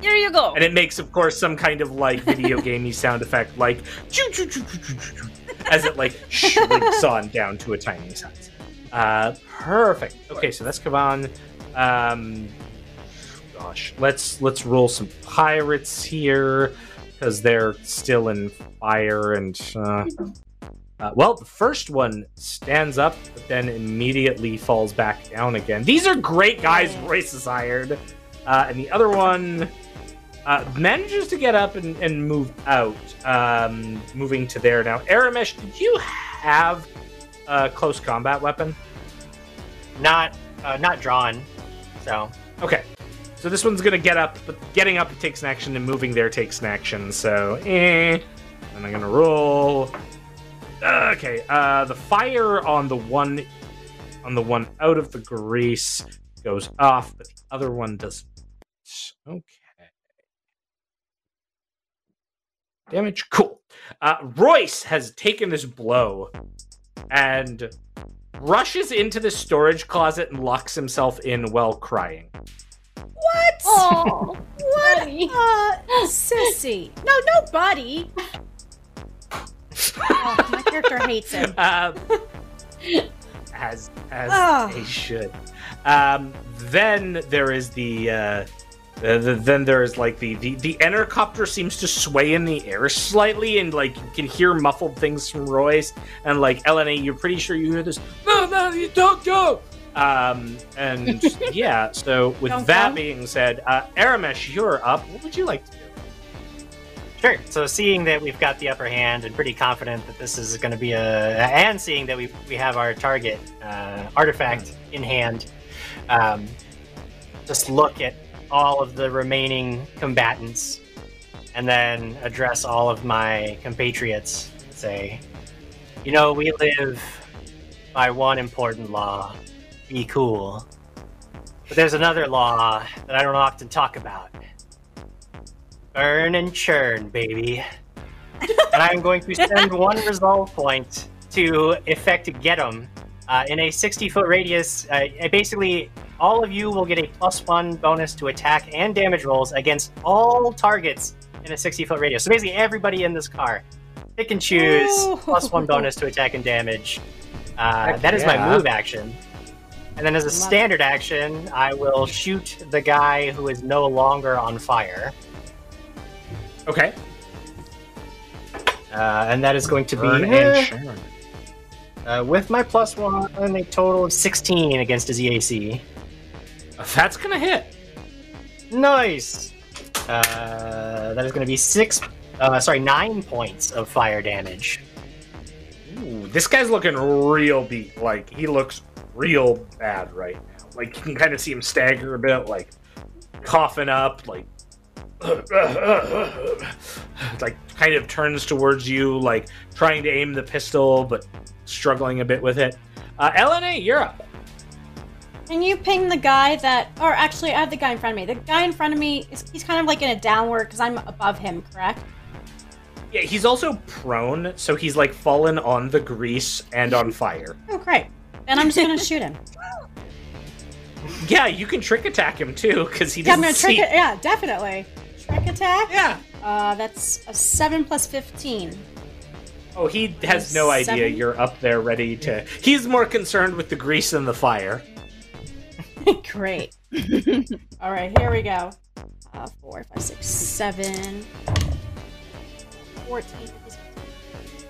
There you go. And it makes, of course, some kind of like video gamey sound effect, like choo choo choo choo choo choo, choo, as it like shrinks on down to a tiny size. Uh, perfect. Okay, so that's Kavan. Um, gosh, let's let's roll some pirates here because they're still in fire and. Uh, uh, well, the first one stands up, but then immediately falls back down again. These are great guys Royce has hired. Uh, and the other one uh, manages to get up and, and move out, um, moving to there now. Aramesh, did you have a close combat weapon? Not uh, not drawn. So Okay. So this one's gonna get up, but getting up takes an action, and moving there takes an action. So, eh. And I'm gonna roll. Okay. Uh, the fire on the one, on the one out of the grease goes off, but the other one does. Okay. Damage. Cool. Uh, Royce has taken this blow and rushes into the storage closet and locks himself in while crying. What? Oh, what? buddy. Uh, sissy. No, no, buddy. oh, my character hates him. Um, as as Ugh. they should. Um, then there is the, uh, the, the then there is like the, the the intercopter seems to sway in the air slightly, and like you can hear muffled things from Royce and like Elena. You're pretty sure you hear this. No, no, you don't go. Um, and yeah. So with Don't that go. being said, uh, Aramesh, you're up. What would you like to do? Sure. So seeing that we've got the upper hand and pretty confident that this is going to be a, and seeing that we we have our target uh, artifact in hand, um, just look at all of the remaining combatants, and then address all of my compatriots. and Say, you know, we live by one important law: be cool. But there's another law that I don't often talk about. Burn and churn, baby. and I'm going to spend one resolve point to effect get 'em uh, in a 60 foot radius. Uh, basically, all of you will get a plus one bonus to attack and damage rolls against all targets in a 60 foot radius. So basically, everybody in this car. Pick and choose plus one bonus to attack and damage. Uh, that is yeah. my move action. And then as a standard action, I will shoot the guy who is no longer on fire. Okay. Uh, and that is going to Burn be and uh, with my plus one, and a total of 16 against his EAC. That's gonna hit. Nice. Uh, that is going to be six. Uh, sorry, nine points of fire damage. Ooh, this guy's looking real beat. Like he looks real bad right now. Like you can kind of see him stagger a bit, like coughing up, like like kind of turns towards you, like trying to aim the pistol, but struggling a bit with it. Uh, Elena, you're up. Can you ping the guy that, or actually, I have the guy in front of me. The guy in front of me is he's kind of like in a downward because I'm above him, correct? Yeah, he's also prone, so he's like fallen on the grease and on fire. Oh, great. Then I'm just gonna shoot him. Yeah, you can trick attack him too, because he Yeah, I'm doesn't gonna trick see. it. Yeah, definitely. Trick attack. Yeah. Uh, that's a seven plus fifteen. Oh, he has no idea Seven? you're up there ready to. He's more concerned with the grease than the fire. Great. All right, here we go. Uh, four, five, six, seven, 14,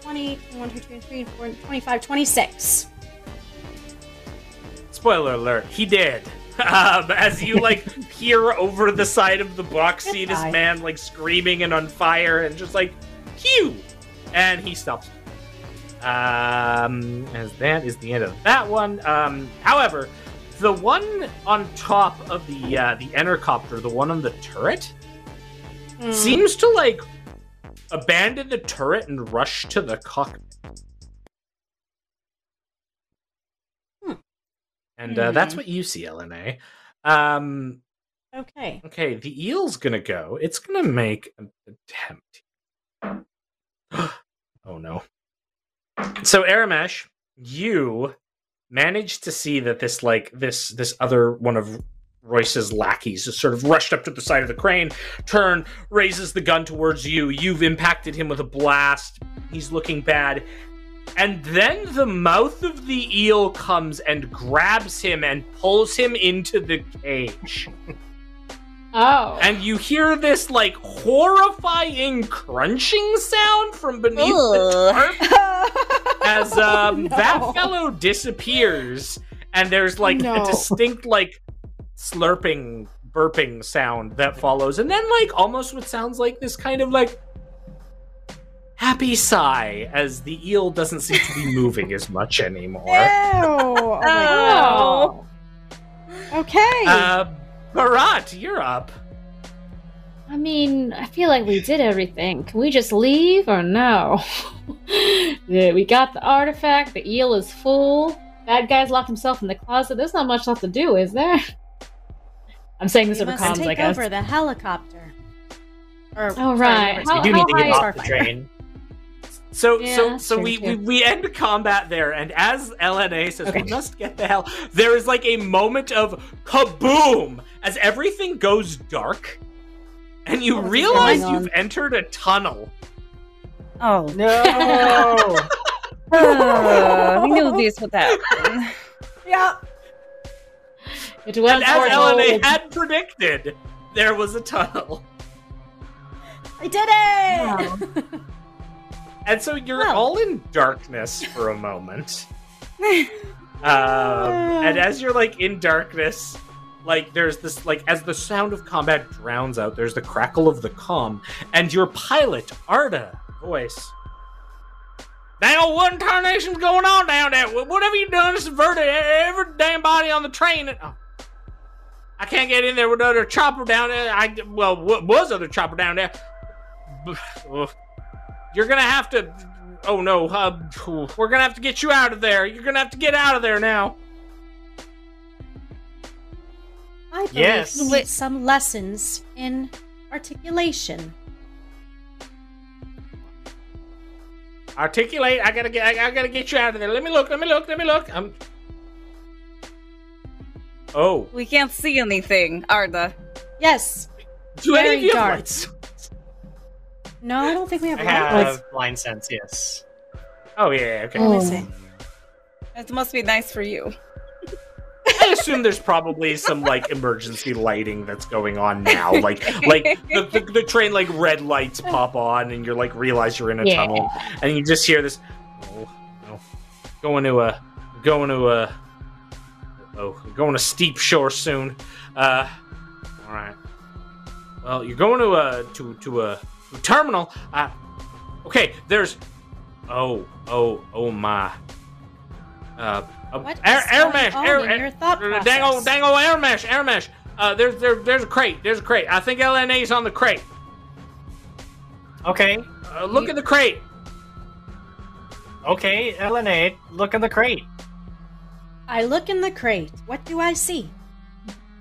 20, 21, 22, 23, 24, 25, 26. Spoiler alert, he did. Um, as you like peer over the side of the box, see this man like screaming and on fire, and just like, "Phew!" and he stops. Um, as that is the end of that one. Um, however, the one on top of the uh, the intercopter, the one on the turret, Hmm. seems to like abandon the turret and rush to the cockpit. And uh, that's what you see, Elena. Um, Okay. okay, the eel's gonna go. It's gonna make an attempt. oh no. So Aramesh, you managed to see that this like this this other one of Royce's lackeys just sort of rushed up to the side of the crane, turn, raises the gun towards you. You've impacted him with a blast. He's looking bad. And then the mouth of the eel comes and grabs him and pulls him into the cage. Oh. And you hear this like horrifying crunching sound from beneath the tarp as um, No. that fellow disappears, and there's like No. a distinct like slurping, burping sound that follows, and then like almost what sounds like this kind of like happy sigh as the eel doesn't seem to be moving as much anymore. Ew. Oh my Oh. God. Okay. Uh, Barat, you're up. I mean, I feel like we did everything. Can we just leave or no? Yeah, we got the artifact, the eel is full. Bad guy's locked himself in the closet. There's not much left to do, is there? I'm saying this we over must comms, I take guess. over the helicopter. Or, Oh, right. whatever How- it's You do need to get high- off the train. So Yeah, so so we, sure. we we end combat there, and as Elena says, Okay. we must get the hell. There is like a moment of kaboom as everything goes dark, and you What is realize you've entered a tunnel. Oh, No. uh, we knew this would happen. Yeah. It was And as Elena foretold. had predicted, there was a tunnel. I did it! And so you're Well. all in darkness for a moment. um, and as you're like in darkness, like there's this like as the sound of combat drowns out, there's the crackle of the comm, and your pilot, Arda, voice. Now what in tarnation's going on down there? Wh- What have you done to subvert every damn body on the train? And, oh, I can't get in there with other chopper down there. I well, what was other chopper down there? Ugh. You're gonna have to. Oh no, uh, we're gonna have to get you out of there. You're gonna have to get out of there now. I believe Yes. we need some lessons in articulation. Articulate. I gotta get. I, I gotta get you out of there. Let me look. Let me look. Let me look. I'm. Oh, We can't see anything, Arda. Yes. do any of Very you have dark. lights? No, I don't think we have I lights. have blind sense, yes. Oh yeah. Okay. Let me Oh. see. It must be nice for you. I assume there's probably some like emergency lighting that's going on now. Like, like the, the, the train like red lights pop on, and you're like realize you're in a Yeah. tunnel, and you just hear this. Oh, no. Going to a, going to a. Oh, going to steep shore soon. Uh, all right. Well, you're going to a to to to a terminal. Uh, okay. There's. Oh, oh, oh my. Uh, uh, What air, is air going mesh, on air, in air- your thought uh, Dang old, process? dang old air mesh, air mesh. Uh, there's there, there's a crate. There's a crate. I think Elena's on the crate. Okay, Uh, look at the crate. okay, Elena, look in the crate. I look in the crate. What do I see?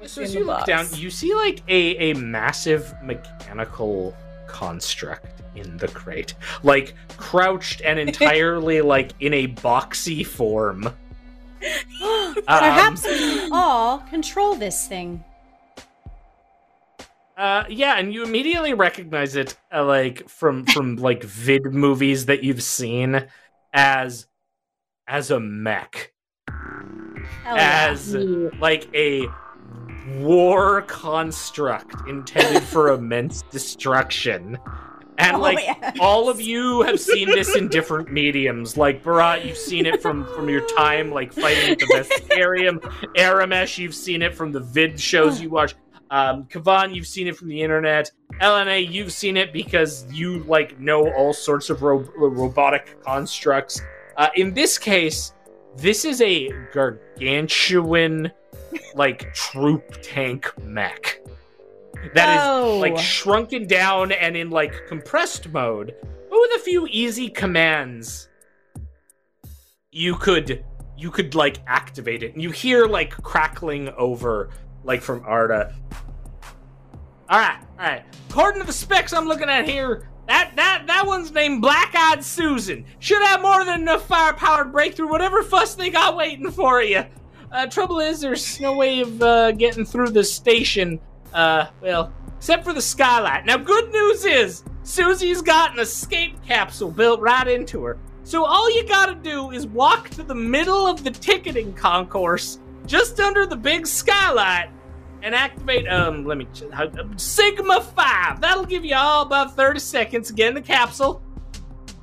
So as you look box? down, you see like a a massive mechanical construct in the crate, like crouched and entirely like in a boxy form. Perhaps we can all control this thing. Uh, yeah, and you immediately recognize it, uh, like from from like vid movies that you've seen, as as a mech, Hell yeah. as like a war construct intended for immense destruction. And Oh, like yes. all of you have seen this in different mediums. Like Barat, you've seen it from from your time like fighting at the Vesparium. Aramesh, you've seen it from the vid shows you watch. Um, Kavan, you've seen it from the internet. Elena, you've seen it because you like know all sorts of ro- robotic constructs. Uh, in this case, this is a gargantuan, like troop tank mech that is Oh. like shrunken down and in like compressed mode, but with a few easy commands, you could you could like activate it, and you hear like crackling over like from Arda. All right, all right. According to the specs I'm looking at here, that that that one's named Black Eyed Susan. Should have more than enough firepower to break through whatever fuss they got waiting for you. Uh, trouble is, there's no way of uh, getting through the station. Uh, well, except for the skylight. Now, good news is Susie's got an escape capsule built right into her. So all you gotta do is walk to the middle of the ticketing concourse, just under the big skylight, and activate. Um, let me uh, Sigma Five. That'll give you all about thirty seconds to get in the capsule.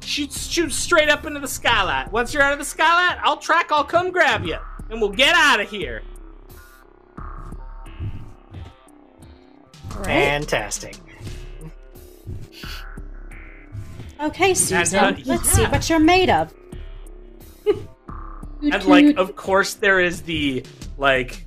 Shoot, shoot straight up into the skylight. Once you're out of the skylight, I'll track. I'll come grab you, and we'll get out of here. Right. Fantastic. Okay, Susan. uh, let's see what you're made of. And like, of course, there is the like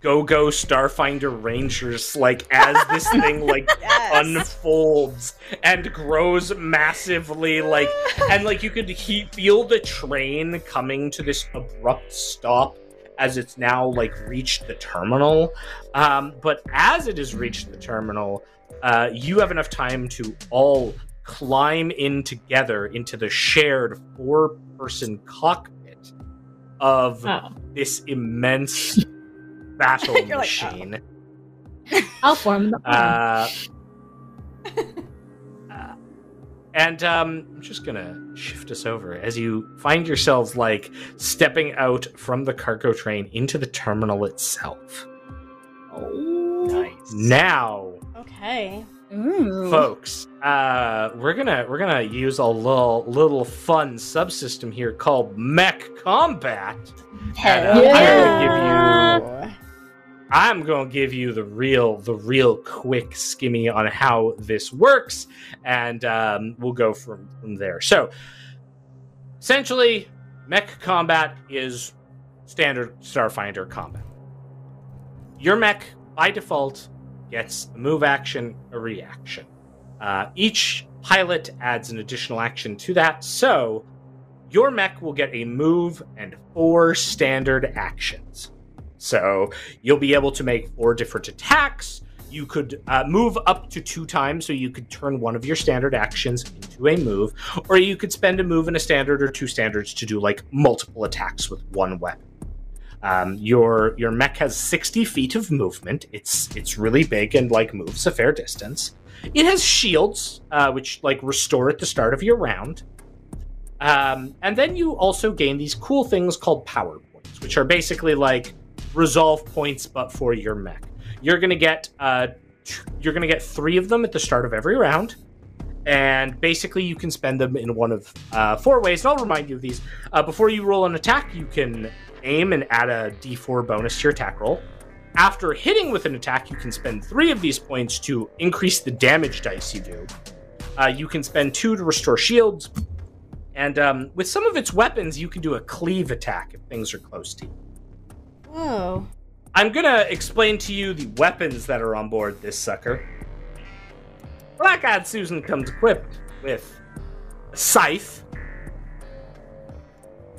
go go Starfinder Rangers. Like as this thing like Yes. unfolds and grows massively, like and like you could he- feel the train coming to this abrupt stop as it's now like reached the terminal. Um, but as it has reached the terminal, uh, you have enough time to all climb in together into the shared four person cockpit of Oh, this immense battle You're like, oh. machine. I'll form the Uh, uh, and um, I'm just gonna shift us over as you find yourselves like stepping out from the cargo train into the terminal itself. Oh, nice. Now, Okay. Ooh. folks, uh, we're gonna we're gonna use a little little fun subsystem here called Mech Combat. Hell uh, yeah. I'm gonna give you I'm going to give you the real, the real quick skimmy on how this works, and um, we'll go from from there. So, essentially, mech combat is standard Starfinder combat. Your mech, by default, gets a move action, a reaction. Uh, each pilot adds an additional action to that, so your mech will get a move and four standard actions. So you'll be able to make four different attacks. You could uh, move up to two times, so you could turn one of your standard actions into a move, or you could spend a move and a standard or two standards to do like multiple attacks with one weapon. Um, your your mech has 60 feet of movement. It's it's really big and like moves a fair distance. It has shields, uh, which like restore at the start of your round. Um, and then you also gain these cool things called power points, which are basically like resolve points, but for your mech. You're gonna get uh, t- you're gonna get three of them at the start of every round, and basically you can spend them in one of uh, four ways. And I'll remind you of these. Uh, before you roll an attack, you can aim and add a D4 bonus to your attack roll. After hitting with an attack, you can spend three of these points to increase the damage dice you do. Uh, you can spend two to restore shields, and um, with some of its weapons, you can do a cleave attack if things are close to you. Whoa. I'm gonna explain to you the weapons that are on board this sucker. Black Eyed Susan comes equipped with a scythe,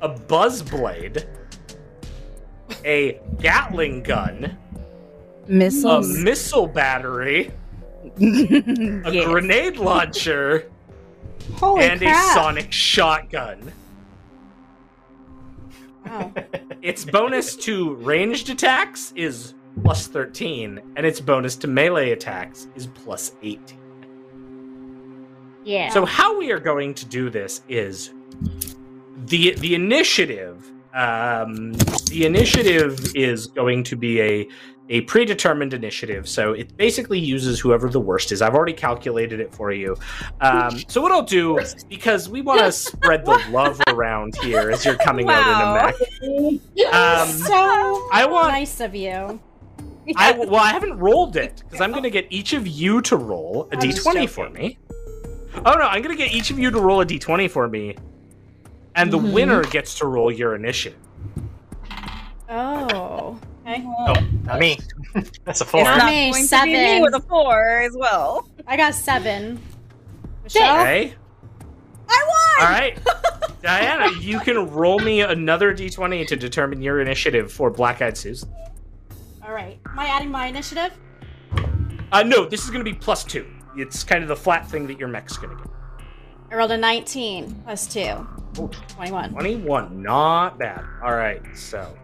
a buzz blade, a Gatling gun, missiles, a missile battery, a grenade launcher, Holy and crap. a sonic shotgun. Wow. Its bonus to ranged attacks is plus 13, and its bonus to melee attacks is plus 18. Yeah. So how we are going to do this is the the initiative. Um, the initiative is going to be a a predetermined initiative. So it basically uses whoever the worst is. I've already calculated it for you. Um, so what I'll do because we want to spread the love around here as you're coming Wow. out in a mech. Um, so I want nice of you. I well, I haven't rolled it because I'm going to get each of you to roll a I'm just d20 for me. Oh no, I'm going to get each of you to roll a d20 for me, and the Mhm. winner gets to roll your initiative. Oh. Okay. Oh, not me. That's a four. It's Not not me, going to be me with a four as well. I got seven. Michelle? Okay. I won! All right, Diana, you can roll me another d20 to determine your initiative for Black Eyed Susan. All right. Am I adding my initiative? Uh, no, this is going to be plus two. It's kind of the flat thing that your mech's going to get. I rolled a 19 plus 2. 21. 21, not bad. All right, so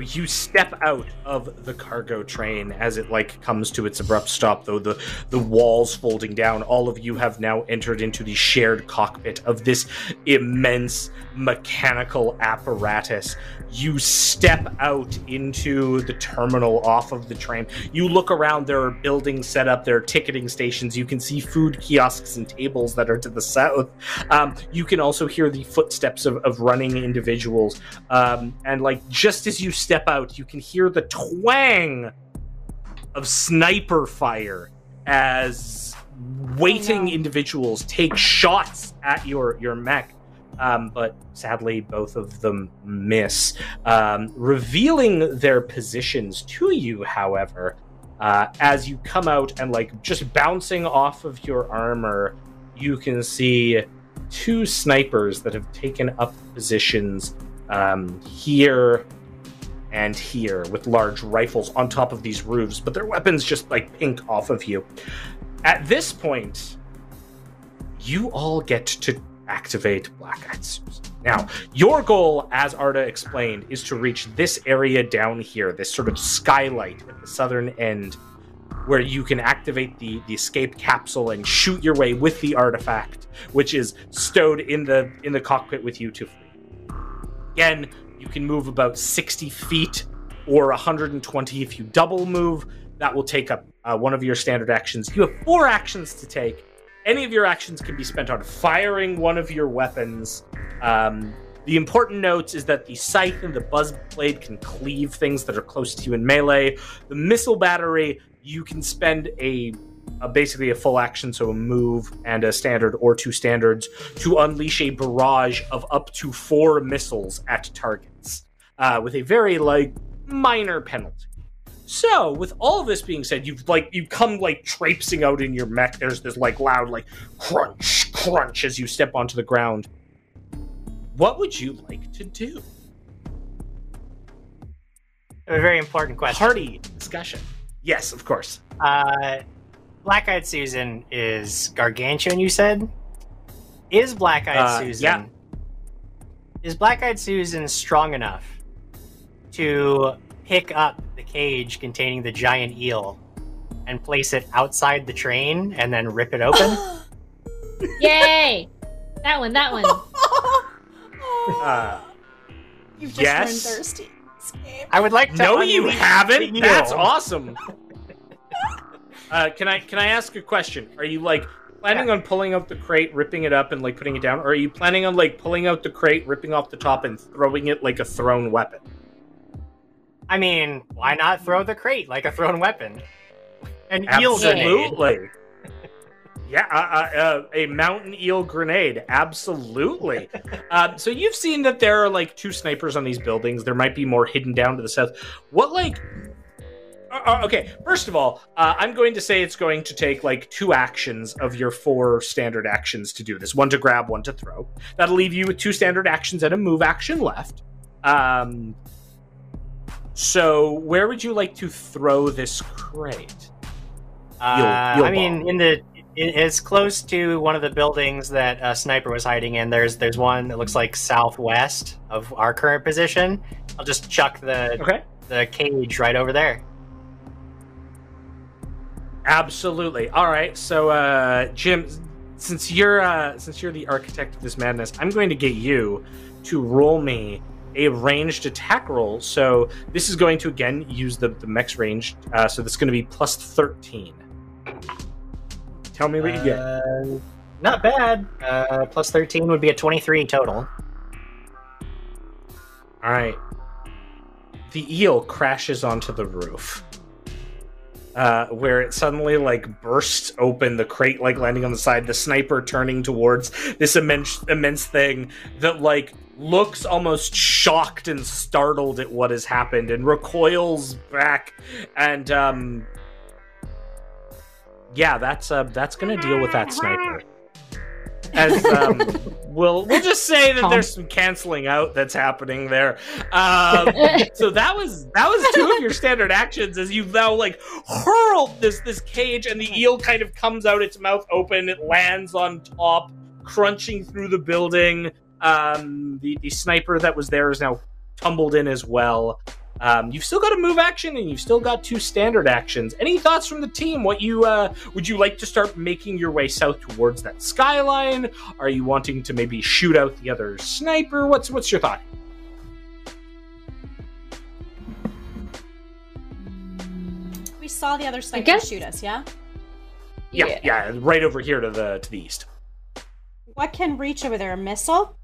you step out of the cargo train as it like comes to its abrupt stop though the the walls folding down all of you have now entered into the shared cockpit of this immense mechanical apparatus. You step out into the terminal off of the train. You look around. There are buildings set up. There are ticketing stations. You can see food kiosks and tables that are to the south. Um, you can also hear the footsteps of, of running individuals. Um, and like just as you step out you can hear the twang of sniper fire as waiting Oh, individuals take shots at your your mech. Um, but sadly both of them miss. Um, revealing their positions to you however uh, as you come out and like just bouncing off of your armor you can see two snipers that have taken up positions um, here and here with large rifles on top of these roofs, but their weapons just like pink off of you. At this point, you all get to activate Black Eyed Now, your goal, as Arda explained, is to reach this area down here, this sort of skylight at the southern end, where you can activate the, the escape capsule and shoot your way with the artifact, which is stowed in the in the cockpit with you to free. Again, you can move about 60 feet or 120 if you double move. That will take up uh, one of your standard actions. You have four actions to take. Any of your actions can be spent on firing one of your weapons. Um, the important notes is that the scythe and the buzz blade can cleave things that are close to you in melee. The missile battery, you can spend a, a basically a full action, so a move and a standard or two standards, to unleash a barrage of up to four missiles at targets, uh, with a very like minor penalty. So, with all of this being said, you've like you come like traipsing out in your mech. There's this like loud like crunch, crunch as you step onto the ground. What would you like to do? A very important question. Party discussion. Yes, of course. Uh, Black Eyed Susan is gargantuan. You said. Is Black Eyed Uh, Susan? yeah. Is Black Eyed Susan strong enough to pick up the cage containing the giant eel and place it outside the train and then rip it open? Yay! That one, that one. Uh, You've just yes. turned thirsty. I would like to. no, you haven't. the That's awesome. uh, can I can I ask a question? Are you like planning on pulling out the crate, ripping it up, and like putting it down, or are you planning on like pulling out the crate, ripping off the top, and throwing it like a thrown weapon? I mean, why not throw the crate like a thrown weapon? An eel grenade. Absolutely. Yeah, uh, uh, uh, a mountain eel grenade. Absolutely. um, so you've seen that there are like two snipers on these buildings. There might be more hidden down to the south. What like? Uh, uh, okay, first of all, uh, I'm going to say it's going to take like two actions of your four standard actions to do this. One to grab, one to throw. That'll leave you with two standard actions and a move action left. Um, so where would you like to throw this crate? Uh, Eel- eel I mean, in the it, it's close to one of the buildings that a Sniper was hiding in. There's there's one that looks like southwest of our current position. I'll just chuck the Okay. the cage right over there. Absolutely. All right. So, uh, Jim, since you're uh, since you're the architect of this madness, I'm going to get you to roll me a ranged attack roll. So this is going to again use the the mech's range. Uh, so that's going to be plus thirteen. Tell me what you get. Uh, not bad. Uh, plus 13 would be a 23 total. All right. The eel crashes onto the roof. Uh, where it suddenly like bursts open, the crate like landing on the side, the sniper turning towards this immense immense thing that like looks almost shocked and startled at what has happened and recoils back and um yeah that's uh that's gonna deal with that sniper as um, we'll we'll just say that there's some canceling out that's happening there. Um, so that was that was two of your standard actions as you've now like hurled this this cage and the eel kind of comes out its mouth open. It lands on top, crunching through the building. Um, the the sniper that was there is now tumbled in as well. Um, you've still got a move action and you've still got two standard actions. Any thoughts from the team? What you uh, would you like to start making your way south towards that skyline? Are you wanting to maybe shoot out the other sniper? What's what's your thought? We saw the other sniper guess- shoot us, yeah? Yeah, Yeah. yeah, right over here to the to the east. What can reach over there? A missile?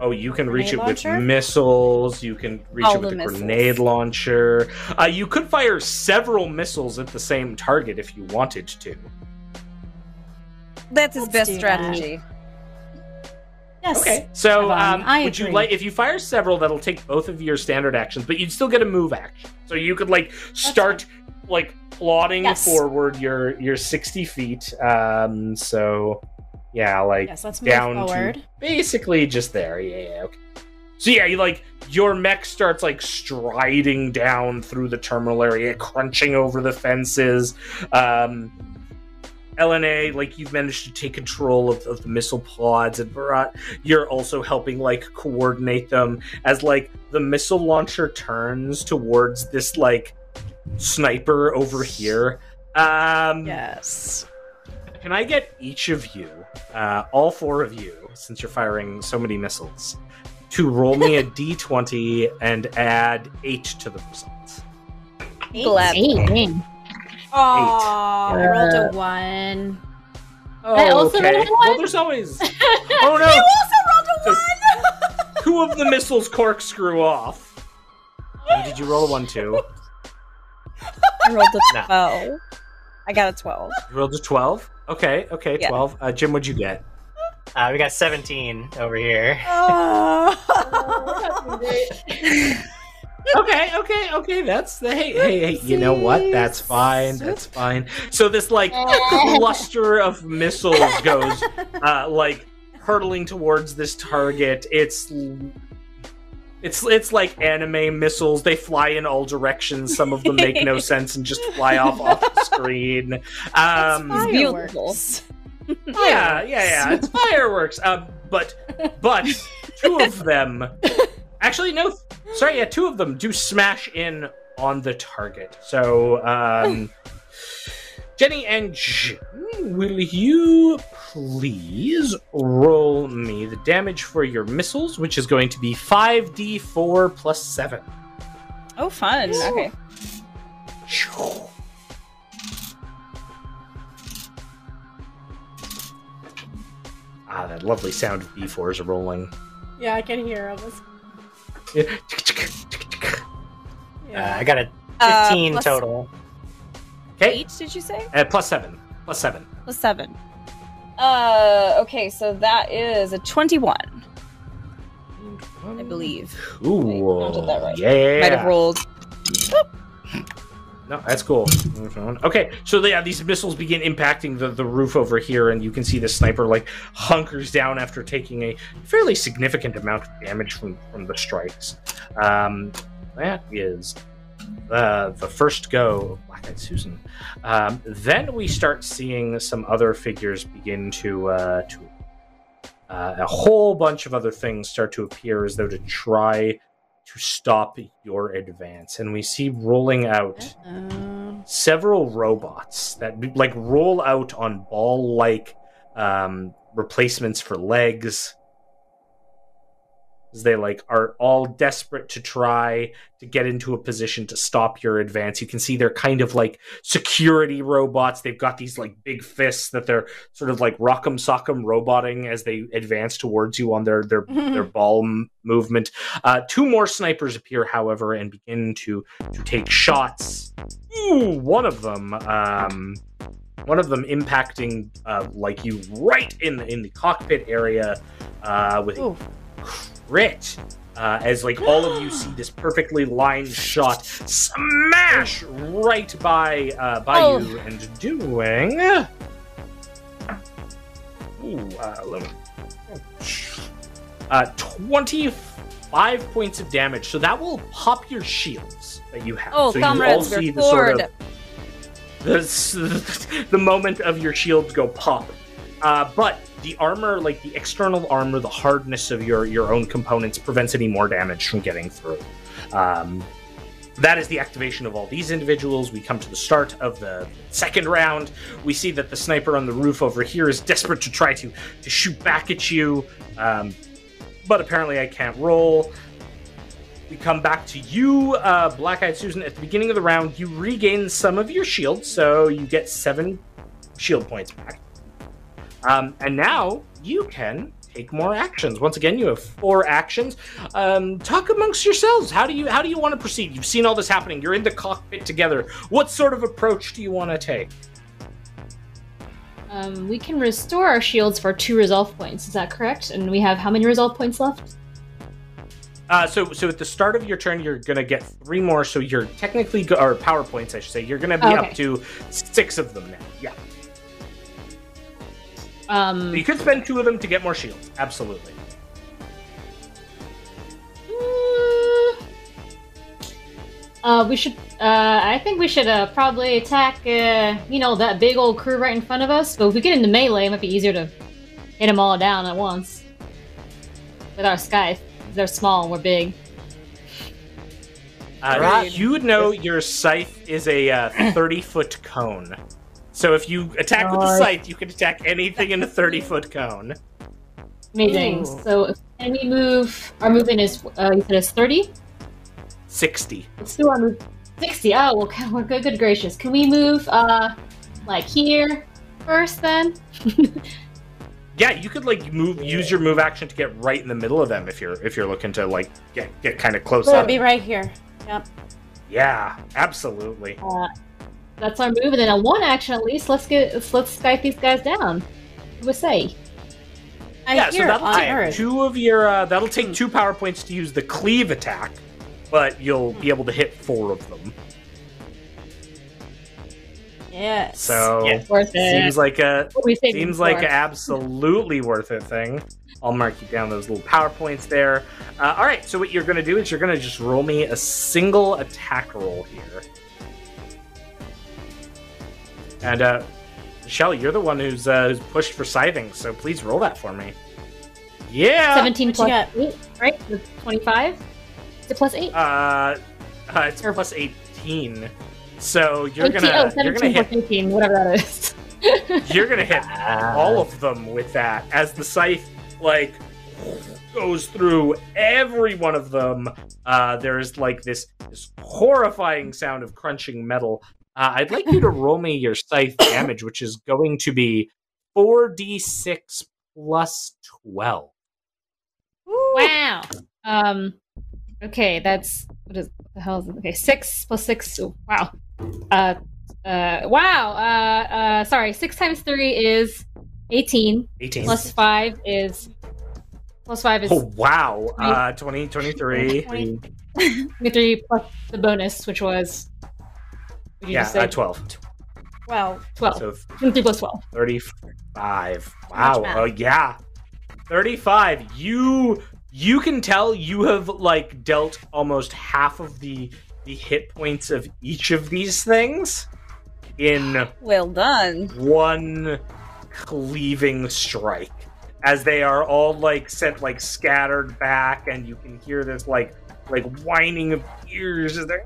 Oh, you can reach Grenade it with missiles. You can reach All it with a missiles. grenade launcher. Uh, you could fire several missiles at the same target if you wanted to. That's his Let's best do strategy. Yes. Okay, so um, I would you like if you fire several, that'll take both of your standard actions, but you'd still get a move action. So you could like start like plodding Yes. forward your your sixty feet. Um, so yeah, like Yes, let's down forward. to basically just there. Yeah, yeah, okay. So yeah, you like your mech starts like striding down through the terminal area, crunching over the fences. Um, Elena, like you've managed to take control of, of the missile pods, and Barat, you're also helping like coordinate them as like the missile launcher turns towards this like sniper over here. Um, Yes. can I get each of you, uh, all four of you, since you're firing so many missiles, to roll me a d20 and add eight to the results? Eight? Gladly. Oh, I rolled Uh, a one. I also rolled a Well, one? there's always. Oh no! You also rolled a one! Two of the missiles corkscrew off. And did you roll a one too? I rolled a No. 12. I got a 12. You rolled a twelve. Okay, okay, Yeah. twelve. Uh, Jim, what'd you get? Uh, we got 17 over here. okay, okay, okay. That's the hey, hey, hey. You know what? That's fine. That's fine. So this like cluster of missiles goes uh, like hurtling towards this target. It's it's it's like anime missiles. They fly in all directions. Some of them make no sense and just fly off off the screen. Um, It's beautiful. Yeah, yeah, yeah. It's fireworks. Um, but but two of them, actually no, sorry, yeah, two of them do smash in on the target. So, um, Jenny and Jim, will you please roll me the damage for your missiles, which is going to be five d four plus seven. Oh, fun. Okay. Ah, that lovely sound of d4s rolling. Yeah, I can hear them. Uh, I got a Uh, 15 plus total. Okay, Eight, did you say? uh, plus seven, plus seven. Plus seven. Uh, okay, so that is a 21, I believe. Ooh, I that right. yeah. Might have rolled. No, that's cool. Okay, so yeah, these missiles begin impacting the, the roof over here, and you can see the sniper like hunkers down after taking a fairly significant amount of damage from, from the strikes. Um, that is the the first go of Black Eyed Susan. Um, then we start seeing some other figures begin to uh, to uh, a whole bunch of other things start to appear as though to try to stop your advance. And we see rolling out Uh, several robots that like roll out on ball like um, replacements for legs. They like are all desperate to try to get into a position to stop your advance. You can see they're kind of like security robots. They've got these like big fists that they're sort of like rock'em sock'em roboting as they advance towards you on their their their ball m- movement. Uh, two more snipers appear, however, and begin to to take shots. Ooh, one of them, um, one of them impacting uh, like you right in the in the cockpit area uh, with a Ooh. Crit. Uh, as like all of you see this perfectly lined shot smash right by uh, by Oh. you and doing. Ooh, uh, let me- uh, 25 points of damage. So that will pop your shields that you have. oh, so you all comrades, see the sort of the, the moment of your shields go pop. Uh, but the armor, like the external armor, the hardness of your your own components prevents any more damage from getting through. Um, that is the activation of all these individuals. We come to the start of the second round. We see that the sniper on the roof over here is desperate to try to to shoot back at you, um, but apparently I can't roll. We come back to you, uh, Black Eyed Susan. At the beginning of the round, you regain some of your shield, so you get seven shield points back. Um, and now you can take more actions. Once again, you have four actions. Um, talk amongst yourselves. How do you how do you want to proceed? You've seen all this happening. You're in the cockpit together. What sort of approach do you want to take? Um, we can restore our shields for two resolve points. Is that correct? And we have how many resolve points left? Uh, so, so at the start of your turn, you're gonna get three more. So you're technically, go- or power points, I should say. You're gonna be Okay. up to six of them now. Yeah, Um, you could spend two of them to get more shields. Absolutely. mm, uh, we should. Uh, I think we should uh, probably attack. Uh, you know that big old crew right in front of us. But if we get into melee, it might be easier to hit them all down at once. With our scythe, they're small we're big. Uh, Right. You would know your scythe is a uh, 30 foot cone. So if you attack with the Nice. scythe, you can attack anything in a 30 foot cone. Amazing. Ooh. So if enemy move, our movement is uh, you said it's thirty. 60. Let's do our move. Sixty. Oh well, okay, we're good. Good gracious. Can we move uh like here first then? Yeah, you could like move, use your move action to get right in the middle of them if you're if you're looking to like get get kind of close It'll up. be right here. Yep. Yeah, absolutely. Uh, that's our move, and then a one action at least. Let's get let's, let's Skype these guys down. What would say? I yeah, so hear that'll take Earth. two of your uh, that'll take two power points to use the cleave attack, but you'll be able to hit four of them. Yes. So Yeah. Worth it. seems like a What do? Seems like an absolutely worth it thing. I'll mark you down those little power points there. Uh, all right, so what you're going to do is you're going to just roll me a single attack roll here. And uh, Michelle, you're the one who's uh, who's pushed for scything, so please roll that for me. Yeah. seventeen What plus got? eight, right? Twenty-five. Is it plus eight? Uh, uh, it's plus 18. So you're 18 gonna oh, you're gonna hit plus eighteen, whatever that is. you're gonna hit all of them with that as the scythe like goes through every one of them uh there's like this this horrifying sound of crunching metal uh, i'd like you to roll me your scythe damage which is going to be 4d6 plus 12 Wow. Um. Okay, that's what is what the hell is it? Okay, six plus six. oh, wow. Uh. Uh. Wow. Uh. Uh. Sorry. Six times three is eighteen. 18 Plus five is. Plus five is oh wow uh 20 23 Twenty. twenty-three plus the bonus, which was. What did you yeah just say? uh, 12 Well, Twelve. so 23 plus twelve. 35 wow math. oh yeah 35 you you can tell you have like dealt almost half of the the hit points of each of these things in Well done. one cleaving strike as they are all like sent like scattered back and you can hear this like like whining of ears as they're.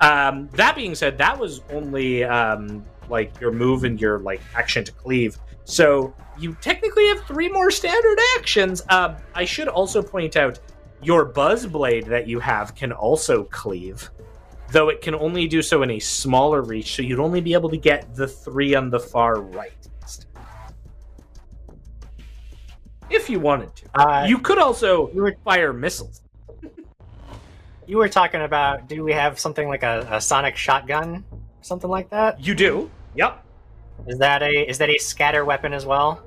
Um, that being said, that was only um, like your move and your like action to cleave. So you technically have three more standard actions. Um, I should also point out your buzz blade that you have can also cleave, though it can only do so in a smaller reach. So you'd only be able to get the three on the far right. If you wanted to, Uh, you could also you were fire missiles. You were talking about do we have something like a, a sonic shotgun, something like that? You do. Yep. Is that a is that a scatter weapon as well?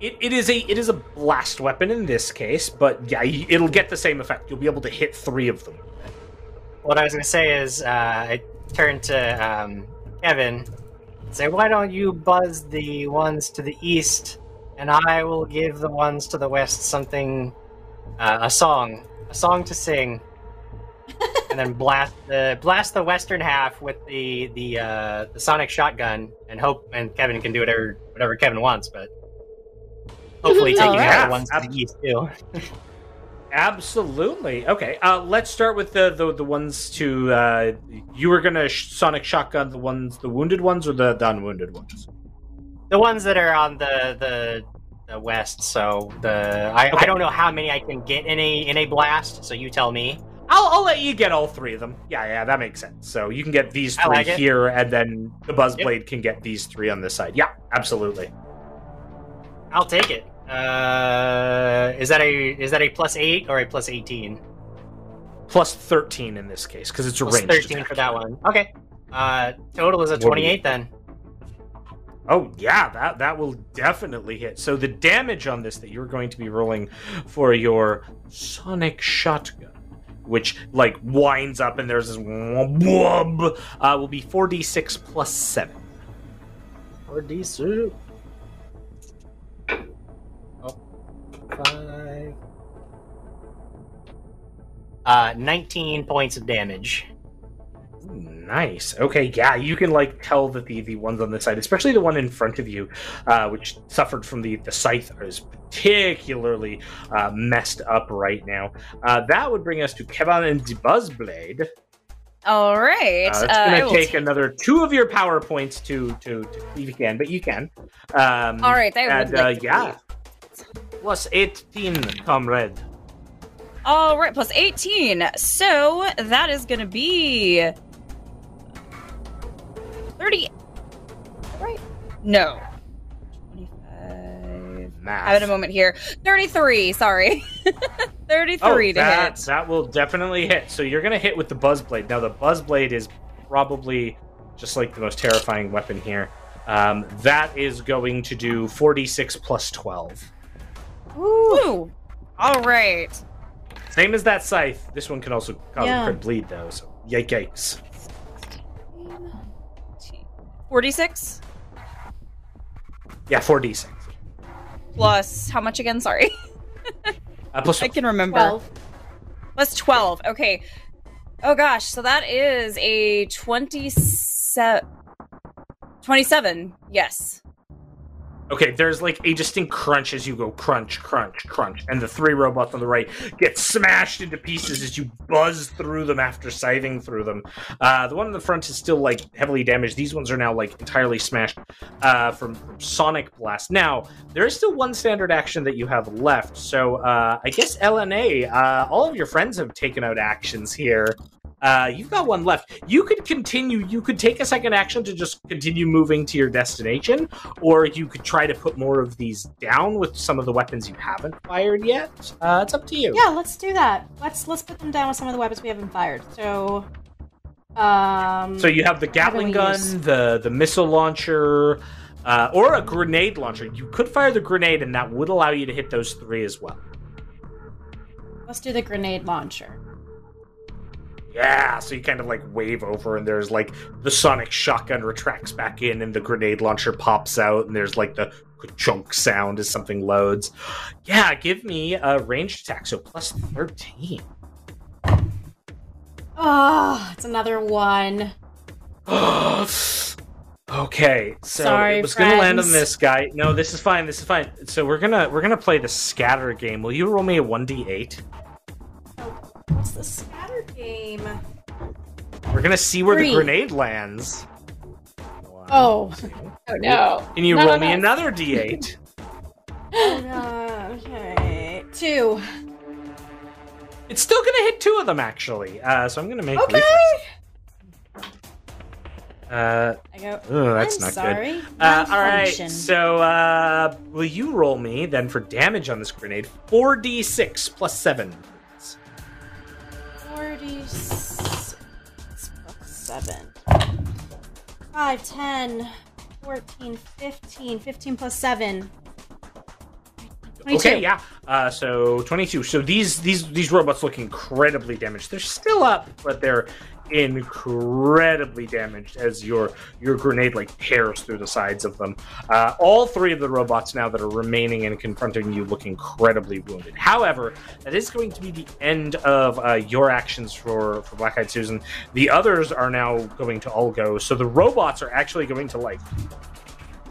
It, it is a it is a blast weapon in this case, but yeah, it'll get the same effect. You'll be able to hit three of them. What I was gonna say is, uh, I turned to um, Kevin, and say, "Why don't you buzz the ones to the east, and I will give the ones to the west something, uh, a song, a song to sing, and then blast the blast the western half with the the uh, the sonic shotgun, and hope and Kevin can do whatever whatever Kevin wants, but hopefully taking out the ones to the east too." Absolutely. Okay. Uh, let's start with the the, the ones to uh, you were gonna sh- sonic shotgun the ones the wounded ones or the, the unwounded ones. The ones that are on the the, the west. So the I, Okay. I don't know how many I can get in a in a blast. So you tell me. I'll, I'll let you get all three of them. Yeah, yeah, that makes sense. So you can get these three like here, and then the Yep. buzzblade can get these three on this side. Yeah, absolutely. I'll take it. Uh, is that a is that a plus eight or a plus eighteen? Plus thirteen in this case because it's a Plus ranged thirteen attack. for that one. Okay. Uh, total is a What do you- twenty-eight then. Oh yeah, that that will definitely hit. So the damage on this that you're going to be rolling for your sonic shotgun, which like winds up and there's this wub, wub, uh, will be four d six plus seven. Or D soup. Oh, five. Uh, nineteen points of damage. Nice. Okay, yeah, you can like tell that the the ones on the side, especially the one in front of you, uh, which suffered from the the scythe, is particularly uh, messed up right now. Uh, that would bring us to Kevin and the Buzzblade. All right. Uh, it's uh, going will to take another two of your power points to to to you can, but you can. Um, All right, I would like uh, yeah, plus eighteen, comrade. All right, plus 18. So that is going to be 30. Right? No. 25. Math. Having a moment here. 33, sorry. 33 oh, to that, hit. that will definitely hit. So you're going to hit with the buzzblade. Now the buzzblade is probably just like the most terrifying weapon here. Um, that is going to do 46 plus 12. Ooh. All right. Same as that scythe. This one can also cause Yeah. a crit bleed though. So yike, yikes. 46 Yeah, 4d6. plus how much again? Sorry. Uh, plus I can remember. Twelve. Plus 12. Okay. Oh gosh, so that is a 27 27. Yes. Okay, there's like a distinct crunch as you go crunch, crunch, crunch, and the three robots on the right get smashed into pieces as you buzz through them after scything through them. Uh, the one in the front is still like heavily damaged. These ones are now like entirely smashed uh, from, from Sonic Blast. Now there is still one standard action that you have left, so uh, I guess Elena, uh, all of your friends have taken out actions here. Uh, you've got one left. You could continue. You could take a second action to just continue moving to your destination, or you could try to put more of these down with some of the weapons you haven't fired yet. Uh, it's up to you. Yeah, let's do that. Let's let's put them down with some of the weapons we haven't fired. So, um, So you have the Gatling gun, use? the the missile launcher, uh, or a grenade launcher. You could fire the grenade, and that would allow you to hit those three as well. let's do the grenade launcher. Yeah, so you kind of like wave over, and there's like the sonic shotgun retracts back in, and the grenade launcher pops out, and there's like the chunk sound as something loads. Yeah, give me a ranged attack, so plus 13. Oh, it's another one. Okay, so Sorry, it was gonna land on this guy. No, this is fine. This is fine. So we're gonna we're gonna play the scatter game. Will you roll me a one d eight? Oh, what's the scatter game? We're gonna see where Three. the grenade lands. One, Oh. two. Oh no. Can you roll me us. another d eight? Oh, no. Okay. Two. It's still gonna hit two of them actually. Uh, so I'm gonna make. Okay. reflexes. Uh, I go. oh, that's I'm not sorry. good. Uh, all right. So, uh, will you roll me then for damage on this grenade? Four d six plus seven. 46 plus 7. 5, 10, 14, 15. 15 plus 7. 22. Okay, yeah. Uh, so twenty-two. So these these these robots look incredibly damaged. They're still up, but they're incredibly damaged as your your grenade like tears through the sides of them. Uh, all three of the robots now that are remaining and confronting you look incredibly wounded. However, that is going to be the end of uh, your actions for for Black Eyed Susan. The others are now going to all go. So the robots are actually going to like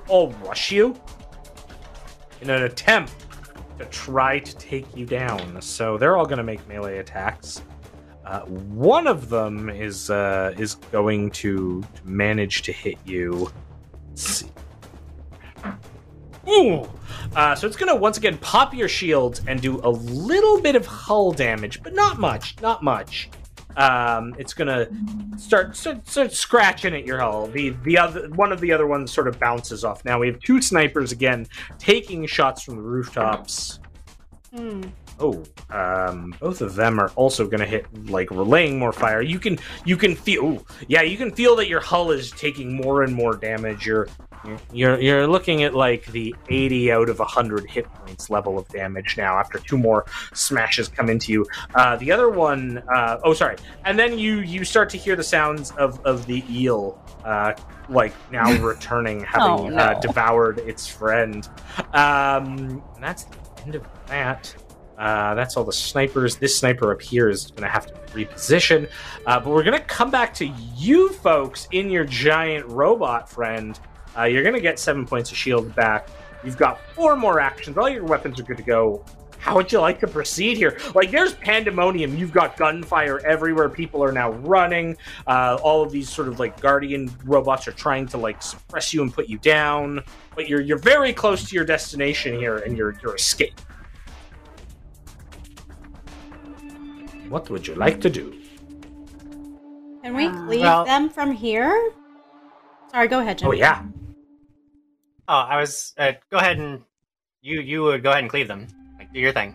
all rush you in an attempt to try to take you down. So they're all going to make melee attacks. Uh, one of them is uh, is going to, to manage to hit you. Let's see. Ooh. Uh, so it's going to once again pop your shields and do a little bit of hull damage, but not much. Not much. Um, it's gonna start, start start scratching at your hull. The the other one of the other ones sort of bounces off. Now we have two snipers again taking shots from the rooftops. Hmm. Oh, um, both of them are also going to hit, like relaying more fire. You can, you can feel, ooh, yeah, you can feel that your hull is taking more and more damage. You're, you're, you're looking at like the 80 out of 100 hit points level of damage now after two more smashes come into you. Uh, the other one, uh, oh, sorry, and then you, you start to hear the sounds of of the eel, uh, like now returning, having Oh, no. uh, devoured its friend. Um, and that's the end of that. Uh, that's all the snipers. This sniper up here is going to have to reposition. Uh, but we're going to come back to you folks in your giant robot friend. Uh, you're going to get seven points of shield back. You've got four more actions. All your weapons are good to go. How would you like to proceed here? Like, there's pandemonium. You've got gunfire everywhere. People are now running. Uh, all of these sort of like guardian robots are trying to like suppress you and put you down. But you're you're very close to your destination here and your your escape. What would you like to do? Can we Uh, leave well- them from here? Sorry, go ahead, Jim. Oh yeah. Oh, I was. Uh, go ahead and you you would go ahead and cleave them. Like do your thing.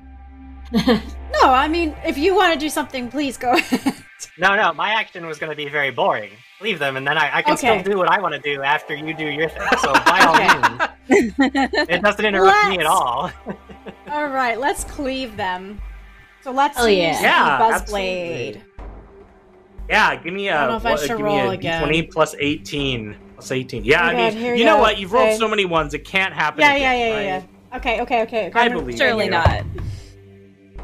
No, I mean, if you want to do something, please go ahead. No, no, my action was going to be very boring. Leave them, and then I, I can Okay. still do what I want to do after you do your thing. So by all means, it doesn't interrupt me at all. All right, let's cleave them. So let's Oh, use yeah. the Yeah, Buzzblade. absolutely. Yeah, give me a, I don't know if I should give me a again. 20 plus 18. Plus 18. Yeah, Oh I God, mean, here you know go. what? You've rolled Okay. so many ones, it can't happen. Yeah, yeah, again, yeah, yeah, right? yeah. Okay, okay, okay. okay. I I'm- believe Surely you. not.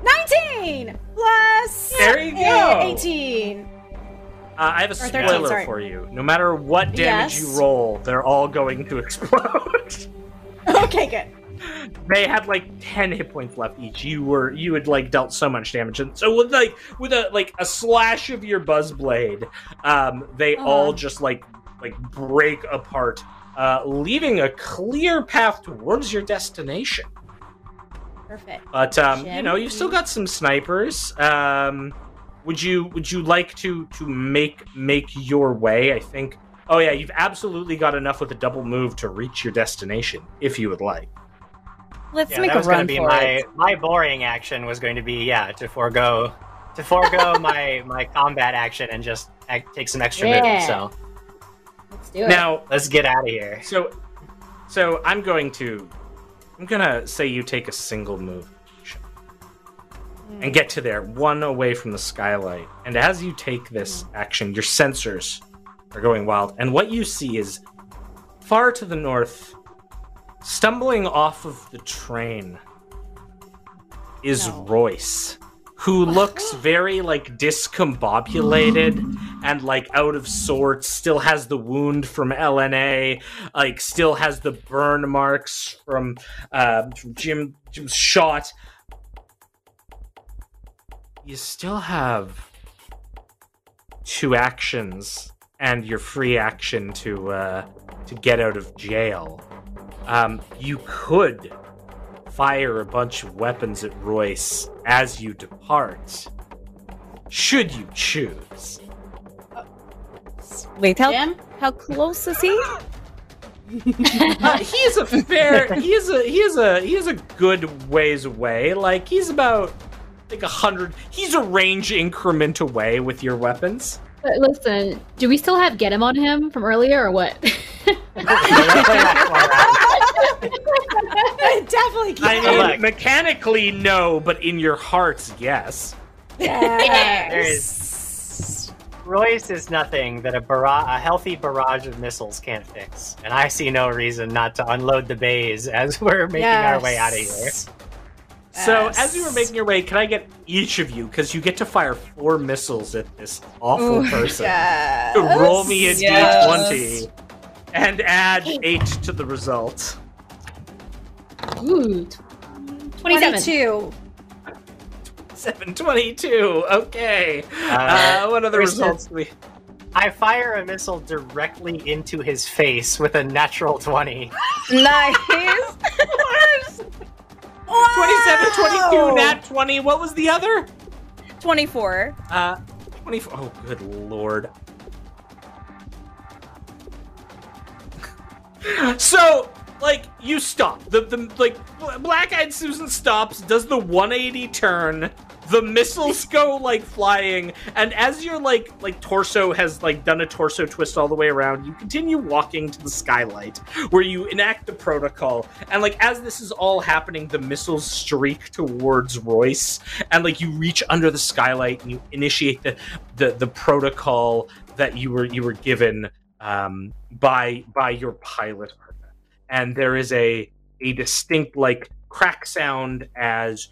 19 plus There you go. 18. Uh, I have a 13, spoiler sorry. for you. No matter what damage Yes. you roll, they're all going to explode. Okay, good. They had like 10 hit points left each. You were you had like dealt so much damage. And so with like with a like a slash of your buzz blade, um, they Uh-huh. all just like like break apart, uh, leaving a clear path towards your destination. Perfect. But um, you know, you've still got some snipers. Um, would you would you like to to make make your way? I think. Oh yeah, you've absolutely got enough with a double move to reach your destination if you would like. Let's yeah, make that a was going run to be for my it. my boring action was going to be yeah to forego to forego my my combat action and just take some extra Yeah. moves. So Let's do it. Now, let's get out of here. so so I'm going to I'm gonna say you take a single move and hmm. get to there, one away from the skylight. And as you take this hmm. action, your sensors are going wild. And what you see is far to the north, stumbling off of the train, is No. Royce. who looks very like discombobulated and like out of sorts, still has the wound from Elena, like still has the burn marks from uh from Jim Jim's shot. You still have two actions and your free action to uh to get out of jail. Um you could fire a bunch of weapons at Royce as you depart. Should you choose? Wait, how Jim? how close is he? Uh, he's a fair. He's a. He's a. He's a good ways away. Like he's about like a hundred. He's a range increment away with your weapons. But listen, do we still have get him on him from earlier or what? Definitely keep I Look. mean, mechanically no, but in your hearts, yes. Yes. Royce is nothing that a, barra- a healthy barrage of missiles can't fix, and I see no reason not to unload the bays as we're making our way out of here. Yes. So as you were making your way, can I get each of you because you get to fire four missiles at this awful Ooh, person? Yes. To roll me a Yes. d20 and add eight to the result. Ooh, 27. 22. 722. Okay. Uh, Uh, what are the results? we? I fire a missile directly into his face with a natural 20. Nice. 27, 22, nat 20. What was the other? 24. Uh, 24. Oh, good lord. so, like, you stop. The, the like, Black Eyed Susan stops, does the 180 turn. The missiles go like flying, and as your like like torso has like done a torso twist all the way around, you continue walking to the skylight where you enact the protocol. And like as this is all happening, the missiles streak towards Royce, and like you reach under the skylight and you initiate the the, the protocol that you were you were given um, by by your pilot. And there is a a distinct like crack sound as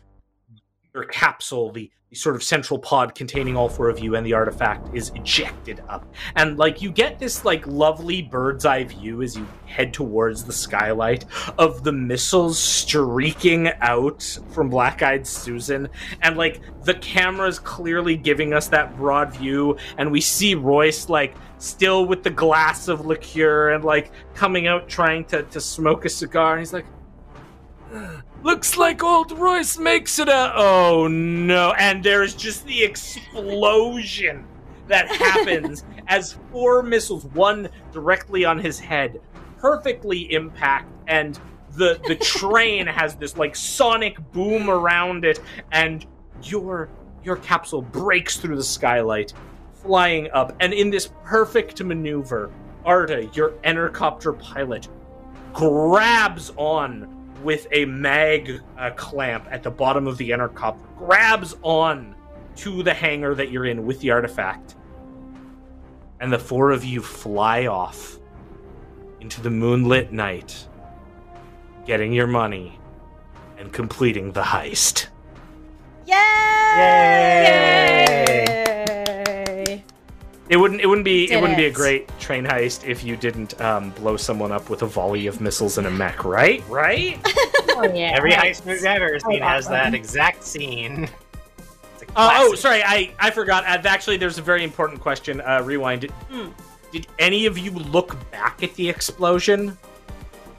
your capsule the, the sort of central pod containing all four of you and the artifact is ejected up. And like you get this like lovely bird's eye view as you head towards the skylight of the missiles streaking out from black-eyed susan. And like the camera's clearly giving us that broad view and we see royce like still with the glass of liqueur and like coming out trying to, to smoke a cigar. And he's like Looks like old Royce makes it out. oh no. And there's just the explosion that happens as four missiles one directly on his head perfectly impact. And the the train has this like sonic boom around it. And your your capsule breaks through the skylight flying up and in this perfect maneuver Arda, your intercopter pilot grabs on with a mag uh, clamp at the bottom of the intercopter, grabs on to the hangar that you're in with the artifact. And the four of you fly off into the moonlit night, getting your money and completing the heist. Yay! Yay! Yay! It wouldn't. It wouldn't be. it wouldn't be a great train heist if you didn't um, blow someone up with a volley of missiles in a mech, right? Right? Oh, yeah. Every heist movie I've ever seen Oh, has that exact scene. Uh, oh, sorry, I, I forgot. Uh, actually, there's a very important question. Uh, rewind. Did, Hmm. did any of you look back at the explosion?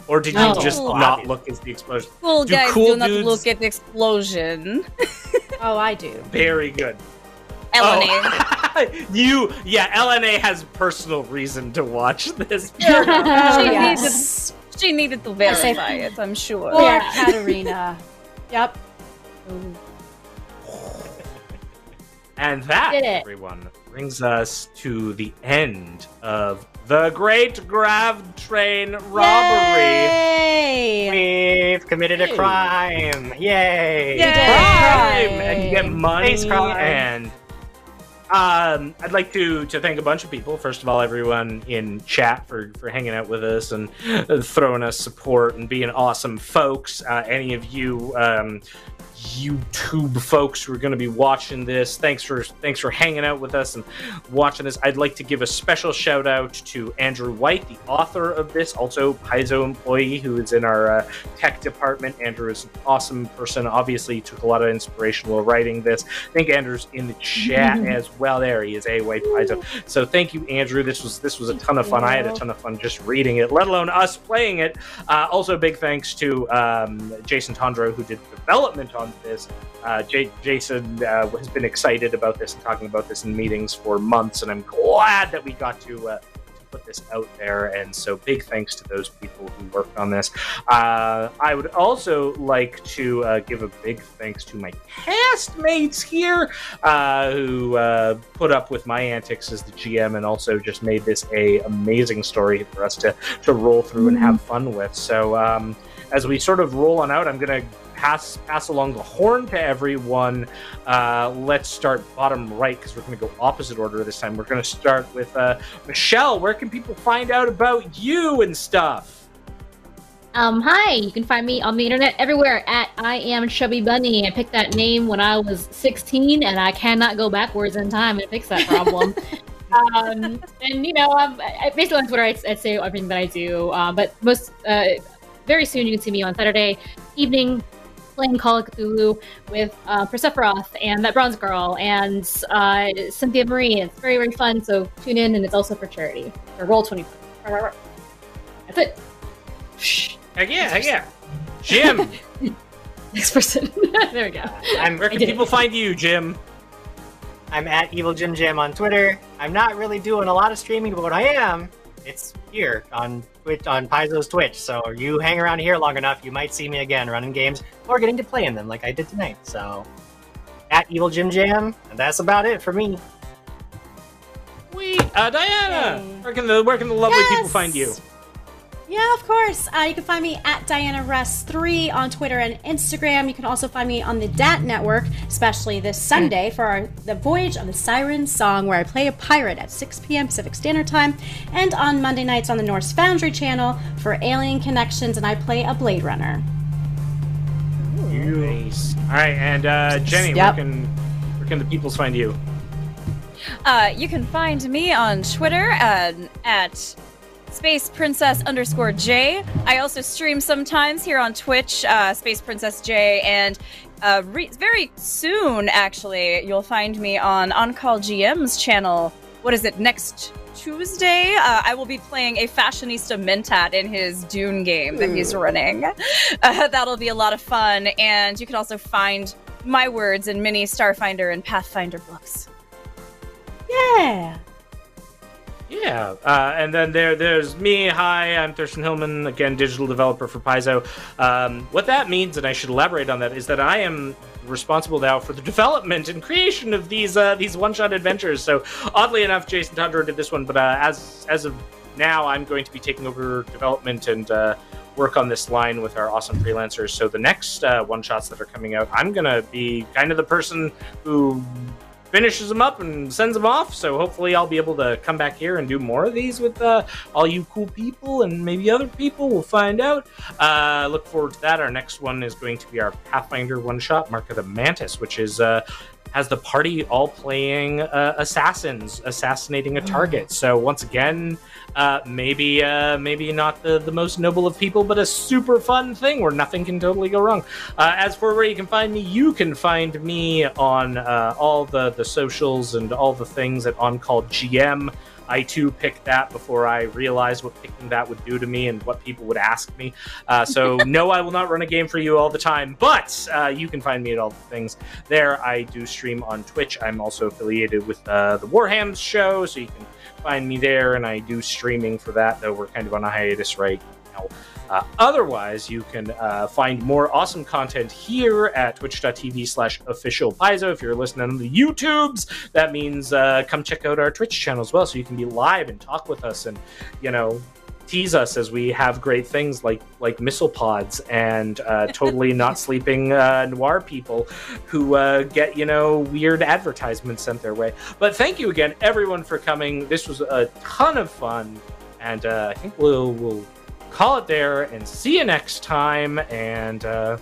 Or did No. you just Oh, not obvious. look at the explosion? Cool Do guys cool do not dudes- look at the explosion. Oh, I do. Very good. Elena. Oh. you, yeah, Elena has personal reason to watch this. Oh, She yes. She needed to I say- verify it, I'm sure. Poor Yeah. Katarina. Yep. And that, everyone, brings us to the end of the Great Grav Train Robbery. Yay! We've committed a crime. Yay! did. crime and you get money Face crime. and um, I'd like to to thank a bunch of people. First of all, everyone in chat for for hanging out with us and throwing us support and being awesome folks. Uh, any of you um, YouTube folks who are going to be watching this. Thanks for thanks for hanging out with us and watching this. I'd like to give a special shout out to Andrew White, the author of this, also Paizo employee who is in our uh, tech department. Andrew is an awesome person. Obviously, he took a lot of inspiration while writing this. I think Andrew's in the chat as well. There he is, a White Paizo. So thank you, Andrew. This was this was a ton of fun. I had a ton of fun just reading it, let alone us playing it. Uh, also, big thanks to um, Jason Tondro who did development on this. Uh, J- Jason uh, has been excited about this and talking about this in meetings for months, and I'm glad that we got to, uh, put this out there. And so, big thanks to those people who worked on this. Uh, I would also like to uh, give a big thanks to my castmates here uh, who uh, put up with my antics as the GM and also just made this a amazing story for us to, to roll through and have fun with. So, um, as we sort of roll on out, I'm going to pass pass along the horn to everyone. Uh, let's start bottom right because we're going to go opposite order this time. We're going to start with uh, Michelle. Where can people find out about you and stuff? Um, hi, you can find me on the internet everywhere at I am Chubby Bunny. I picked that name when I was 16, and I cannot go backwards in time and fix that problem. um, and you know, I'm, I, basically on Twitter, I, I say everything that I do. Uh, but most uh, very soon, you can see me on Saturday evening playing Call of Cthulhu with uh, Persephoroth and that Bronze Girl and uh, Cynthia Marie. It's very, very fun. So tune in, and it's also for charity. Or roll twenty. That's it. Heck yeah, heck yeah. Jim, Next person. there we go. I'm where can I did it. people find you, Jim? I'm at Evil Jim Jam on Twitter. I'm not really doing a lot of streaming, but when I am, it's here on Twitch on Paizo's Twitch. So you hang around here long enough, you might see me again running games or getting to play in them like I did tonight. So at Evil Jim Jam, and that's about it for me. We, uh, Diana, Yay. where can the where can the lovely people find you? Yeah, of course. Uh, you can find me at Diana Rest3 on Twitter and Instagram. You can also find me on the DAT network, especially this Sunday for our, the Voyage of the Siren Song, where I play a pirate at 6 p.m. Pacific Standard Time, and on Monday nights on the Norse Foundry channel for Alien Connections, and I play a Blade Runner. Nice. All right, and uh, Jenny, Yep. where can where can the peoples find you? Uh, you can find me on Twitter uh, at Space Princess underscore J. I also stream sometimes here on Twitch, uh, Space Princess J, and uh, re- very soon, actually, you'll find me on On Call GM's channel. What is it? Next Tuesday, uh, I will be playing a fashionista Mentat in his Dune game that he's running. Uh, that'll be a lot of fun, and you can also find my words in many Starfinder and Pathfinder books. Yeah. Yeah, uh, and then there, there's me. Hi, I'm Thurston Hillman, again, digital developer for Paizo. Um, what that means, and I should elaborate on that, is that I am responsible now for the development and creation of these uh, these one-shot adventures. So, oddly enough, Jason Tondro did this one, but uh, as as of now, I'm going to be taking over development and uh, work on this line with our awesome freelancers. So, the next uh, one-shots that are coming out, I'm gonna be kind of the person who finishes them up and sends them off. So hopefully, I'll be able to come back here and do more of these with uh, all you cool people and maybe other people. We'll find out. Uh, look forward to that. Our next one is going to be our Pathfinder one shot, Mark of the Mantis, which is. Uh, has the party all playing uh, assassins assassinating a target. So once again, uh, maybe uh, maybe not the, the most noble of people, but a super fun thing where nothing can totally go wrong. Uh, as for where you can find me, you can find me on uh, all the, the socials and all the things at On Call GM. I too picked that before I realized what picking that would do to me and what people would ask me. Uh, so, no, I will not run a game for you all the time, but uh, you can find me at all the things there. I do stream on Twitch. I'm also affiliated with uh, the Warhams show, so you can find me there, and I do streaming for that, though we're kind of on a hiatus right now. Uh, otherwise, you can uh, find more awesome content here at twitch.tv slash official Paizo. If you're listening on the YouTubes, that means uh, come check out our Twitch channel as well so you can be live and talk with us and, you know, tease us as we have great things like like missile pods and uh, totally not sleeping uh, nuar people who uh, get you know weird advertisements sent their way. But thank you again, everyone, for coming. This was a ton of fun, and uh, I think we'll we'll call it there and see you next time. And uh,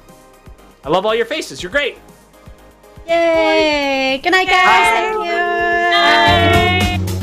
I love all your faces. You're great. Yay! Good night, guys. Thank you. Bye.